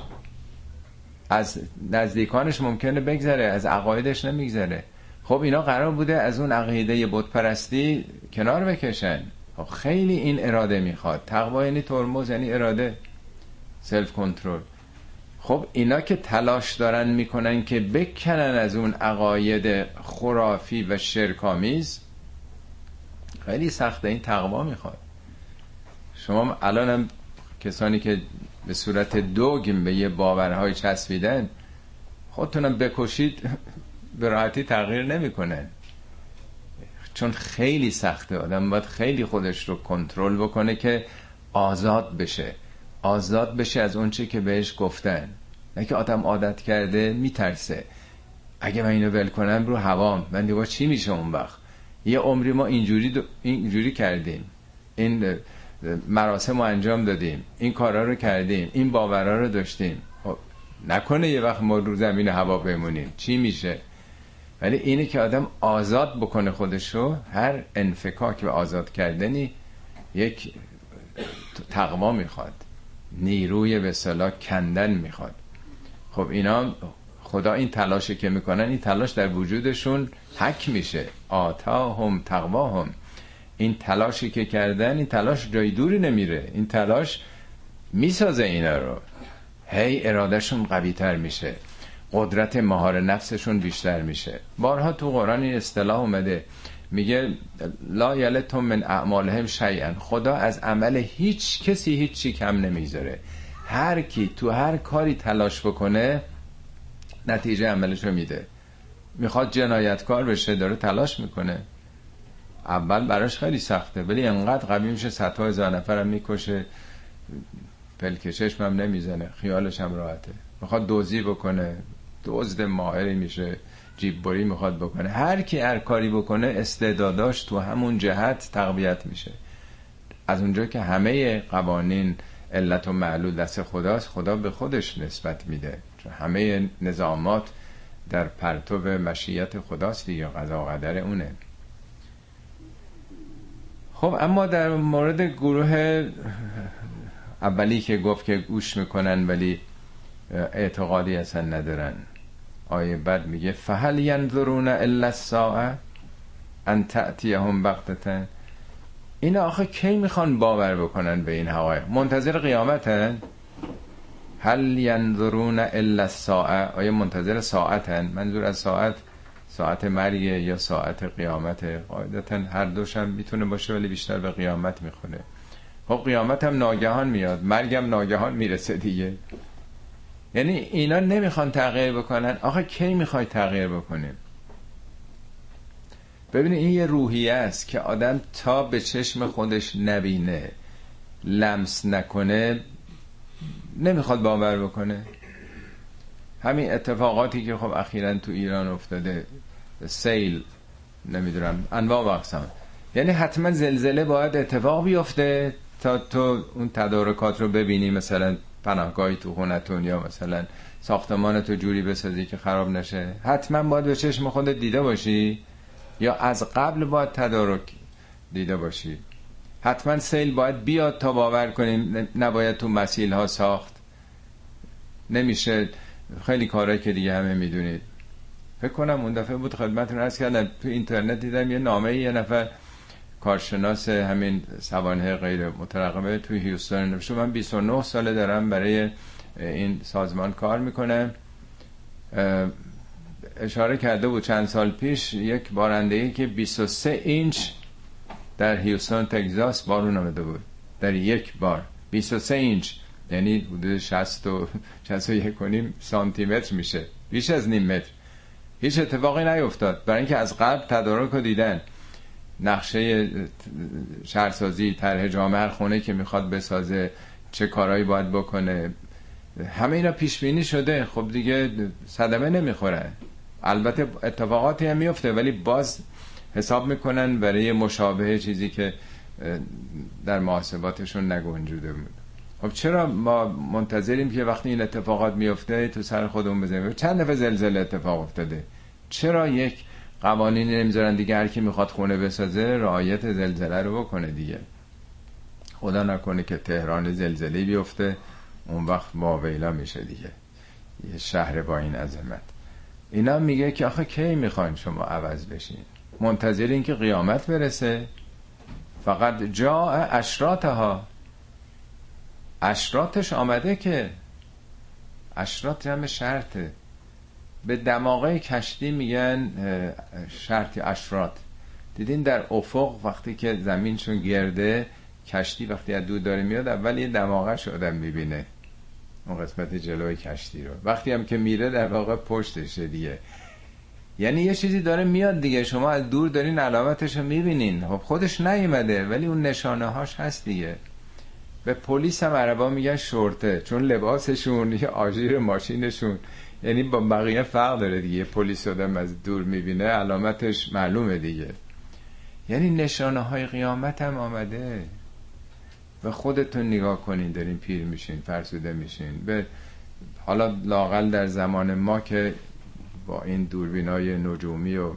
از نزدیکانش ممکنه بگذره از عقایدش نمیگذره. خب اینا قرار بوده از اون عقیده پرستی کنار بکشن. خب خیلی این اراده می‌خواد. تقوا یعنی ترمز یعنی اراده. سلف کنترل خب اینا که تلاش دارن می‌کنن که بکنن از اون عقاید خرافی و شرکامیز خیلی سخته این تقوا می‌خواد. شما الان هم کسانی که به صورت دوگم به یه باورهای چسبیدن خودتونم بکشید به راحتی تغییر نمی‌کنن. چون خیلی سخته. آدم باید خیلی خودش رو کنترل بکنه که آزاد بشه. آزاد بشه از اونچه که بهش گفتن. نه که آدم عادت کرده میترسه. اگه من اینو ول کنم رو هوام. من دیگه چی میشه اون وقت؟ یه عمری ما اینجوری, دو... اینجوری کردیم. این مراسم رو انجام دادیم. این کارا رو کردیم. این باورا رو داشتیم. خب نکنه یه وقت ما رو زمین هوا بمونیم. چی میشه؟ ولی اینه که آدم آزاد بکنه خودشو هر انفکاک و آزاد کردنی یک تقوا می‌خواد. نیروی به صلاح کندن می‌خواد. خب اینا خدا این تلاشه که می‌کنن این تلاش در وجودشون حک میشه. آتا هم تقوا هم این تلاشی که کردن این تلاش جای دوری نمیره. این تلاش می‌سازه اینا رو. هی ارادهشون قوی تر میشه. قدرت مهار نفسشون بیشتر میشه. بارها تو قرآن این اصطلاح اومده. میگه لا یلتم من اعمالهم شیئا. خدا از عمل هیچ کسی هیچی کم نمی‌ذاره هر کی تو هر کاری تلاش بکنه نتیجه عملش رو میده. می‌خواد جنایتکار بشه داره تلاش می‌کنه. اول براش خیلی سخته ولی انقدر قوی میشه صدها هزار نفرم می‌کشه. پلکشش هم نمی‌زنه خیالش هم راحته. می‌خواد دوزی بکنه دزد ماهری میشه جیب بری می‌خواد بکنه. هر کی هر کاری بکنه استعداداش تو همون جهت تقویت میشه. از اونجا که همه قوانین علت و معلول دست خداست خدا به خودش نسبت میده. همه نظامات در پرتو مشیت خداست دیگه قضا قدر اونه. خب اما در مورد گروه اولی که گفت که گوش می‌کنن ولی اعتقادی اصلا ندارن آیه بعد میگه فهل ینظرون الا الساعه ان تأتیهم بغتتن این آخه کی می‌خوان باور بکنن به این حقایق؟ منتظر قیامتن؟ هل ینظرون الا الساعه آیا منتظر ساعتن؟ منظور از ساعت ساعت مرگ یا ساعت قیامت قاعدتا هر دوشم می‌تونه باشه ولی بیشتر به قیامت می‌خونه. خب قیامت هم ناگهان میاد مرگم ناگهان می‌رسه دیگه. یعنی اینا نمی‌خوان تغییر بکنن. آخه کی می‌خوای تغییر بکنیم ببینید این یه روحیه است که آدم تا به چشم خودش نبینه لمس نکنه نمی‌خواد باور بکنه. همین اتفاقاتی که خب اخیرا تو ایران افتاده سیل نمی‌دونم انواع و یعنی حتما زلزله باید اتفاق بیفته تا تو اون تدارکات رو ببینی مثلا پناهگاهی تو خونتون یا مثلا ساختمان تو جوری بسازی که خراب نشه. حتما باید به چشم خودت دیده باشی یا از قبل باید تدارک دیده باشی. حتما سیل باید بیاد تا باور کنیم نباید تو مسیل ها ساخت. نمیشه. خیلی کارهایی که دیگه همه می‌دونید. فکر کنم اون دفعه بود خدمتتون عرض کردم تو اینترنت دیدم یه نامه یه نفر کارشناس همین سوانه غیر مترقبه توی هیوستن نوشته من 29 ساله دارم برای این سازمان کار می‌کنم اشاره کرده بود چند سال پیش یک بارندگی که 23 اینچ در هیوستن تگزاس بارون آمده بود. در یک بار. 23 اینچ. یعنی حدود 60 و 61 کنیم سانتی متر میشه. بیش از نیم متر. هیچ اتفاقی نیفتاد. برای اینکه از قبل تدارک رو دیدن. نقشه شهرسازی طرح جامعه خونه که می‌خواد بسازه چه کارهایی باید بکنه. همه اینا پیش بینی شده. خب دیگه صدمه نمی‌خوره. البته اتفاقاتی هم میفته ولی باز حساب می‌کنن برای مشابه چیزی که در محاسباتشون نگنجوده بود. خب چرا ما منتظریم که وقتی این اتفاقات میفته تو سر خودمون بزنیم؟ چند دفعه زلزله اتفاق افتاده. چرا یک قوانینی نمی‌ذارن دیگه هر کی می‌خواد خونه بسازه رعایت زلزله رو بکنه دیگه؟ خدا نکنه که تهران زلزله بیفته اون وقت واویلا میشه دیگه. یه شهر با این عظمت. اینا میگه که آخه کی می‌خواین شما عوض بشین؟ منتظر که قیامت برسه. فقط جا اشراتها اشراتش آمده که اشرات جمع شرطه به دماغه کشتی میگن شرط اشرات دیدین در افق وقتی که زمینشون گرده کشتی وقتی از دور داره میاد اول یه دماغه شدن می‌بینه. اون قسمت جلوی کشتی رو. وقتی هم که میره در واقع پشتشه دیگه. یعنی یه چیزی داره میاد دیگه شما از دور دارین علامتش رو می‌بینین. خب خودش نیومده ولی اون نشانه هاش هست دیگه. به پلیس هم عربا میگن شورته چون لباسشون یه آژیر ماشینشون. یعنی با بقیه فرق داره دیگه. پلیس آدم از دور می‌بینه علامتش معلومه دیگه. یعنی نشانه های قیامت هم آمده. و خودتون نگاه کنین دارین پیر میشین فرسوده میشین. به حالا لاقل در زمان ما که با این دوربینای نجومی و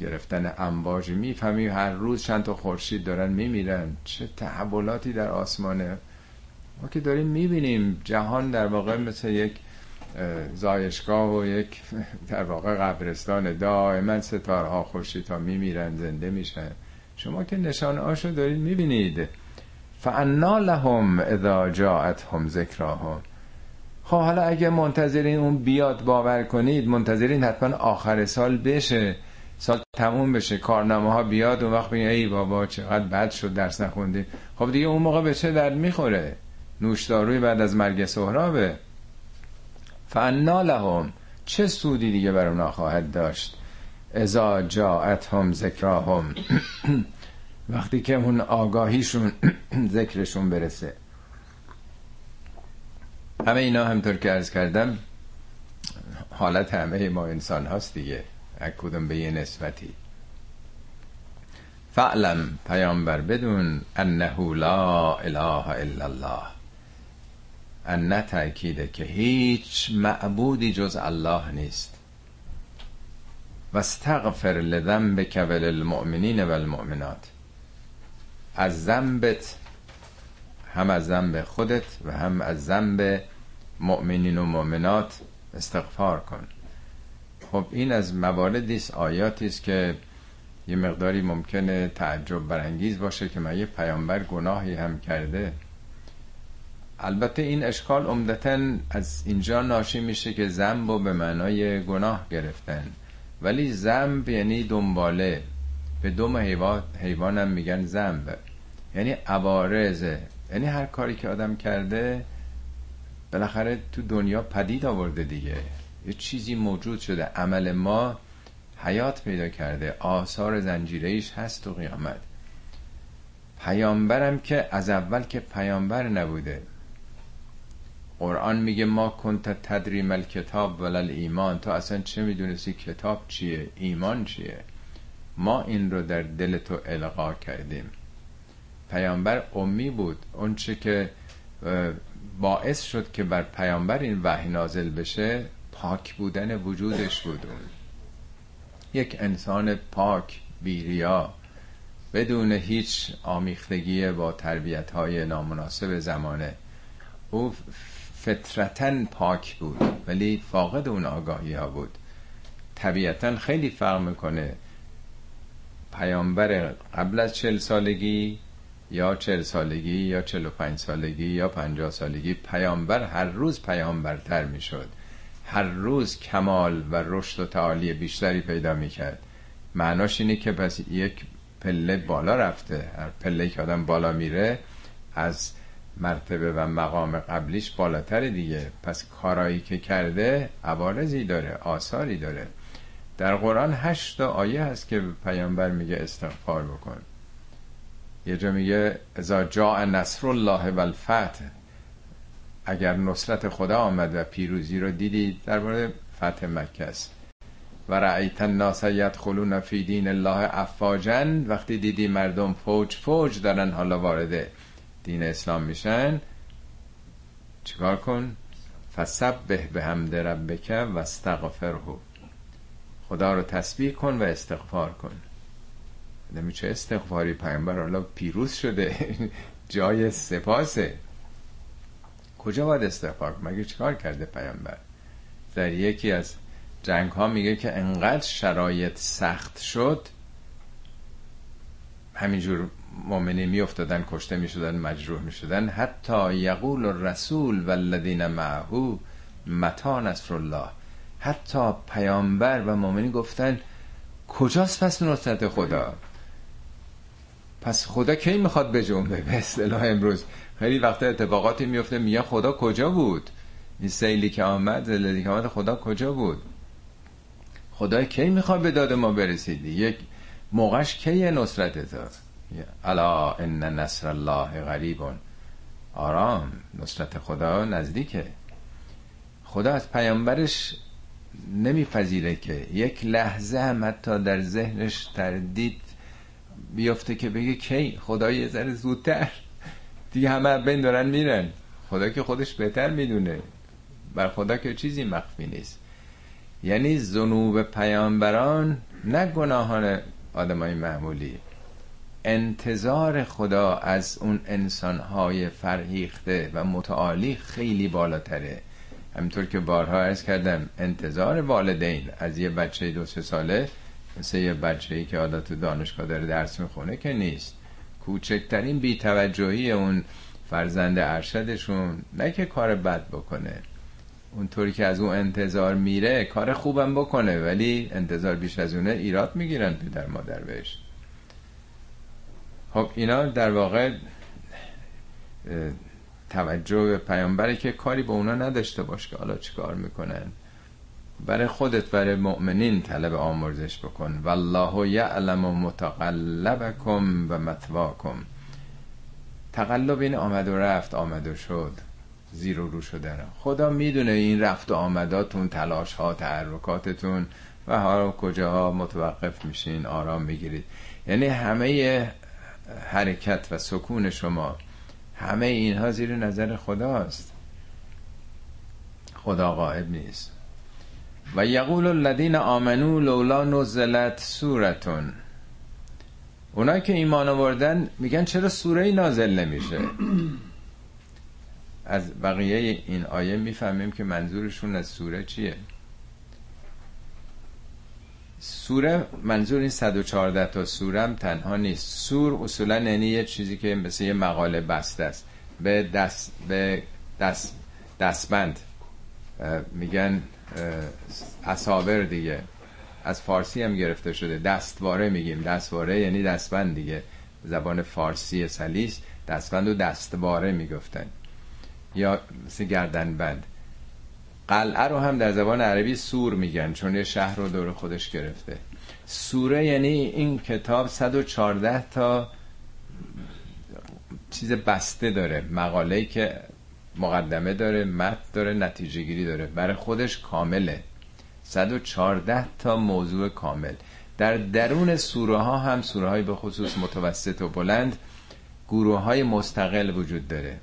گرفتن امواج می‌فهمی هر روز چند تا خورشید دارن میمیرن. چه تحولاتی در آسمانه. ما که داریم می‌بینیم جهان در واقع مثل یک زایشگاه و یک (laughs) در واقع قبرستان. دائما ستارها خورشید ها میمیرن زنده میشن. شما که نشان آشو دارید می‌بینید. فانا لهم اذا جاءتهم ذکراهم خب حالا اگه منتظرین اون بیاد باور کنید منتظرین حتما آخر سال بشه. سال تموم بشه کارنامه ها بیاد و وقت بگید ای بابا چقدر بد شد درس نخوندی خب دیگه اون موقع به چه در می‌خوره؟ نوشداروی بعد از مرگ سهرابه. فانا لهم چه سودی دیگه بر اونا خواهد داشت؟ ازا جاعتهم ذکراهم (clears throat) وقتی که اون آگاهیشون (clears throat) ذکرشون برسه. همه اینا همطور که ارز کردم حالت همه ما انسان هاست دیگه. کدوم به یه نسبتی؟ فعلم پیامبر بدون انه لا اله الا الله. ان تأکیده که هیچ معبودی جز الله نیست. و استغفر لذنبک وللمؤمنین و المؤمنات از ذنبت هم از ذنب خودت و هم از ذنب مؤمنین و مؤمنات استغفار کن. خب این از مواردی است آیاتی است که یه مقداری ممکنه تعجب برانگیز باشه که من یه پیامبر گناهی هم کرده. البته این اشکال عمدتا از اینجا ناشی میشه که ذنب و به معنای گناه گرفتن. ولی ذنب یعنی دنباله. به دوم حیوان میگن ذنب. یعنی عوارضه یعنی هر کاری که آدم کرده بالاخره تو دنیا پدید آورده دیگه. یه چیزی موجود شده. عمل ما حیات پیدا کرده. آثار زنجیریش هست و قیامت. پیامبرم که از اول که پیامبر نبوده. قرآن میگه ما کنت تدریم الکتاب ولل ایمان. تو اصلا چه می‌دونستی کتاب چیه؟ ایمان چیه؟ ما این رو در دل تو القا کردیم. پیامبر امی بود. اون چه که باعث شد که بر پیامبر این وحی نازل بشه پاک بودن وجودش بود اون. یک انسان پاک بیریا بدون هیچ آمیختگی با تربیت های نامناسب زمانه او فطرتا پاک بود ولی فاقد اون آگاهی ها بود. طبیعتا خیلی فرق می‌کنه. پیامبر قبل از چل سالگی یا چل سالگی یا چل و پنج سالگی یا پنجاه سالگی پیامبر هر روز پیامبرتر می‌شد. هر روز کمال و رشد و تعالی بیشتری پیدا می‌کرد. معناش اینه که پس یک پله بالا رفته. هر پله که آدم بالا میره از مرتبه و مقام قبلیش بالاتر دیگه. پس کارایی که کرده عوارضی داره آثاری داره. در قرآن هشت آیه هست که پیامبر میگه استغفار بکن. یه جا میگه ازا جا نصر الله و الفتح اگر نصرت خدا آمد و پیروزی رو دیدی درباره فتح مکه است. و رأیت الناس یدخلون فی دین الله افواجا. وقتی دیدی مردم فوج فوج دارن حالا وارد دین اسلام میشن. چیکار کن؟ فسبح به حمد ربک و استغفره خدا رو تسبیح کن و استغفار کن. نمی چه استغفاری پیامبر؟ حالا پیروز شده. (laughs) جای سپاسه. کجا باید استغفار مگه چیکار کرده پیامبر؟ در یکی از جنگ ها میگه که انقدر شرایط سخت شد همینجور مؤمنین میافتادن کشته می‌شدن مجروح می‌شدن. حتی یقول الرسول والذین معه متا نصر الله. حتی پیامبر و مؤمنین گفتن کجاست پس نصرت خدا؟ پس خدا کی می‌خواد به جنبه به اصطلاح امروز. خیلی وقتا اتفاقاتی میفته میگه خدا کجا بود؟ این سیلی که آمد زلزله که آمد خدا کجا بود؟ خدا کی می‌خواد به داد ما برسیدی؟ یک موقعش کی نصرت داد الا ان نصر الله غریبون. آرام نصرت خدا نزدیکه. خدا از پیامبرش نمیپذیره که یک لحظه هم حتی در ذهنش تردید بیافته که بگه کی؟ خدا یه ذره زودتر. دیگه همه بین دارن میرن. خدا که خودش بهتر می‌دونه. بر خدا که چیزی مخفی نیست. یعنی ذنوب پیامبران نه گناهان آدمای معمولی. انتظار خدا از اون انسانهای فرهیخته و متعالی خیلی بالاتره. همینطور که بارها ارز کردم انتظار والدین. از یه بچه دو سه ساله مثل یه بچه که عادت دانشگاه داره درس می‌خونه که نیست. کوچکترین بیتوجهی اون فرزند ارشدشون نه که کار بد بکنه. اونطوری که از اون انتظار میره کار خوبم بکنه ولی انتظار بیش از اونه ایراد می‌گیرن پدر مادر بهش. خب اینا در واقع توجه پیامبره که کاری به اونا نداشته باش که حالا چیکار می‌کنن. برای خودت برای مؤمنین طلب آمرزش بکن. والله یعلم متقلبکم و متواکم. تقلب این آمد و رفت آمد و شد. زیر و رو شده خدا می‌دونه این رفت و آمداتون تلاش ها تحرکاتتون و ها کجاها متوقف میشین آرام می‌گیرید. یعنی همه حرکت و سکون شما همه اینها زیر نظر خداست. خدا غائب نیست. و یقول الذین آمنو لولا نزلت سورتون. اونایی که ایمان آوردن میگن چرا سوره نازل نمیشه؟ از بقیه این آیه می‌فهمیم که منظورشون از سوره چیه. سوره منظور این 114 تا سوره هم تنها نیست. سور اصولا یعنی یه چیزی که مثل یه مقاله بسته است. به دست به دست دستبند میگن اصابر دیگه. از فارسی هم گرفته شده. دستواره میگیم. دستواره یعنی دستبند دیگه. زبان فارسی سلیس. دستبند و دستواره می‌گفتن. یا مثل گردنبند. قلعه رو هم در زبان عربی سور میگن چون یه شهر رو دور خودش گرفته. سوره یعنی این کتاب 114 تا چیز بسته داره. مقاله که مقدمه داره متن داره نتیجه گیری داره. برای خودش کامله. 114 تا موضوع کامل. در درون سوره ها هم سوره های به خصوص متوسط و بلند گروه های مستقل وجود داره.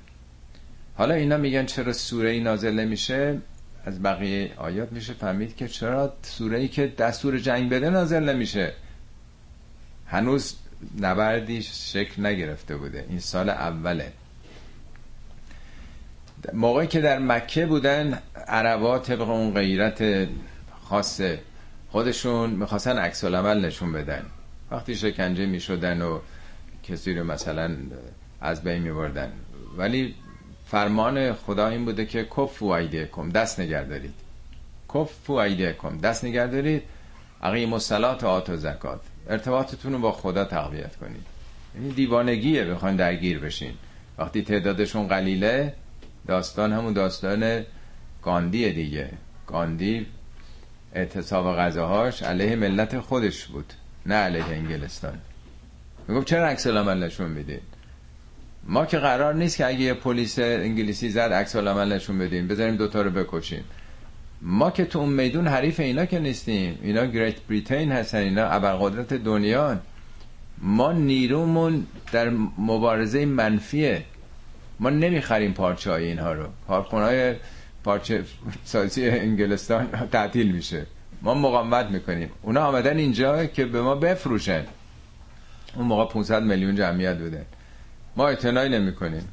حالا اینا میگن چرا سوره ای نازل نمیشه؟ از بقیه آیات میشه فهمید که چرا سوره ای که دستور جنگ بده نازل نمیشه. هنوز نبردی شکل نگرفته بوده. این سال اوله. موقعی که در مکه بودن عربا طبق اون غیرت خاص خودشون می‌خواستن عکس العمل نشون بدن. وقتی شکنجه می‌شدن و کسی رو مثلا از بین میبردن. ولی فرمان خدا این بوده که کف و کم دست نگه دارید. کف و کم دست نگه دارید. عقیم و سلات و آت و زکات ارتباطتون رو با خدا تقویت کنید. این یعنی دیوانگیه بخواین درگیر بشین. وقتی تعدادشون قلیله داستان همون داستان گاندی دیگه. گاندی اعتصاب غذاهاش علیه ملت خودش بود نه علیه انگلستان. می‌گفت چرا عکس العمل نشون می‌دید ما که قرار نیست که اگه یه پلیس انگلیسی زد عکس العمل نشون بدیم بذاریم دوتا رو بکشیم. ما که تو اون میدون حریف اینا که نیستیم اینا گریت بریتین هستن اینا ابرقدرت دنیا ما نیرومون در مبارزه منفیه. ما نمی‌خریم پارچه های اینها رو. کارخونه های پارچه سازی انگلستان تعطیل میشه. ما مقاومت می‌کنیم. اونا آمدن اینجا که به ما بفروشن. اون موقع 500 میلیون جمعیت بوده. ما اعتنایی نمی کنیم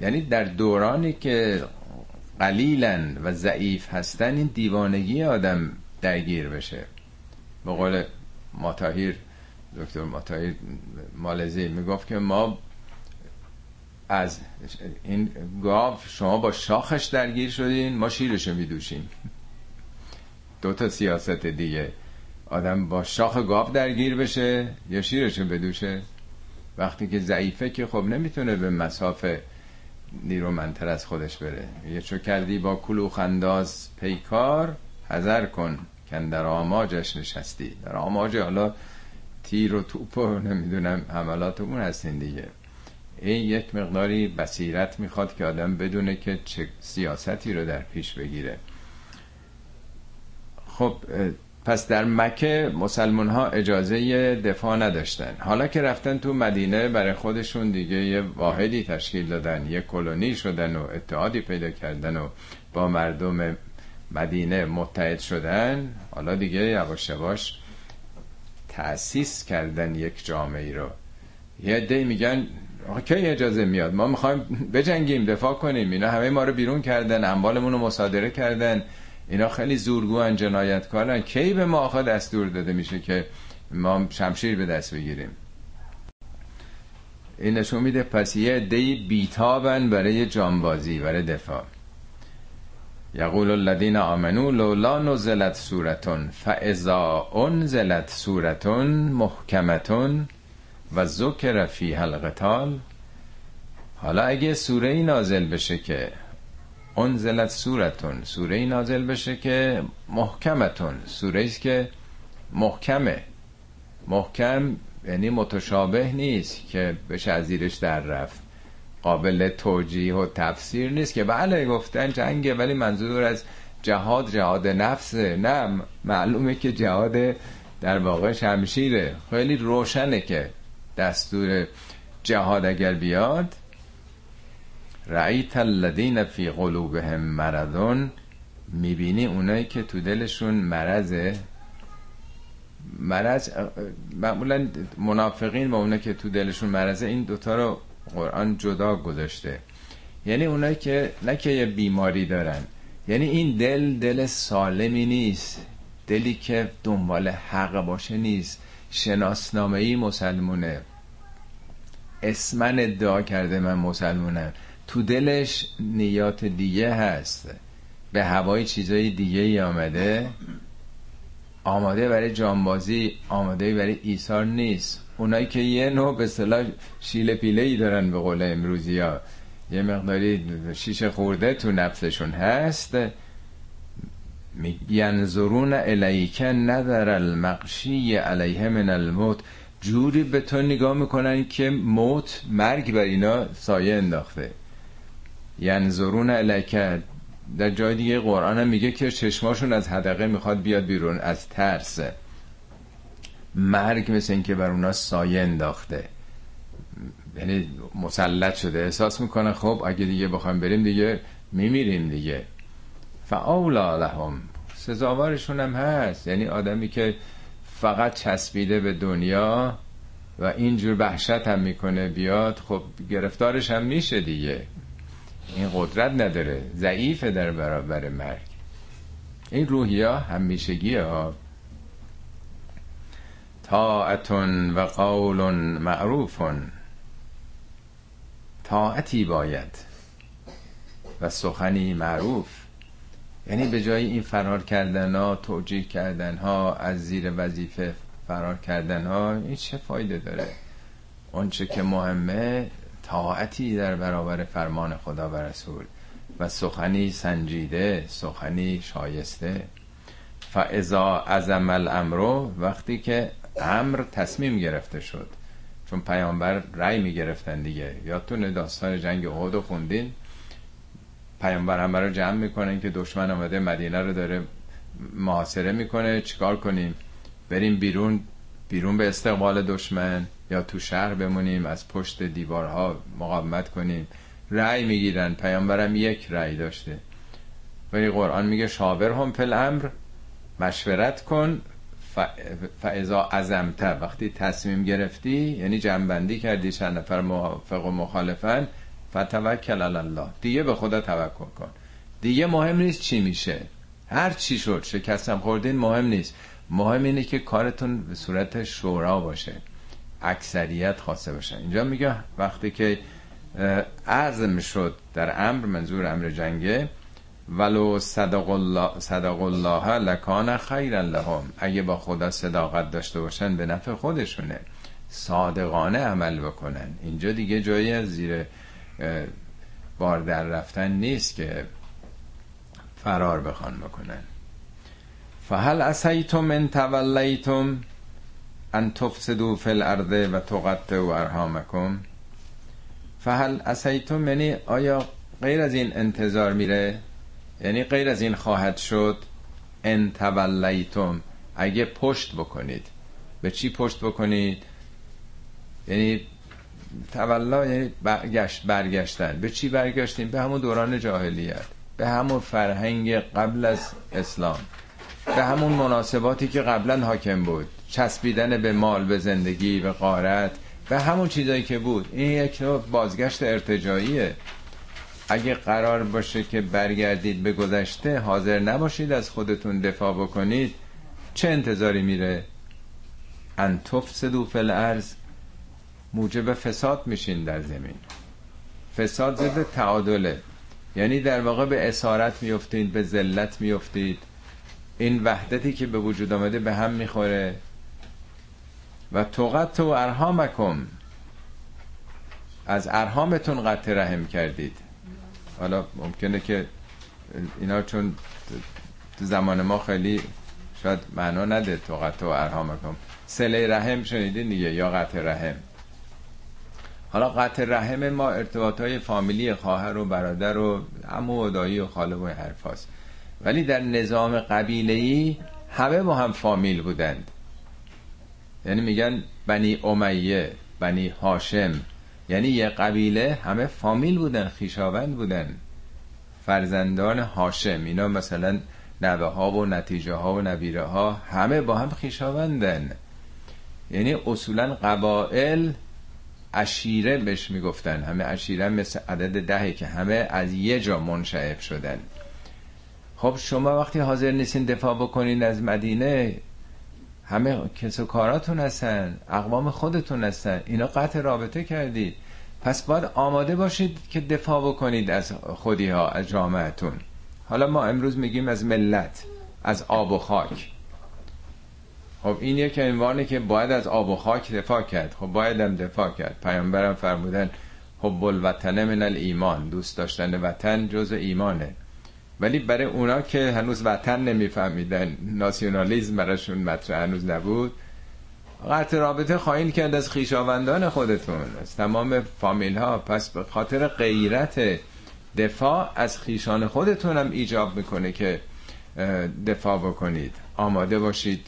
یعنی در دورانی که قلیلا و ضعیف هستن این دیوانگی آدم درگیر بشه. به قول ماتاهیر دکتر ماتاهیر مالزی می‌گفت که ما از این گاو شما با شاخش درگیر شدین ما شیرشو میدوشیم. دو تا سیاست دیگه. آدم با شاخ گاو درگیر بشه یا شیرشو بدوشه؟ وقتی که ضعیفه که خب نمی‌تونه به مسافه نیرومندتر از خودش بره. یه چو کردی با کلوخ انداز پیکار حذر کن که در آماجش نشستی. در آماج حالا تیر و توپ و نمی‌دونم حملاتمون هستین دیگه. این یک مقداری بصیرت می‌خواد که آدم بدونه که چه سیاستی رو در پیش بگیره. خب پس در مکه مسلمان ها اجازه دفاع نداشتن. حالا که رفتن تو مدینه برای خودشون دیگه یه واحدی تشکیل دادن یه کلونی شدن و اتحادی پیدا کردن و با مردم مدینه متحد شدن حالا دیگه یواش یواش تأسیس کردن یک جامعه رو. یه عده میگن کی اجازه میاد؟ ما می‌خوایم بجنگیم دفاع کنیم. اینا همه ما رو بیرون کردن اموالمون رو مصادره کردن. اینا خیلی زورگو جنایتکارن. کی به ما آخه دستور داده میشه که ما شمشیر به دست بگیریم؟ این نشون میده پس یه عده بیتابن برای جانبازی برای دفاع. یقول الذین آمنو لولا نزلت سورتون فاذا انزلت سورتون محکمتون و ذکر فی القتال. حالا اگه سوره ای نازل بشه که انزلت سورتون سوره ای نازل بشه که محکمتون. سوره است که محکمه. محکم یعنی متشابه نیست که بشه از زیرش در رفت. قابل توجیه و تفسیر نیست که بله گفتن جنگه ولی منظور از جهاد جهاد نفسه نه معلومه که جهاد در واقع شمشیره. خیلی روشنه که دستور جهاد اگر بیاد رأیت الذین فی قلوبهم مرضون می‌بینی اونایی که تو دلشون مرضه؟ مرض معمولا منافقین و اونایی که تو دلشون مرضه این دوتا رو قرآن جدا گذاشته. یعنی اونایی که نه یه بیماری دارن یعنی این دل دل سالمی نیست. دلی که دنبال حق باشه نیست. شناسنامه ای مسلمونه. اسمن ادعا کرده من مسلمونم. تو دلش نیات دیگه هست. به هوای چیزای دیگه ای آمده. آماده برای جانبازی آماده برای ایثار نیست. اونایی که یه نوع به صلاح شیل پیله ای دارن به قول امروزی ها. یه مقداری شیشه خورده تو نفسشون هست. ینظرون الیک ندر المقشی علیه من الموت. جوری به تو نگاه می‌کنن که موت مرگ بر اینا سایه انداخته. ینظرون الکه در جای دیگه قرآن هم میگه که چشماشون از حدقه می‌خواد بیاد بیرون از ترس. مرگ مثل اینکه بر اونا سایه انداخته. یعنی مسلط شده احساس می‌کنه خب اگه دیگه بخوایم بریم دیگه میمیریم دیگه. فاولا لهم. سزاوارشون هم هست. یعنی آدمی که فقط چسبیده به دنیا و اینجور وحشت هم می‌کنه بیاد خب گرفتارش هم میشه دیگه. این قدرت نداره. ضعیفه در برابر مرگ. این روحیا همیشگیه ها. طاعتون و قول معروفون. طاعتی باید. و سخنی معروف. یعنی به جای این فرار کردن ها توجیه کردن ها از زیر وظیفه فرار کردن ها این چه فایده داره؟ اونچه که مهمه طاعتی در برابر فرمان خدا و رسول و سخنی سنجیده سخنی شایسته. فاذا عزم الامر وقتی که امر تصمیم گرفته شد چون پیامبر رأی می گرفتن دیگه. یادتونه داستان جنگ احد خوندین؟ پیامبر همه رو جمع می‌کنن که دشمن آمده مدینه رو داره محاصره می‌کنه چیکار کنیم؟ بریم بیرون بیرون به استقبال دشمن یا تو شهر بمونیم از پشت دیوارها مقاومت کنیم. رأی می‌گیرن پیامبرم یک رأی داشته. ولی قرآن میگه شاور هم فل امر مشورت کن فعضا ازمت وقتی تصمیم گرفتی یعنی جنبندی کردی چند نفر موافق و مخالفن فتوکل الله. دیگه به خدا توکل کن. دیگه مهم نیست چی میشه. هر چی شد شکستم خوردین مهم نیست. مهم اینه که کارتون به صورت شورا باشه. اکثریت خواسته باشه اینجا میگه وقتی که عزم شد در امر منظور امر جنگه ولو صدق الله, صدق الله لکان خیر لهم. اگه با خدا صداقت داشته باشن به نفع خودشونه. صادقانه عمل بکنن. اینجا دیگه جایی از زیر بار در رفتن نیست که فرار بخوان بکنن. فهل اسیتم ان تولیتم ان تفسدوا فی الارض و تقطعوا ارحامکم. فهل اسیتم یعنی آیا غیر از این انتظار میره؟ یعنی غیر از این خواهد شد ان تولیتم. اگه پشت بکنید. به چی پشت بکنید؟ یعنی تولا یعنی برگشت برگشتن. به چی برگشتیم؟ به همون دوران جاهلیت. به همون فرهنگ قبل از اسلام. به همون مناسباتی که قبلا حاکم بود. چسبیدن به مال به زندگی به قارت به همون چیزایی که بود. این یک بازگشت ارتجاییه اگه قرار باشه که برگردید به گذشته حاضر نباشید از خودتون دفاع بکنید چه انتظاری میره؟ ان تفسدو فی الارض موجب فساد میشین در زمین. فساد ضد تعادله. یعنی در واقع به اسارت میفتید به ذلت میفتید. این وحدتی که به وجود آمده به هم می‌خوره. و توقت و ارهامکم از ارهامتون قطع رحم کردید. حالا ممکنه که اینا چون تو زمان ما خیلی شاید معنا نده توقت و ارهامکم سله رحم شنیدین دیگه یا قطع رحم؟ حالا قطع رحم ما ارتباط های فامیلی خواهر و برادر و عمو و دایی و خاله و حرفاست ولی در نظام قبیله همه با هم فامیل بودند. یعنی میگن بنی امیه بنی هاشم. یعنی یه قبیله همه فامیل بودن خیشاوند بودن. فرزندان هاشم. اینا مثلا نوه ها و نتیجه ها و نبیره ها همه با هم خیشاوندن. یعنی اصولا قبائل اشیره بهش می‌گفتن. همه اشیره مثل عدد دهه که همه از یه جا منشعب شدن. خب شما وقتی حاضر نیستین دفاع بکنین از مدینه همه کس و کاراتون هستن اقوام خودتون هستن. اینا قطع رابطه کردید پس باید آماده باشید که دفاع بکنید از خودی ها از جامعتون. حالا ما امروز میگیم از ملت از آب و خاک. خب این یک عنوانه که باید از آب و خاک دفاع کرد. خب باید هم دفاع کرد. پیامبرم فرمودن حب الوطن من الایمان. دوست داشتن وطن جز ایمانه. ولی برای اونا که هنوز وطن نمیفهمیدن ناسیونالیزم براشون مطرح هنوز نبود قطع رابطه خواهید کرد از خیشاوندان خودتون. از تمام فامیل ها پس به خاطر غیرت دفاع از خیشان خودتون هم ایجاب می‌کنه که دفاع بکنید. آماده باشید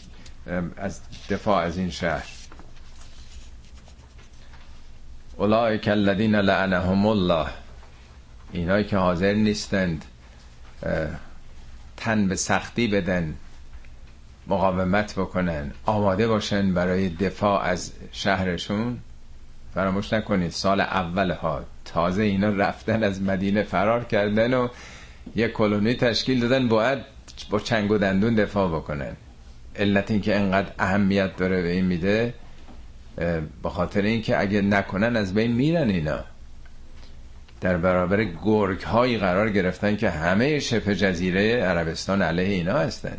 از دفاع از این شهر. اولئک الذین لعنهم الله. اینایی که حاضر نیستند تن به سختی بدن مقاومت بکنن آماده باشن برای دفاع از شهرشون. فراموش نکنید سال اول ها تازه اینا رفتن از مدینه فرار کردن و یه کلونی تشکیل دادن باید با چنگ و دندون دفاع بکنن. علت این که انقدر اهمیت داره به این میده به خاطر اینکه اگه نکنن از بین میرن اینا. در برابر گرگ هایی قرار گرفتن که همه شبه جزیره عربستان علیه اینا هستن.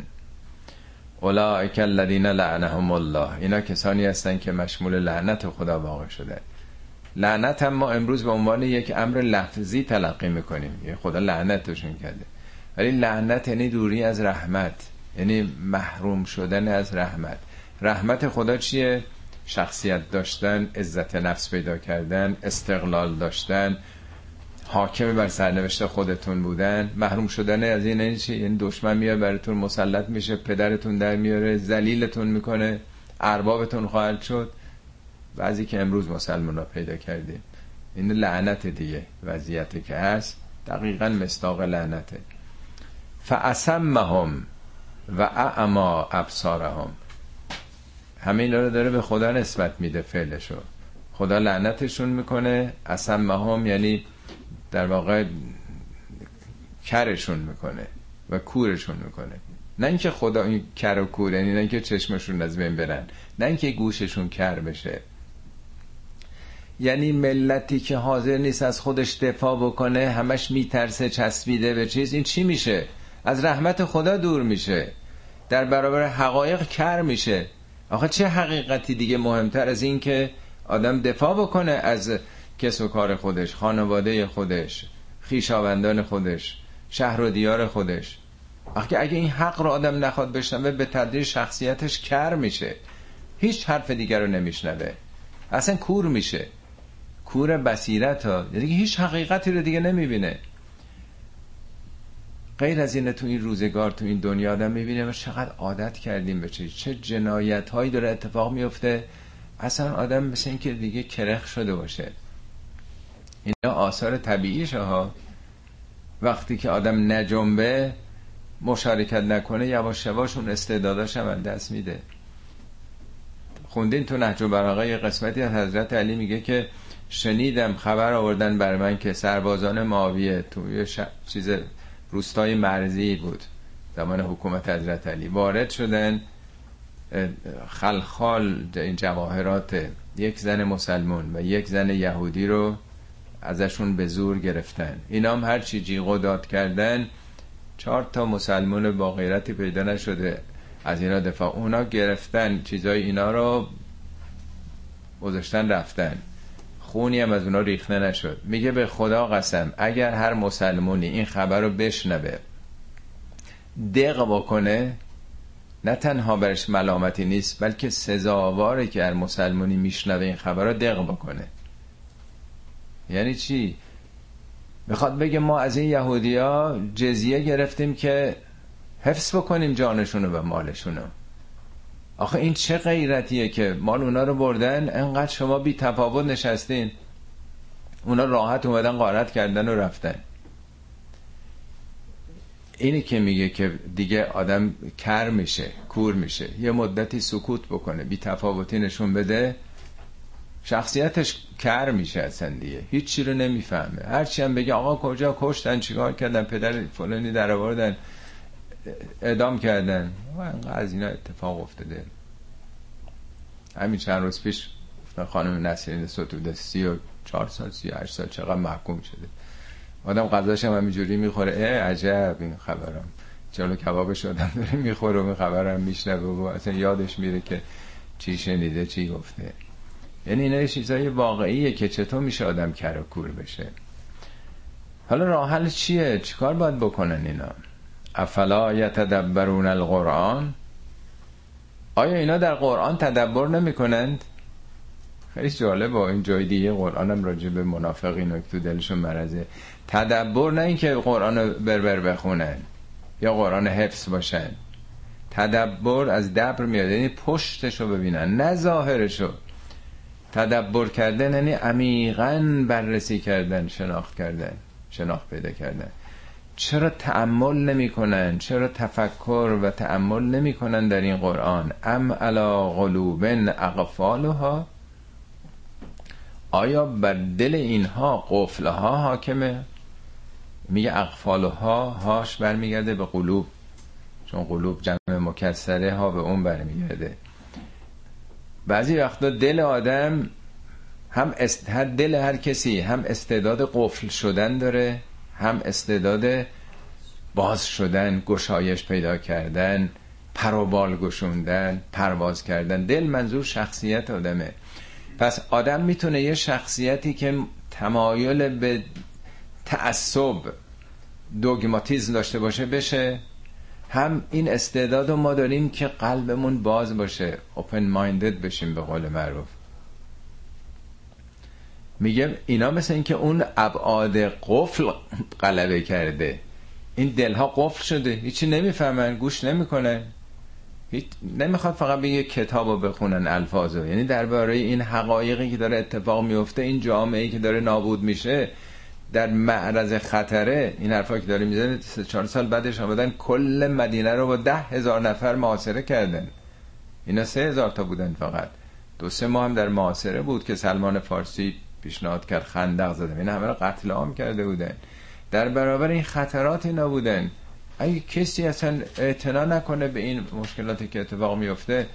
اولئک الذین لعنهم الله. اینا کسانی هستن که مشمول لعنت خدا واقع شده. لعنت هم ما امروز به عنوان یک امر لفظی تلقی می‌کنیم. یه خدا لعنتشون کرده. ولی لعنت یعنی دوری از رحمت. یعنی محروم شدن از رحمت. رحمت خدا چیه؟ شخصیت داشتن عزت نفس پیدا کردن استقلال داشتن حاکم بر سرنوشت خودتون بودن. محروم شدن از این این چی؟ این دشمن میاد براتون مسلط میشه پدرتون در میاره ذلیلتون می‌کنه اربابتون خواهد شد. بعضی که امروز مسلمان را پیدا کردیم. این لعنت دیگه وضعیتی که هست دقیقا مستاق لعنته. فاسمهم و اعما ابصارهم. همه اینا رو داره به خدا نسبت میده فعلشو. خدا لعنتشون می‌کنه اسمهم یعنی در واقع کرشون می‌کنه و کورشون می‌کنه. نه اینکه خدا این کر و کور یعنی نه اینکه چشمشون از بین برن نه اینکه گوششون کر بشه. یعنی ملتی که حاضر نیست از خودش دفاع بکنه همش میترسه چسبیده به چیز. این چی میشه؟ از رحمت خدا دور میشه. در برابر حقایق کر میشه. آخه چه حقیقتی دیگه مهمتر از این که آدم دفاع بکنه از کس و کار خودش خانواده خودش خیشاوندان خودش شهر و دیار خودش. آخه اگه این حق رو آدم نخواد بشنوه به تدریج شخصیتش کر میشه. هیچ حرف دیگر رو نمیشنوه. اصلا کور میشه. کور بصیرت ها. دیگه هیچ حقیقتی رو دیگه نمی‌بینه. غیر از اینه تو این روزگار تو این دنیا آدم می‌بینه ما چقدر عادت کردیم به چه چه جنایت هایی داره اتفاق میفته اصلا آدم مثل این که دیگه کرخ شده باشه. اینا آثار طبیعیشه ها وقتی که آدم نجنبه مشارکت نکنه یواش یواش اون استعداداش هم دست میده. خوندین تو نهج البلاغه قسمتی از حضرت علی میگه که شنیدم خبر آوردن بر من که سربازان معاویه تو یه چیز روستای مرزی بود. زمان حکومت حضرت علی. وارد شدن خلخال جواهرات. یک زن مسلمون و یک زن یهودی رو ازشون به زور گرفتن. اینا هم هر چی جیغ داد کردن چهار تا مسلمون با غیرتی پیدا نشده از اینا دفاع. اونا گرفتن چیزای اینا رو گذاشتن رفتن. خونی هم از اونا ریخته نشد. میگه به خدا قسم اگر هر مسلمونی این خبر رو بشنوه دق بکنه نه تنها برش ملامتی نیست بلکه سزاواره که هر مسلمونی میشنوه این خبر رو دق بکنه. یعنی چی؟ می‌خواد بگه ما از این یهودیا جزیه گرفتیم که حفظ بکنیم جانشونو و مالشونو. آخه این چه غیرتیه که مال اونا رو بردن؟ انقدر شما بی تفاوت نشستین. اونا راحت اومدن قارت کردن و رفتن. اینی که میگه که دیگه آدم کر میشه کور میشه. یه مدتی سکوت بکنه بی تفاوتی نشون بده. شخصیتش کر میشه اصلا دیگه. هیچی رو نمی‌فهمه. هرچی هم بگه آقا کجا کشتن چیکار کردن پدر فلانی در آوردن اعدام کردن. از اینا اتفاق افتاده. همین چند روز پیش خانم نسرین ستوده سی و چهار سال سی و هشت سال چقدر محکوم شده. آدم قضاش هم همینجوری می‌خوره. اه عجب این خبرم جلو کبابش آدم داره می‌خوره و این خبرم میشنوه و اصلا یادش میره که چی شنیده چی گفته. یعنی اینا چیزای واقعیه که چطور میشه آدم کر و کور بشه؟ حالا راه حل چیه؟ چیکار باید بکنن اینا؟ افلا یتدبرون القرآن؟ آیا اینا در قرآن تدبر نمی کنند؟ خیلی جالب با این جای دیگه قرآن هم راجع به منافقین تو دلشون مرزه تدبر نه اینکه قرآن رو بربر بخونن یا قرآن حفظ باشن. تدبر از دبر میاد یعنی پشتشو ببینن نه ظاهرشو. تدبر کردن یعنی عمیقا بررسی کردن شناخت کردن شناخت پیدا کردن. چرا تأمل نمی‌کنن؟ چرا تفکر و تأمل نمی‌کنن در این قرآن؟ ام علا قلوب اقفالها آیا بر دل اینها قفلها حاکمه؟ میگه اقفالها هاش برمیگرده به قلوب چون قلوب جمع مکسره ها به اون برمیگرده. بعضی وقتا دل آدم هم است... دل هر کسی هم استعداد قفل شدن داره هم استعداد باز شدن گشایش پیدا کردن پروبال گشوندن پرواز کردن. دل منظور شخصیت آدمه. پس آدم می‌تونه یه شخصیتی که تمایل به تعصب دوگماتیزم داشته باشه بشه. هم این استعداد رو ما داریم که قلبمون باز باشه اوپن مایندد بشیم به قول معروف. میگه اینا مثل اینکه اون ابعاد قفل غلبه کرده. این دلها قفل شده. هیچی نمی‌فهمن گوش نمی‌کنن. هیچ نمی‌خواد فقط به یه کتاب رو بخونن الفاظو. یعنی درباره این حقایقی که داره اتفاق میفته این جامعه که داره نابود میشه در معرض خطره این حرفا که داره می‌زنه سه چهار سال بعدش آمدن کل مدینه رو با ده هزار نفر محاصره کردن. اینا سه هزار تا بودن فقط. دو سه ماه هم در محاصره بود که سلمان فارسی پیشنهاد کرد خندق زدن این همه رو قتل عام کرده بودن. در برابر این خطرات اینا بودن اگه کسی اصلا اعتنا نکنه به این مشکلاتی که اتفاق میفته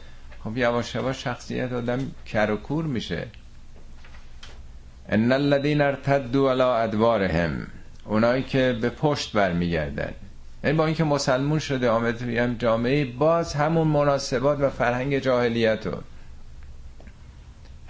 خب یواش یواش شخصیت آدم کرکور میشه. ان الذين ارتدوا على ادبارهم اونایی که به پشت برمیگردن. یعنی با اینکه مسلمون شده آمد جامعه باز همون مناسبات و فرهنگ جاهلیت رو.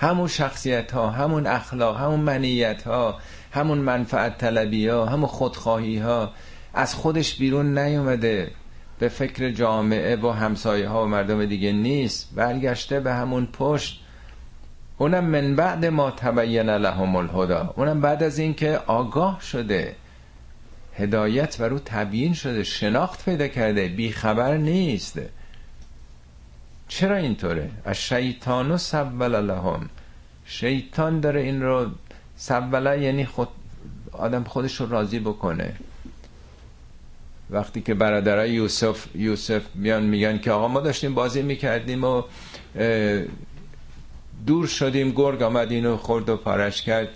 همون شخصیت ها همون اخلاق همون منیت ها همون منفعت طلبی ها همون خودخواهی ها از خودش بیرون نیومده. به فکر جامعه و همسایه ها و مردم دیگه نیست. برگشته به همون پشت. اونم من بعد ما تبین لهم الهدا اونم بعد از اینکه آگاه شده. هدایت بر او تبیین شده. شناخت پیدا کرده. بیخبر نیست. چرا اینطوره؟ از شیطان و سبل لهم. شیطان داره این رو سبله یعنی خود آدم خودش رو راضی بکنه. وقتی که برادرای یوسف یوسف بیان میگن که آقا ما داشتیم بازی می‌کردیم و دور شدیم گرگ آمد اینو خورد و پارش کرد.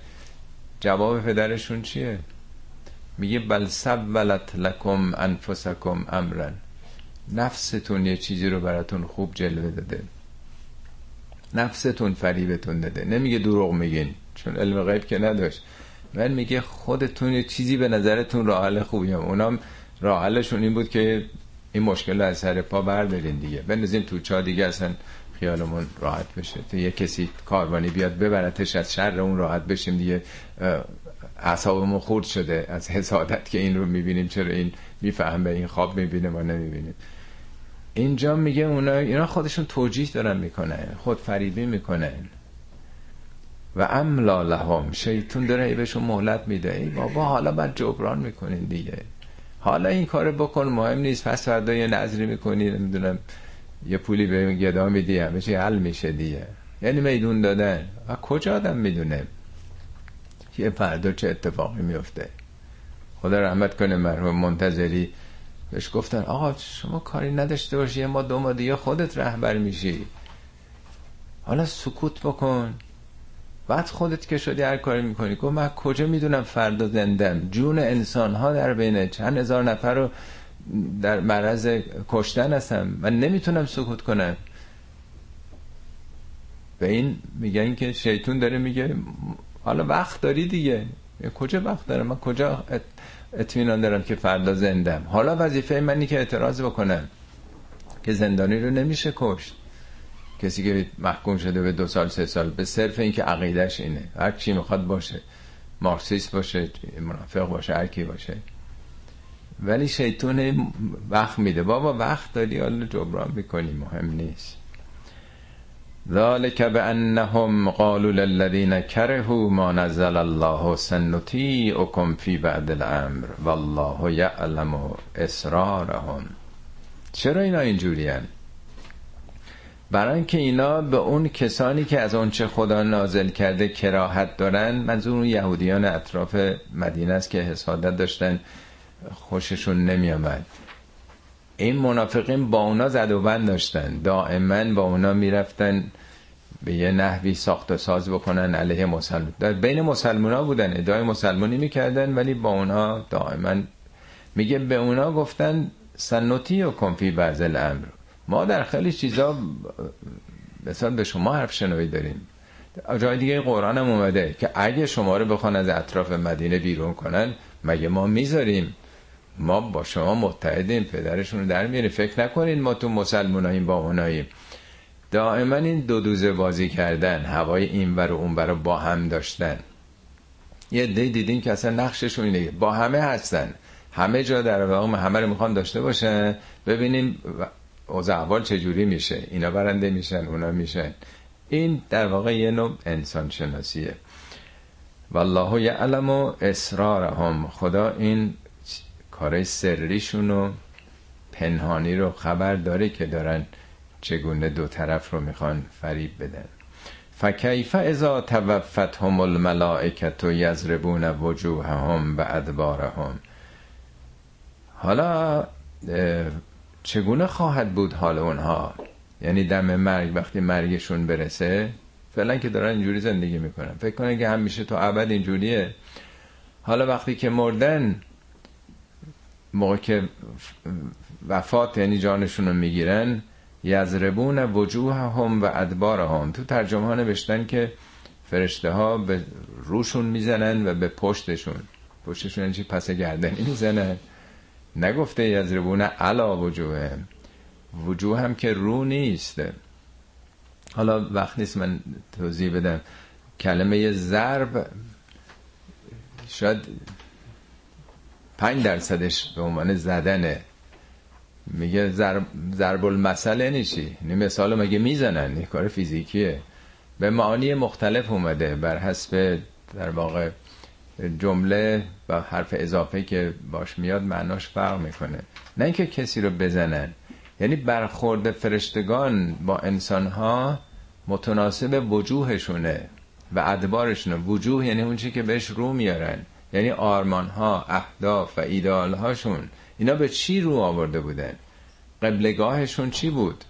جواب پدرشون چیه؟ میگه بل سبلت لکم انفسکم امرن. نفستون یه چیزی رو براتون خوب جلوه داده. نفستون فریبتون داده. نمیگه دروغ میگین چون علم غیب که نداشت. من میگه خودتون یه چیزی به نظرتون راه حل خوبیه اونام راه این بود که این مشکل رو از سر پا بردارین دیگه. بندازیم تو چا دیگه اصلا خیالمون راحت بشه. تو یه کسی کاروانی بیاد ببرتش از شر اون راحت بشیم دیگه. اعصابمون خورد شده. از حسادت که این رو می‌بینیم چرا این می‌فهمه این خواب می‌بینه ما نمی‌بینیم. اینجا میگه اونا اینا خودشون توجیه دارن می‌کنن خود فریبی می‌کنن. و املا لهم شیطون داره بهشون مهلت میده. ای بابا حالا بعد جبران می‌کنین دیگه. حالا این کار بکن مهم نیست. پس فردا یه نظری می‌کنی نمی‌دونم یه پولی به گدا میدی همه چی حل میشه دیگه. یعنی میدون دادن. و کجا آدم می‌دونه؟ یه فردا چه اتفاقی میفته خدا رحمت کنه مرحوم منتظری. بهش گفتن آقا شما کاری نداشته باشی ما دو ما دیگه خودت رهبر میشی. حالا سکوت بکن. بعد خودت که شدی هر کاری می‌کنی. گفت من کجا می‌دونم فردا زندم؟ جون انسان ها در بینه چند هزار نفر رو در معرض کشتن هستم. من نمی‌تونم سکوت کنم. به این میگن که شیطون داره میگه حالا وقت داری دیگه. کجا وقت دارم؟ من کجا اطمینان دارم که فردا زندم. حالا وظیفه منی که اعتراض بکنم که زندانی رو نمیشه کشت. کسی که محکوم شده به دو سال سه سال به صرف اینکه عقیدش اینه. هر چی می‌خواد باشه. مارکسیست باشه منافق باشه هر کی باشه. ولی شیطون وقت میده. بابا وقت داری حالا جبران می‌کنی مهم نیست. ذالک بانهم قالوا للذین كرهوا ما نزل الله سنطيعكم فی بعد الامر والله یعلم اسرارهم چرا اینا اینجوری برای اینکه اینا به اون کسانی که از آنچه خدا نازل کرده کراهت دارن منظور اون یهودیان اطراف مدینه است که حسادت داشتن خوششون نمیامد این منافقین با اونا زد و بند داشتن. دائما با اونا می‌رفتن به یه نحوی ساخت و ساز بکنن علیه مسلمان در بین مسلمان ها بودن ادعای مسلمانی می‌کردن ولی با اونا دائما. میگه به اونا گفتن سنوتی و کنفی بعض الامر. ما در خیلی چیزا مثلا به شما حرف شنوی داریم. جای دیگه قرآن هم اومده که اگه شما رو بخوان از اطراف مدینه بیرون کنن مگه ما می‌ذاریم ما با شما متحدیم پدرشون رو در میره فکر نکنین ما تو مسلماناییم با اوناییم. دائما این دو دوزه بازی کردن هوای این و اون بر با هم داشتن. یه دی دیدین که اصلا نقششون اینه. با همه هستن. همه جا در واقع همه رو می‌خوان داشته باشن. ببینیم اوضاع احوال چجوری میشه. اینا برنده میشن اونا میشن. این در واقع یه نوع انسان شناسیه والله یعلم و اسرارهم. خدا این کارای سریشون و پنهانی رو خبر داره که دارن چگونه دو طرف رو می‌خوان فریب بدن. فکیف اذا توفتهم الملائکت و یزربون وجوههم به ادبارهم حالا چگونه خواهد بود حال اونها؟ یعنی دم مرگ وقتی مرگشون برسه فعلا که دارن اینجوری زندگی می‌کنن. فکر کنن که همیشه تو ابد اینجوریه. حالا وقتی که مردن موقع که وفات یعنی جانشون رو می‌گیرن یزربون وجوه هم و ادبار هم تو ترجمه ها نوشتن که فرشته ها به روشون می‌زنن و به پشتشون. پشتشون یعنی چی؟ پس گردنی می‌زنن. نگفته یزربون علا وجوه وجوه هم که رو نیست. حالا وقت نیست من توضیح بدم. کلمه ضرب شاید پنج درصدش به عنوان زدنه. میگه ضرب, المثل نیشی این مثال مگه می‌زنن؟ این کار فیزیکیه. به معانی مختلف اومده بر حسب در واقع جمله و حرف اضافه که باش میاد معناش فرق می‌کنه. نه اینکه کسی رو بزنن. یعنی برخورد فرشتگان با انسانها متناسب وجوهشونه و ادبارشونه. وجوه یعنی اون چی که بهش رو میارن. یعنی آرمان ها اهداف و ایدال هاشون اینا به چی رو آورده بودن؟ قبلگاهشون چی بود؟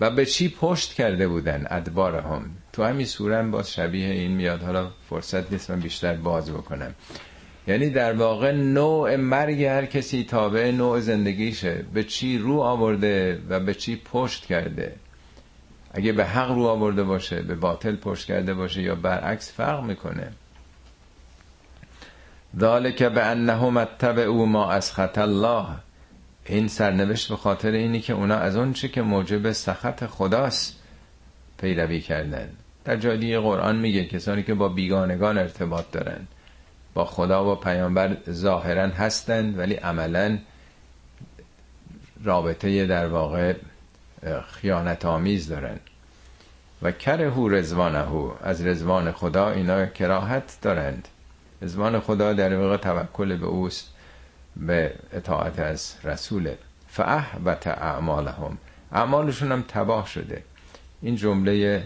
و به چی پشت کرده بودن ادبار هم تو همین سوره باز شبیه این میاد. حالا فرصت نیست من بیشتر باز بکنم. یعنی در واقع نوع مرگ هر کسی تابع نوع زندگیشه. به چی رو آورده و به چی پشت کرده؟ اگه به حق رو آورده باشه به باطل پشت کرده باشه یا برعکس فرق می‌کنه. ذالک به انهم اتبعوا ما اسخط الله. این سرنوشت به خاطر اینی که اونا از اون چی که موجب سخط خداست پیروی کردن. در جای قرآن میگه کسانی که با بیگانگان ارتباط دارن با خدا و پیامبر ظاهرا هستند ولی عملا رابطه در واقع خیانت آمیز دارن. و کره هو رزوانه از رزوان خدا اینا کراهت دارند. رزوان خدا در واقع توکل به اوست به اطاعت از رسوله فاحبت اعمالهم. اعمالشون هم تباه شده. این جمله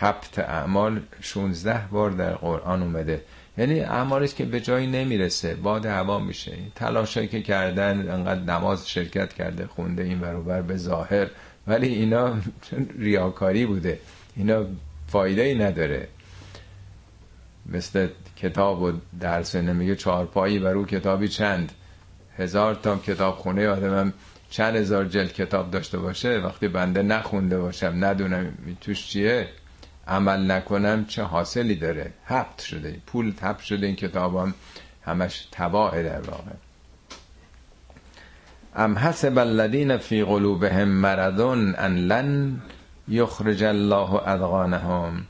حبت اعمال 16 بار در قرآن اومده. یعنی اعمالی که به جایی نمی‌رسه باد هوا میشه. تلاشایی که کردن انقدر نماز شرکت کرده خونده این برابر به ظاهر. ولی اینا (laughs) ریاکاری بوده. اینا فایده ای نداره. مثل کتاب و درس نمیگه چهار پایی او کتابی چند؟ هزار تا کتاب خونه آدمم چند هزار جلد کتاب داشته باشه؟ وقتی بنده نخونده باشم ندونم توش چیه؟ عمل نکنم چه حاصلی داره؟ حبت شده پول تب شده این کتابم همش تباه در واقع. ام حسب الذین فی قلوبهم مرضون ان لن یخرج الله ادغانهم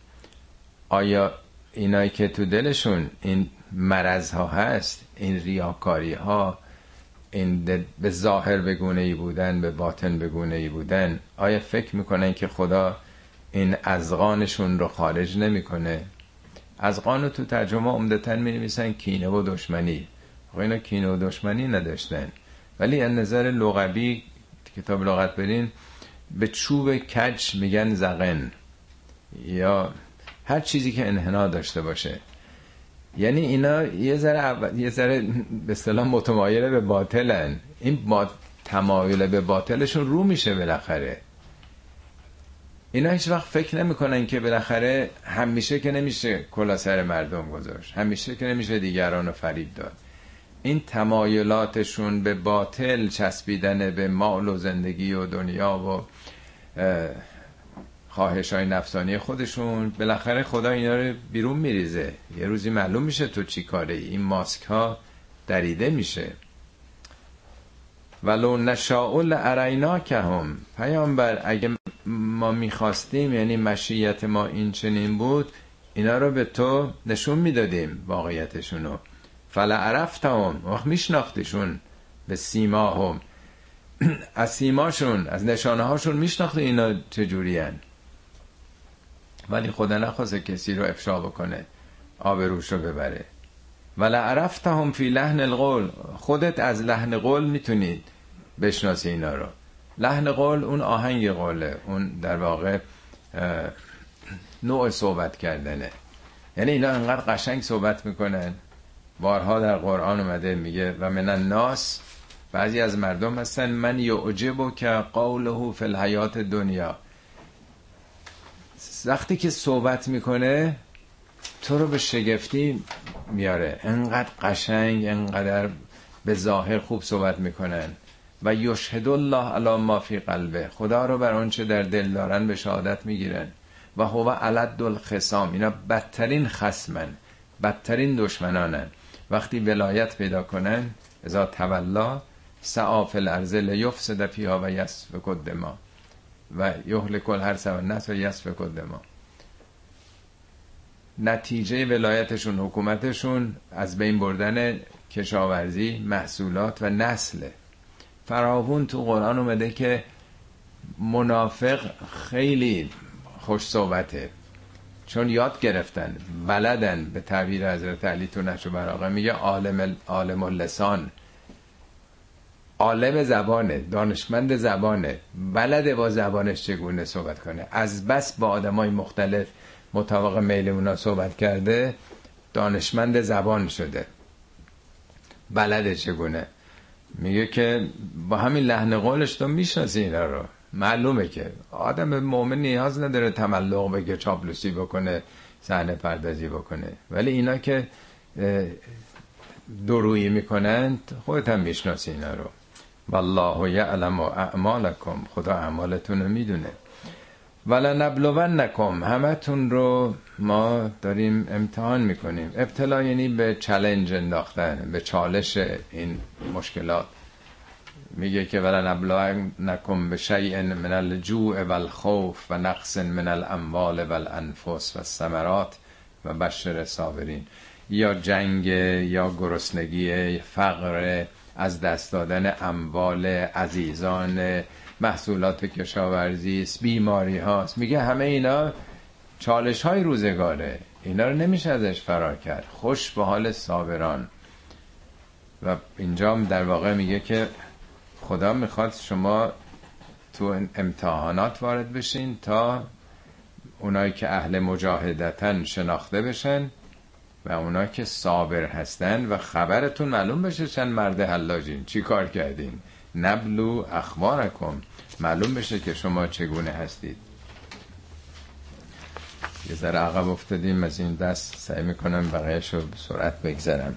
آیا اینایی که تو دلشون این مرض ها هست این ریاکاری ها این به ظاهر بگونه ای بودن به باطن بگونه ای بودن آیا فکر می‌کنن که خدا این ازغانشون رو خارج نمی‌کنه؟ ازغان رو تو ترجمه عمدتا می نویسن کینه و دشمنی. اینا کینه و دشمنی نداشتن. ولی از نظر لغوی کتاب لغت برین به چوب کج میگن زغن. یا هر چیزی که انحنا داشته باشه. یعنی اینا یه ذره یه ذره به اصطلاح متمایل به باطلن. این با تمایل به باطلشون رو میشه بالاخره. اینا هیچ وقت فکر نمی‌کنن که بالاخره همیشه که نمیشه کلا سر مردم گذاشت. همیشه که نمیشه دیگران رو فریب داد. این تمایلاتشون به باطل چسبیدن به مال و زندگی و دنیا و خواهش های نفسانی خودشون بالاخره خدا اینا رو بیرون میریزه. یه روزی معلوم میشه تو چی کاره. این ماسک ها دریده میشه. ولو نشاء عرینا که هم پیامبر اگه ما می‌خواستیم یعنی مشیت ما این چنین بود اینا رو به تو نشون می‌دادیم واقعیتشونو عرفتهم وقت میشناختشون به سیما هم (clears throat) از سیماشون از نشانه هاشون میشناخت اینا چجوری هن. ولی خدا نخواسته کسی رو افشا بکنه آبروش رو ببره. ولا عرفتهم فی لحن القول خودت از لحن قول می‌تونید بشناسی اینا رو. لحن قول اون آهنگ قوله اون در واقع نوع صحبت کردنه. یعنی اینا انقدر قشنگ صحبت می‌کنن. بارها در قرآن اومده میگه و من الناس. بعضی از مردم هستن من یعجب که قوله فی الحیات دنیا وقتی که صحبت می‌کنه تو رو به شگفتی میاره. انقدر قشنگ انقدر به ظاهر خوب صحبت می‌کنن. و یشهد الله علی ما فی قلبه. خدا رو بر آنچه در دل دارن به شهادت می‌گیرن. و هو علد الخصام. اینا بدترین خسمن بدترین دشمنانن. وقتی ولایت پیدا کنن ازا تولا سعا فی الارض لیفسد فیها و یسفک الدما و یهلک الحرث و النسل و یسفک الدما نتیجه ولایتشون حکومتشون از بین بردن کشاورزی محصولات و نسله فراوون تو قرآن اومده که منافق خیلی خوش صحبته. چون یاد گرفتن بلدن. به تعبیر حضرت علی تو نشو براغه میگه عالم, عالم اللسان. عالم زبانه دانشمند زبانه. بلده با زبانش چگونه صحبت کنه؟ از بس با آدمای مختلف مطابق میل اونا صحبت کرده دانشمند زبان شده. بلده چگونه؟ میگه که با همین لحن قولش تو می‌شناسی اینا رو. معلومه که آدم مؤمن نیاز نداره تملق بگه چاپلوسی بکنه صحنه پردازی بکنه. ولی اینا که درویی می‌کنند خودت هم می‌شناسی اینا رو. والله یعلم و اعمالکم خدا اعمالتون رو می‌دونه. ولا نبلون نکم همتون رو ما داریم امتحان می‌کنیم. ابتلا یعنی به چلنج انداختن به چالش این مشکلات. میگه که ولا نبلون نکم به شیء من الجوع و الخوف و نقص من الاموال و الانفس و ثمرات و بشر صابرین. یا جنگ یا گرسنگی فقر از دست دادن اموال عزیزان محصولات کشاورزی بیماری هاست. میگه همه اینا چالش های روزگاره. اینا رو نمیشه ازش فرار کرد. خوش به حال صابران. و اینجا در واقع میگه که خدا می‌خواد شما تو امتحانات وارد بشین تا اونایی که اهل مجاهدتن شناخته بشن و اونایی که صابر هستن و خبرتون معلوم بشه چند مرد حلاجین. چی کار کردین؟ نبلو اخبارکم. معلوم بشه که شما چگونه هستید. یه ذره عقب افتادیم از این دست سعی می‌کنم بقیهش رو سرعت بگذرم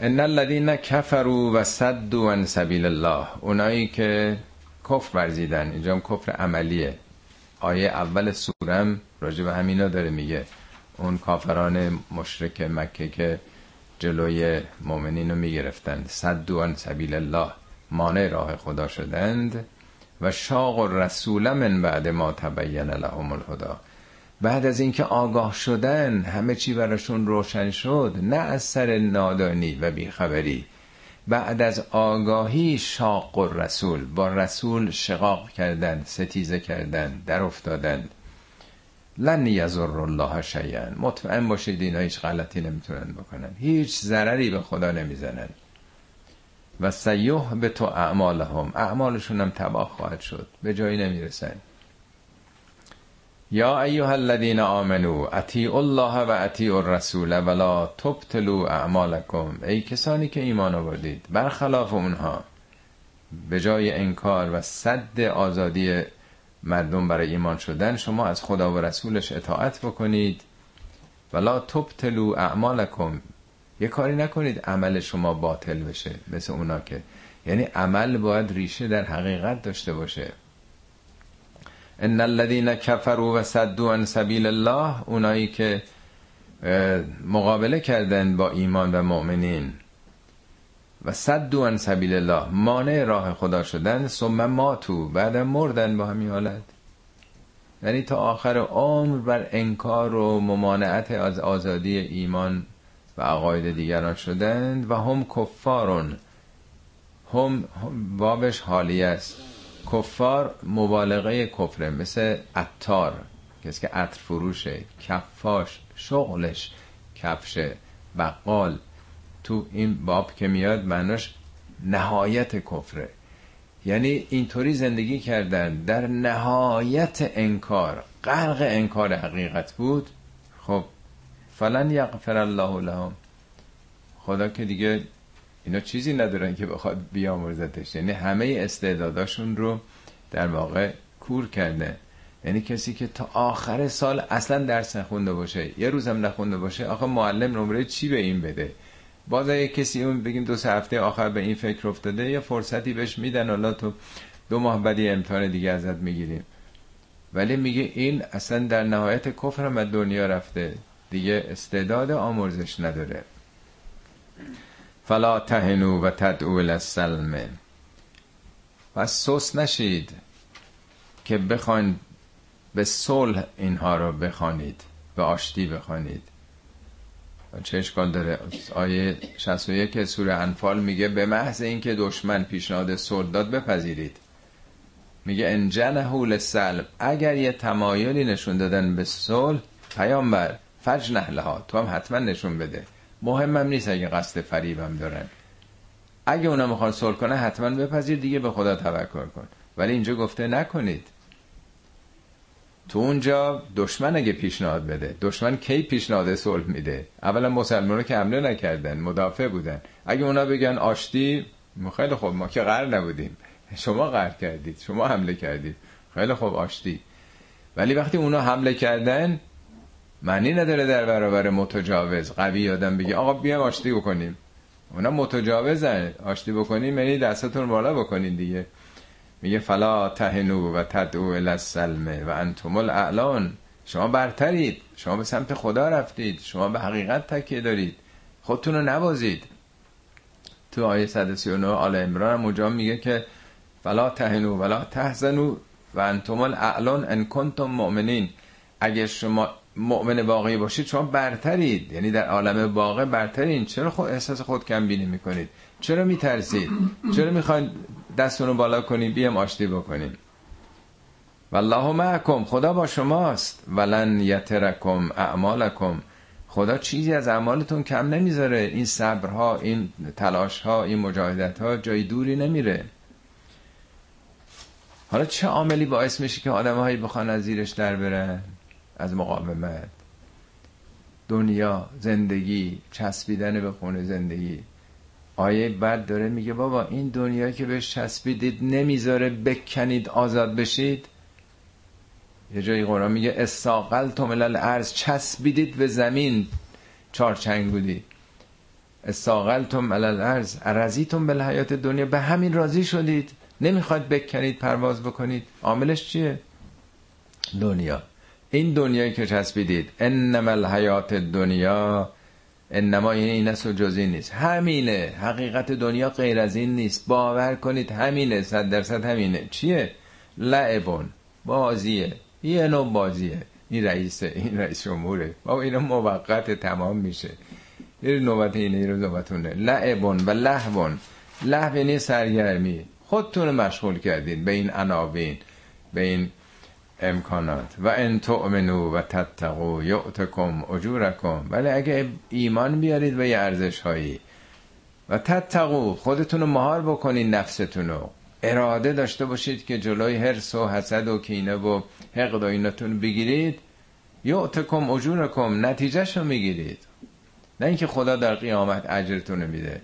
ان الذين كفروا و صدوا عن سبیل الله. اونایی که کفر ورزیدن. اینجا کفر عملیه. آیه اول سورم راجع به همینا داره میگه. اون کافران مشرک مکه که جلوی مؤمنین رو می‌گرفتند. صدوا عن سبیل الله. مانع راه خدا شدند. و شاق و رسول من بعد ما تبین لهم الهدا بعد از اینکه آگاه شدن همه چی براشون روشن شد نه از سر نادانی و بیخبری. بعد از آگاهی شاق و رسول با رسول شقاق کردن ستیزه کردن در افتادن. لن یزر الله شیئا. مطمئن باشید اینا هیچ غلطی نمی‌تونن بکنن. هیچ ضرری به خدا نمی‌زنن. و سیح به تو اعمالهم. اعمالشون هم تباه خواهد شد. به جایی نمی‌رسن. یا ایها الذین آمنو اطیعوا الله و اطیعوا الرسول ولا تبطلوا اعمالکم. ای کسانی که ایمان آوردید برخلاف اونها به جای انکار و صد آزادی مردم برای ایمان شدن شما از خدا و رسولش اطاعت بکنید. ولا تبطلوا اعمالکم یه کاری نکنید عمل شما باطل بشه مثل اونا که. یعنی عمل باید ریشه در حقیقت داشته باشه. ان الذين كفروا و عن سبیل الله اونایی که مقابله کردن با ایمان و مؤمنین. و صدوا عن سبیل الله مانع راه خدا شدن ثم ماتو بعد مردن با همین حالت. یعنی تا آخر عمر بر انکار و ممانعت از آزادی ایمان و عقاید دیگران شدند و هم کفارون هم بابش حالی است. کفار مبالغه کفره مثل عطار کسی که عطر فروشه کفاش شغلش کفشه بقال. تو این باب که میاد معناش نهایت کفره. یعنی اینطوری زندگی کردن. در نهایت انکار. غرق انکار حقیقت بود. خب فلن یغفر الله لهم. خدا که دیگه اینا چیزی ندارن که بخواد بیامرزتش. یعنی همه استعداداشون رو در واقع کور کرده. یعنی کسی که تا آخر سال اصلا درس نخونده باشه یه روزم نخونده باشه آخه معلم نمره چی به این بده؟ باز اگه کسی اون بگیم دو سه هفته آخر به این فکر افتاده یه فرصتی بهش میدن حالا تو دو ماه بعد یه امتحان دیگه ازت می‌گیریم. ولی میگه این اصلا در نهایت کفر هم دنیا رفته. دیگه استعداد آمرزش نداره. فلا تهنو و تدعو السلم. پس سوس نشید که بخواین به صلح اینها رو بخوانید به آشتی بخوانید. چه اشکال داره؟ آیه 61 سوره انفال میگه به محض اینکه دشمن پیشنهاد صلح داد بپذیرید. میگه انجنه سلم اگر یه تمایلی نشون دادن به صلح پیامبر فج نهلها تو هم حتما نشون بده. مهمم نیست اگه قصد فریبم دارن. اگه اونا می‌خوان صلح کنه حتما بپذیر دیگه به خدا توکل کن. ولی اینجا گفته نکنید. تو اونجا دشمن اگه پیشنهاد بده دشمن کی پیشنهاد صلح میده؟ اولا مسلمان که حمله نکردن مدافع بودن. اگه اونا بگن آشتی خیلی خوب ما که قرار نبودیم. شما قرار کردید شما حمله کردید. خیلی خوب آشتی. ولی وقتی اونا حمله کردن معنی نداره در برابر متجاوز. قوی آدم بگی آقا بیایم آشتی بکنیم. اونا متجاوزن. آشتی بکنیم یعنی دستتون بالا بکنین دیگه. میگه فلا تهنو و تدعو السلم و انتم الاعلان شما برترید. شما به سمت خدا رفتید. شما به حقیقت تکیه دارید. خودتون رو نبازید. تو آیه 139 آل عمران هم میگه که فلا تهنو ولا تحزنو و انتم الاعلان ان کنتم مؤمنین. اگه شما مؤمن واقعی باشید شما برترید. یعنی در عالم واقع برترین. چرا خود احساس خود کم بینی می‌کنید؟ چرا میترسید؟ چرا می‌خواید دستون رو بالا کنید بیام آشتی بکنیم. والله معکم خدا با شماست. ولن یترکم اعمالکم. خدا چیزی از اعمالتون کم نمی‌ذاره. این صبرها این تلاشها این مجاهدت ها جای دوری نمیره. حالا چه عاملی باعث میشه که آدم هایی بخوان از زیرش در برن؟ از مقاومت. دنیا زندگی چسبیدن به خونه زندگی. آیه بعد داره میگه بابا این دنیا که بهش چسبیدید نمی‌ذاره بکنید آزاد بشید؟ یه جایی قرآن میگه استاقلتم الارض چسبیدید به زمین چارچنگ بودی. استاقلتم الارض رزیتم به حیات دنیا به همین راضی شدید. نمی‌خواد بکنید پرواز بکنید. عاملش چیه؟ دنیا. این دنیایی که چسبیدید انما الحیات دنیا. انما یعنی این است و جز این نیست. همینه. حقیقت دنیا غیر از این نیست. باور کنید همینه. صد درصد همینه. چیه؟ لعبون. بازیه. یه نوع بازیه. این رئیسه. این رئیس جمهوره. با اینا موقت تمام میشه. یه نوبت اینه یه نوبتونه. لعبون و لحبون لحب یعنی سرگرمی. خودتون مشغول کردین. به این عناوین. به این امکانات. و ان تؤمنو و تتقو یعتکم اجورکم. ولی اگه ایمان بیارید و یه ارزش هایی و تتقو خودتون رو مهار بکنین نفستون رو اراده داشته باشید که جلوی حرس و حسد و کینه و حقد و ایناتون بگیرید. یعتکم اجورکم نتیجهش رو می‌گیرید. نه اینکه خدا در قیامت اجرتون میده.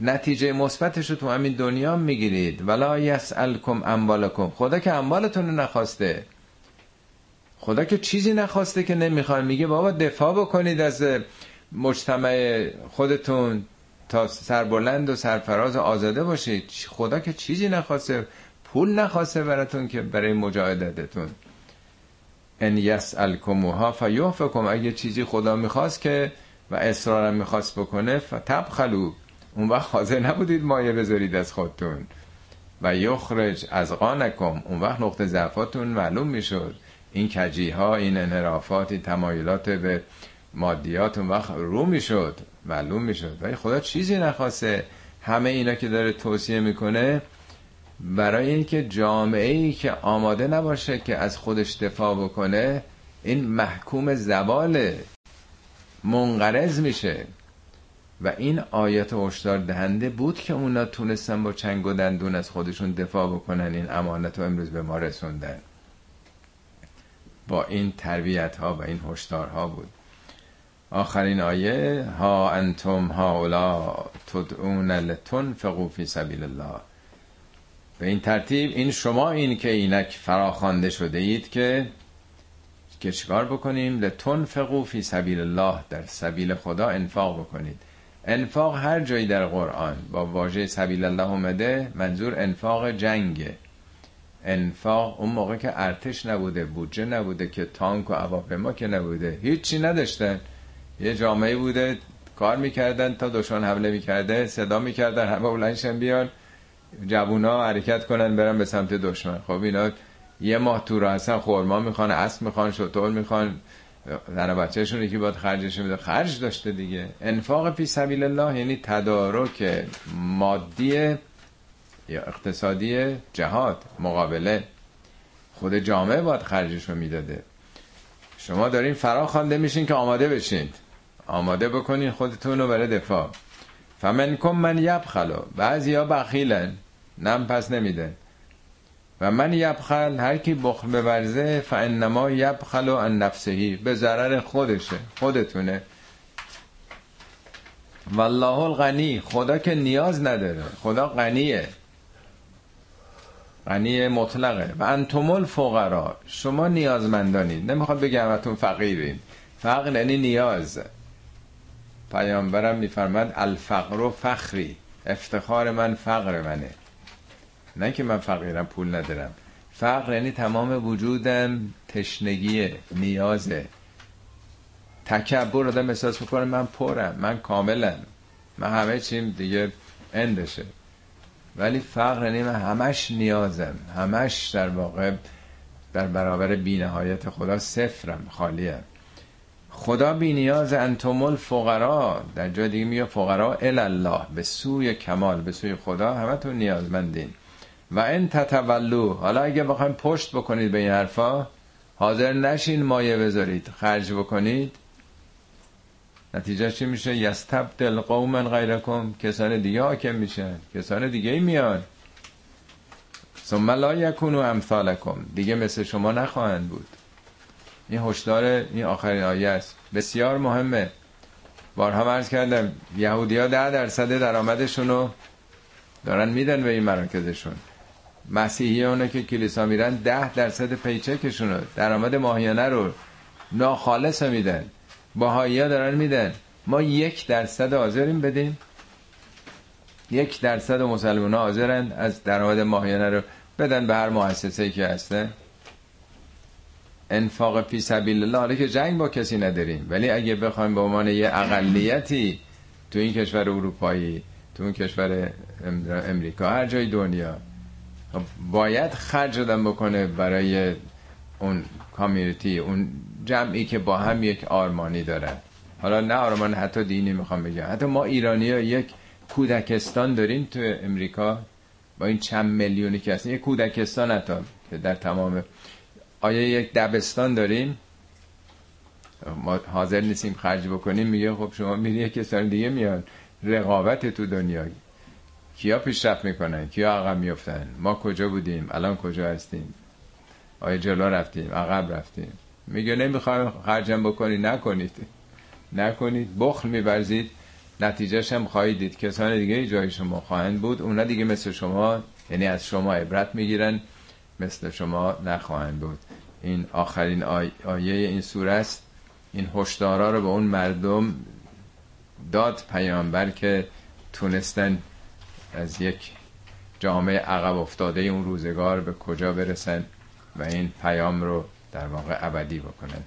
نتیجه مثبتش رو تو همین دنیا می‌گیرید. ولا یسالکم اموالکم. خدا که اموالتون رو نخواسته. خدا که چیزی نخواسته که نمی‌خواد میگه بابا دفاع بکنید از مجتمع خودتون تا سربلند و سرفراز و آزاده باشید. خدا که چیزی نخواسته پول نخواسته براتون که برای مجاهدتتون ان یسالکموها فیوفکم. اگه چیزی خدا می‌خواست که و اصرارم می‌خواست بکنه فتبخلو. اون وقت حاضر نبودید مایه بذارید از خودتون. و یخرج از قانکم اون وقت نقطه ضعفاتون معلوم می‌شد. این کجی ها این انحرافات این تمایلات به مادیات اون وقت رو می‌شد معلوم می‌شد. ولی خدا چیزی نخواسته. همه اینا که داره توصیه می‌کنه برای اینکه جامعه ای که آماده نباشه که از خودش دفاع بکنه این محکوم زبال منقرض میشه. و این آیت هشدار دهنده بود که اونا تونستن با چنگ و دندون از خودشون دفاع بکنن این امانت رو امروز به ما رسوندن. با این تربیت ها و این هشدار ها بود. آخرین آیه ها انتم ها اولا تدعون لتنفقوا فی سبیل الله. به این ترتیب این شما این که اینک فراخوانده شده اید که که چیکار بکنیم؟ لتنفقوا فی سبیل الله در سبیل خدا انفاق بکنید. انفاق هر جایی در قرآن با واژه سبیل الله اومده منظور انفاق جنگه. انفاق اون موقع که ارتش نبوده بودجه نبوده که تانک و هواپیما که نبوده هیچی نداشتن. یه جامعه بوده کار می‌کردن تا دشمن حمله می‌کرده صدا می‌کردن همه بلندشن بیان جوونا حرکت کنن برن به سمت دشمن. خب اینا یه ماه تو راه خورما می‌خوان اسب می‌خوان شطور می‌خوان. زن بچهشون یکی باید خرجش میده خرج داشته دیگه. انفاق فی سبیل الله یعنی تدارک مادی یا اقتصادی جهاد مقابله. خود جامعه باید خرجش رو می‌داده. شما دارین فرا خوانده میشین که آماده بشین. آماده بکنین خودتون رو برای دفاع. فمن کن من یبخلو بعضی ها بخیلن. نم پس نمیده و من یبخل هر کی بخل بورزه فانما یبخلو ان نفسهی به ضرر خودشه خودتونه. والله الغنی. خدا که نیاز نداره. خدا غنیه. غنی مطلقه. و انتم الفقرا شما نیازمندانید نمی‌خواد بگم اتون فقیرین. فقر یعنی نیاز. پیامبرم میفرماد الفقر و فخری. افتخار من فقر منه. نه که من فقیرم پول ندارم. فقر یعنی تمام وجودم تشنگی نیازه. تکبر آدم احساس می‌کنه من پرم من کاملم. من همه چیم دیگه اندشه. ولی فقر یعنی من همش نیازم. همش در واقع در برابر بینهایت خدا صفرم خالیم. خدا بی نیاز انتم الفقرا. در جای دیگه میگه فقرا الله به سوی کمال به سوی خدا همتون نیازمندین. و ان تتولو حالا اگه بخوایم پشت بکنید به این حرفا حاضر نشین مایه بذارید. خرج بکنید. نتیجه چی میشه؟ یستبدل قوما غیرکم. کسان دیگه حاکم میشن. کسان دیگه میان. ثم لا یکونو امثالکم. دیگه مثل شما نخواهند بود. این هشدار این آخرین آیه است. بسیار مهمه. بارها عرض کردم یهودی ها ده درصد درآمدشون رو دارن میدن به این مراکزشون. مسیحی که کلیسا میرن ده درصد پیچکشون رو درآمد ماهیانه رو ناخالص میدن. باهایی ها دارن میدن. ما یک درصد حاضریم بدیم. یک درصد مسلمان ها حاضرن از درآمد ماهیانه رو بدن به هر مؤسسه که هسته انفاق فی سبیل الله حالا که جنگ با کسی نداریم ولی اگه بخوایم به عنوان یه اقلیتی تو این کشور اروپایی تو این کشور امریکا هر جای دنیا خب باید خرج دادن بکنه برای اون کامیونیتی اون جمعی که با هم یک آرمانی دارن. حالا نه آرمان حتی دینی می‌خوام بگم. حتی ما ایرانی ها یک کودکستان داریم تو امریکا. با این چند میلیونی که هستیم یک کودکستان حتی که در تمام آیا یک دبستان داریم. ما حاضر نیستیم خرج بکنیم. میگه خب شما میری یک کسان دیگه میان. رقابت تو دنیا. کیا پیشرفت می‌کنن؟ کیا عقب میفتن ما کجا بودیم؟ الان کجا هستیم؟ آیا جلو رفتیم عقب رفتیم. میگه نمی‌خوایم خرجم بکنی نکنید. نکنید بخل میبرزید نتیجهش هم خواهید دید. کسان دیگه جای شما خواهند بود. اونا دیگه مثل شما یعنی از شما عبرت می‌گیرن. مثل شما نخواهند بود. این آخرین آیه این سوره است. این هشدارا رو به اون مردم داد پیامبر که تونستن از یک جامعه عقب افتاده اون روزگار به کجا برسن و این پیام رو در واقع ابدی بکنن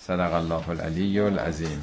صدق الله العلی العظیم.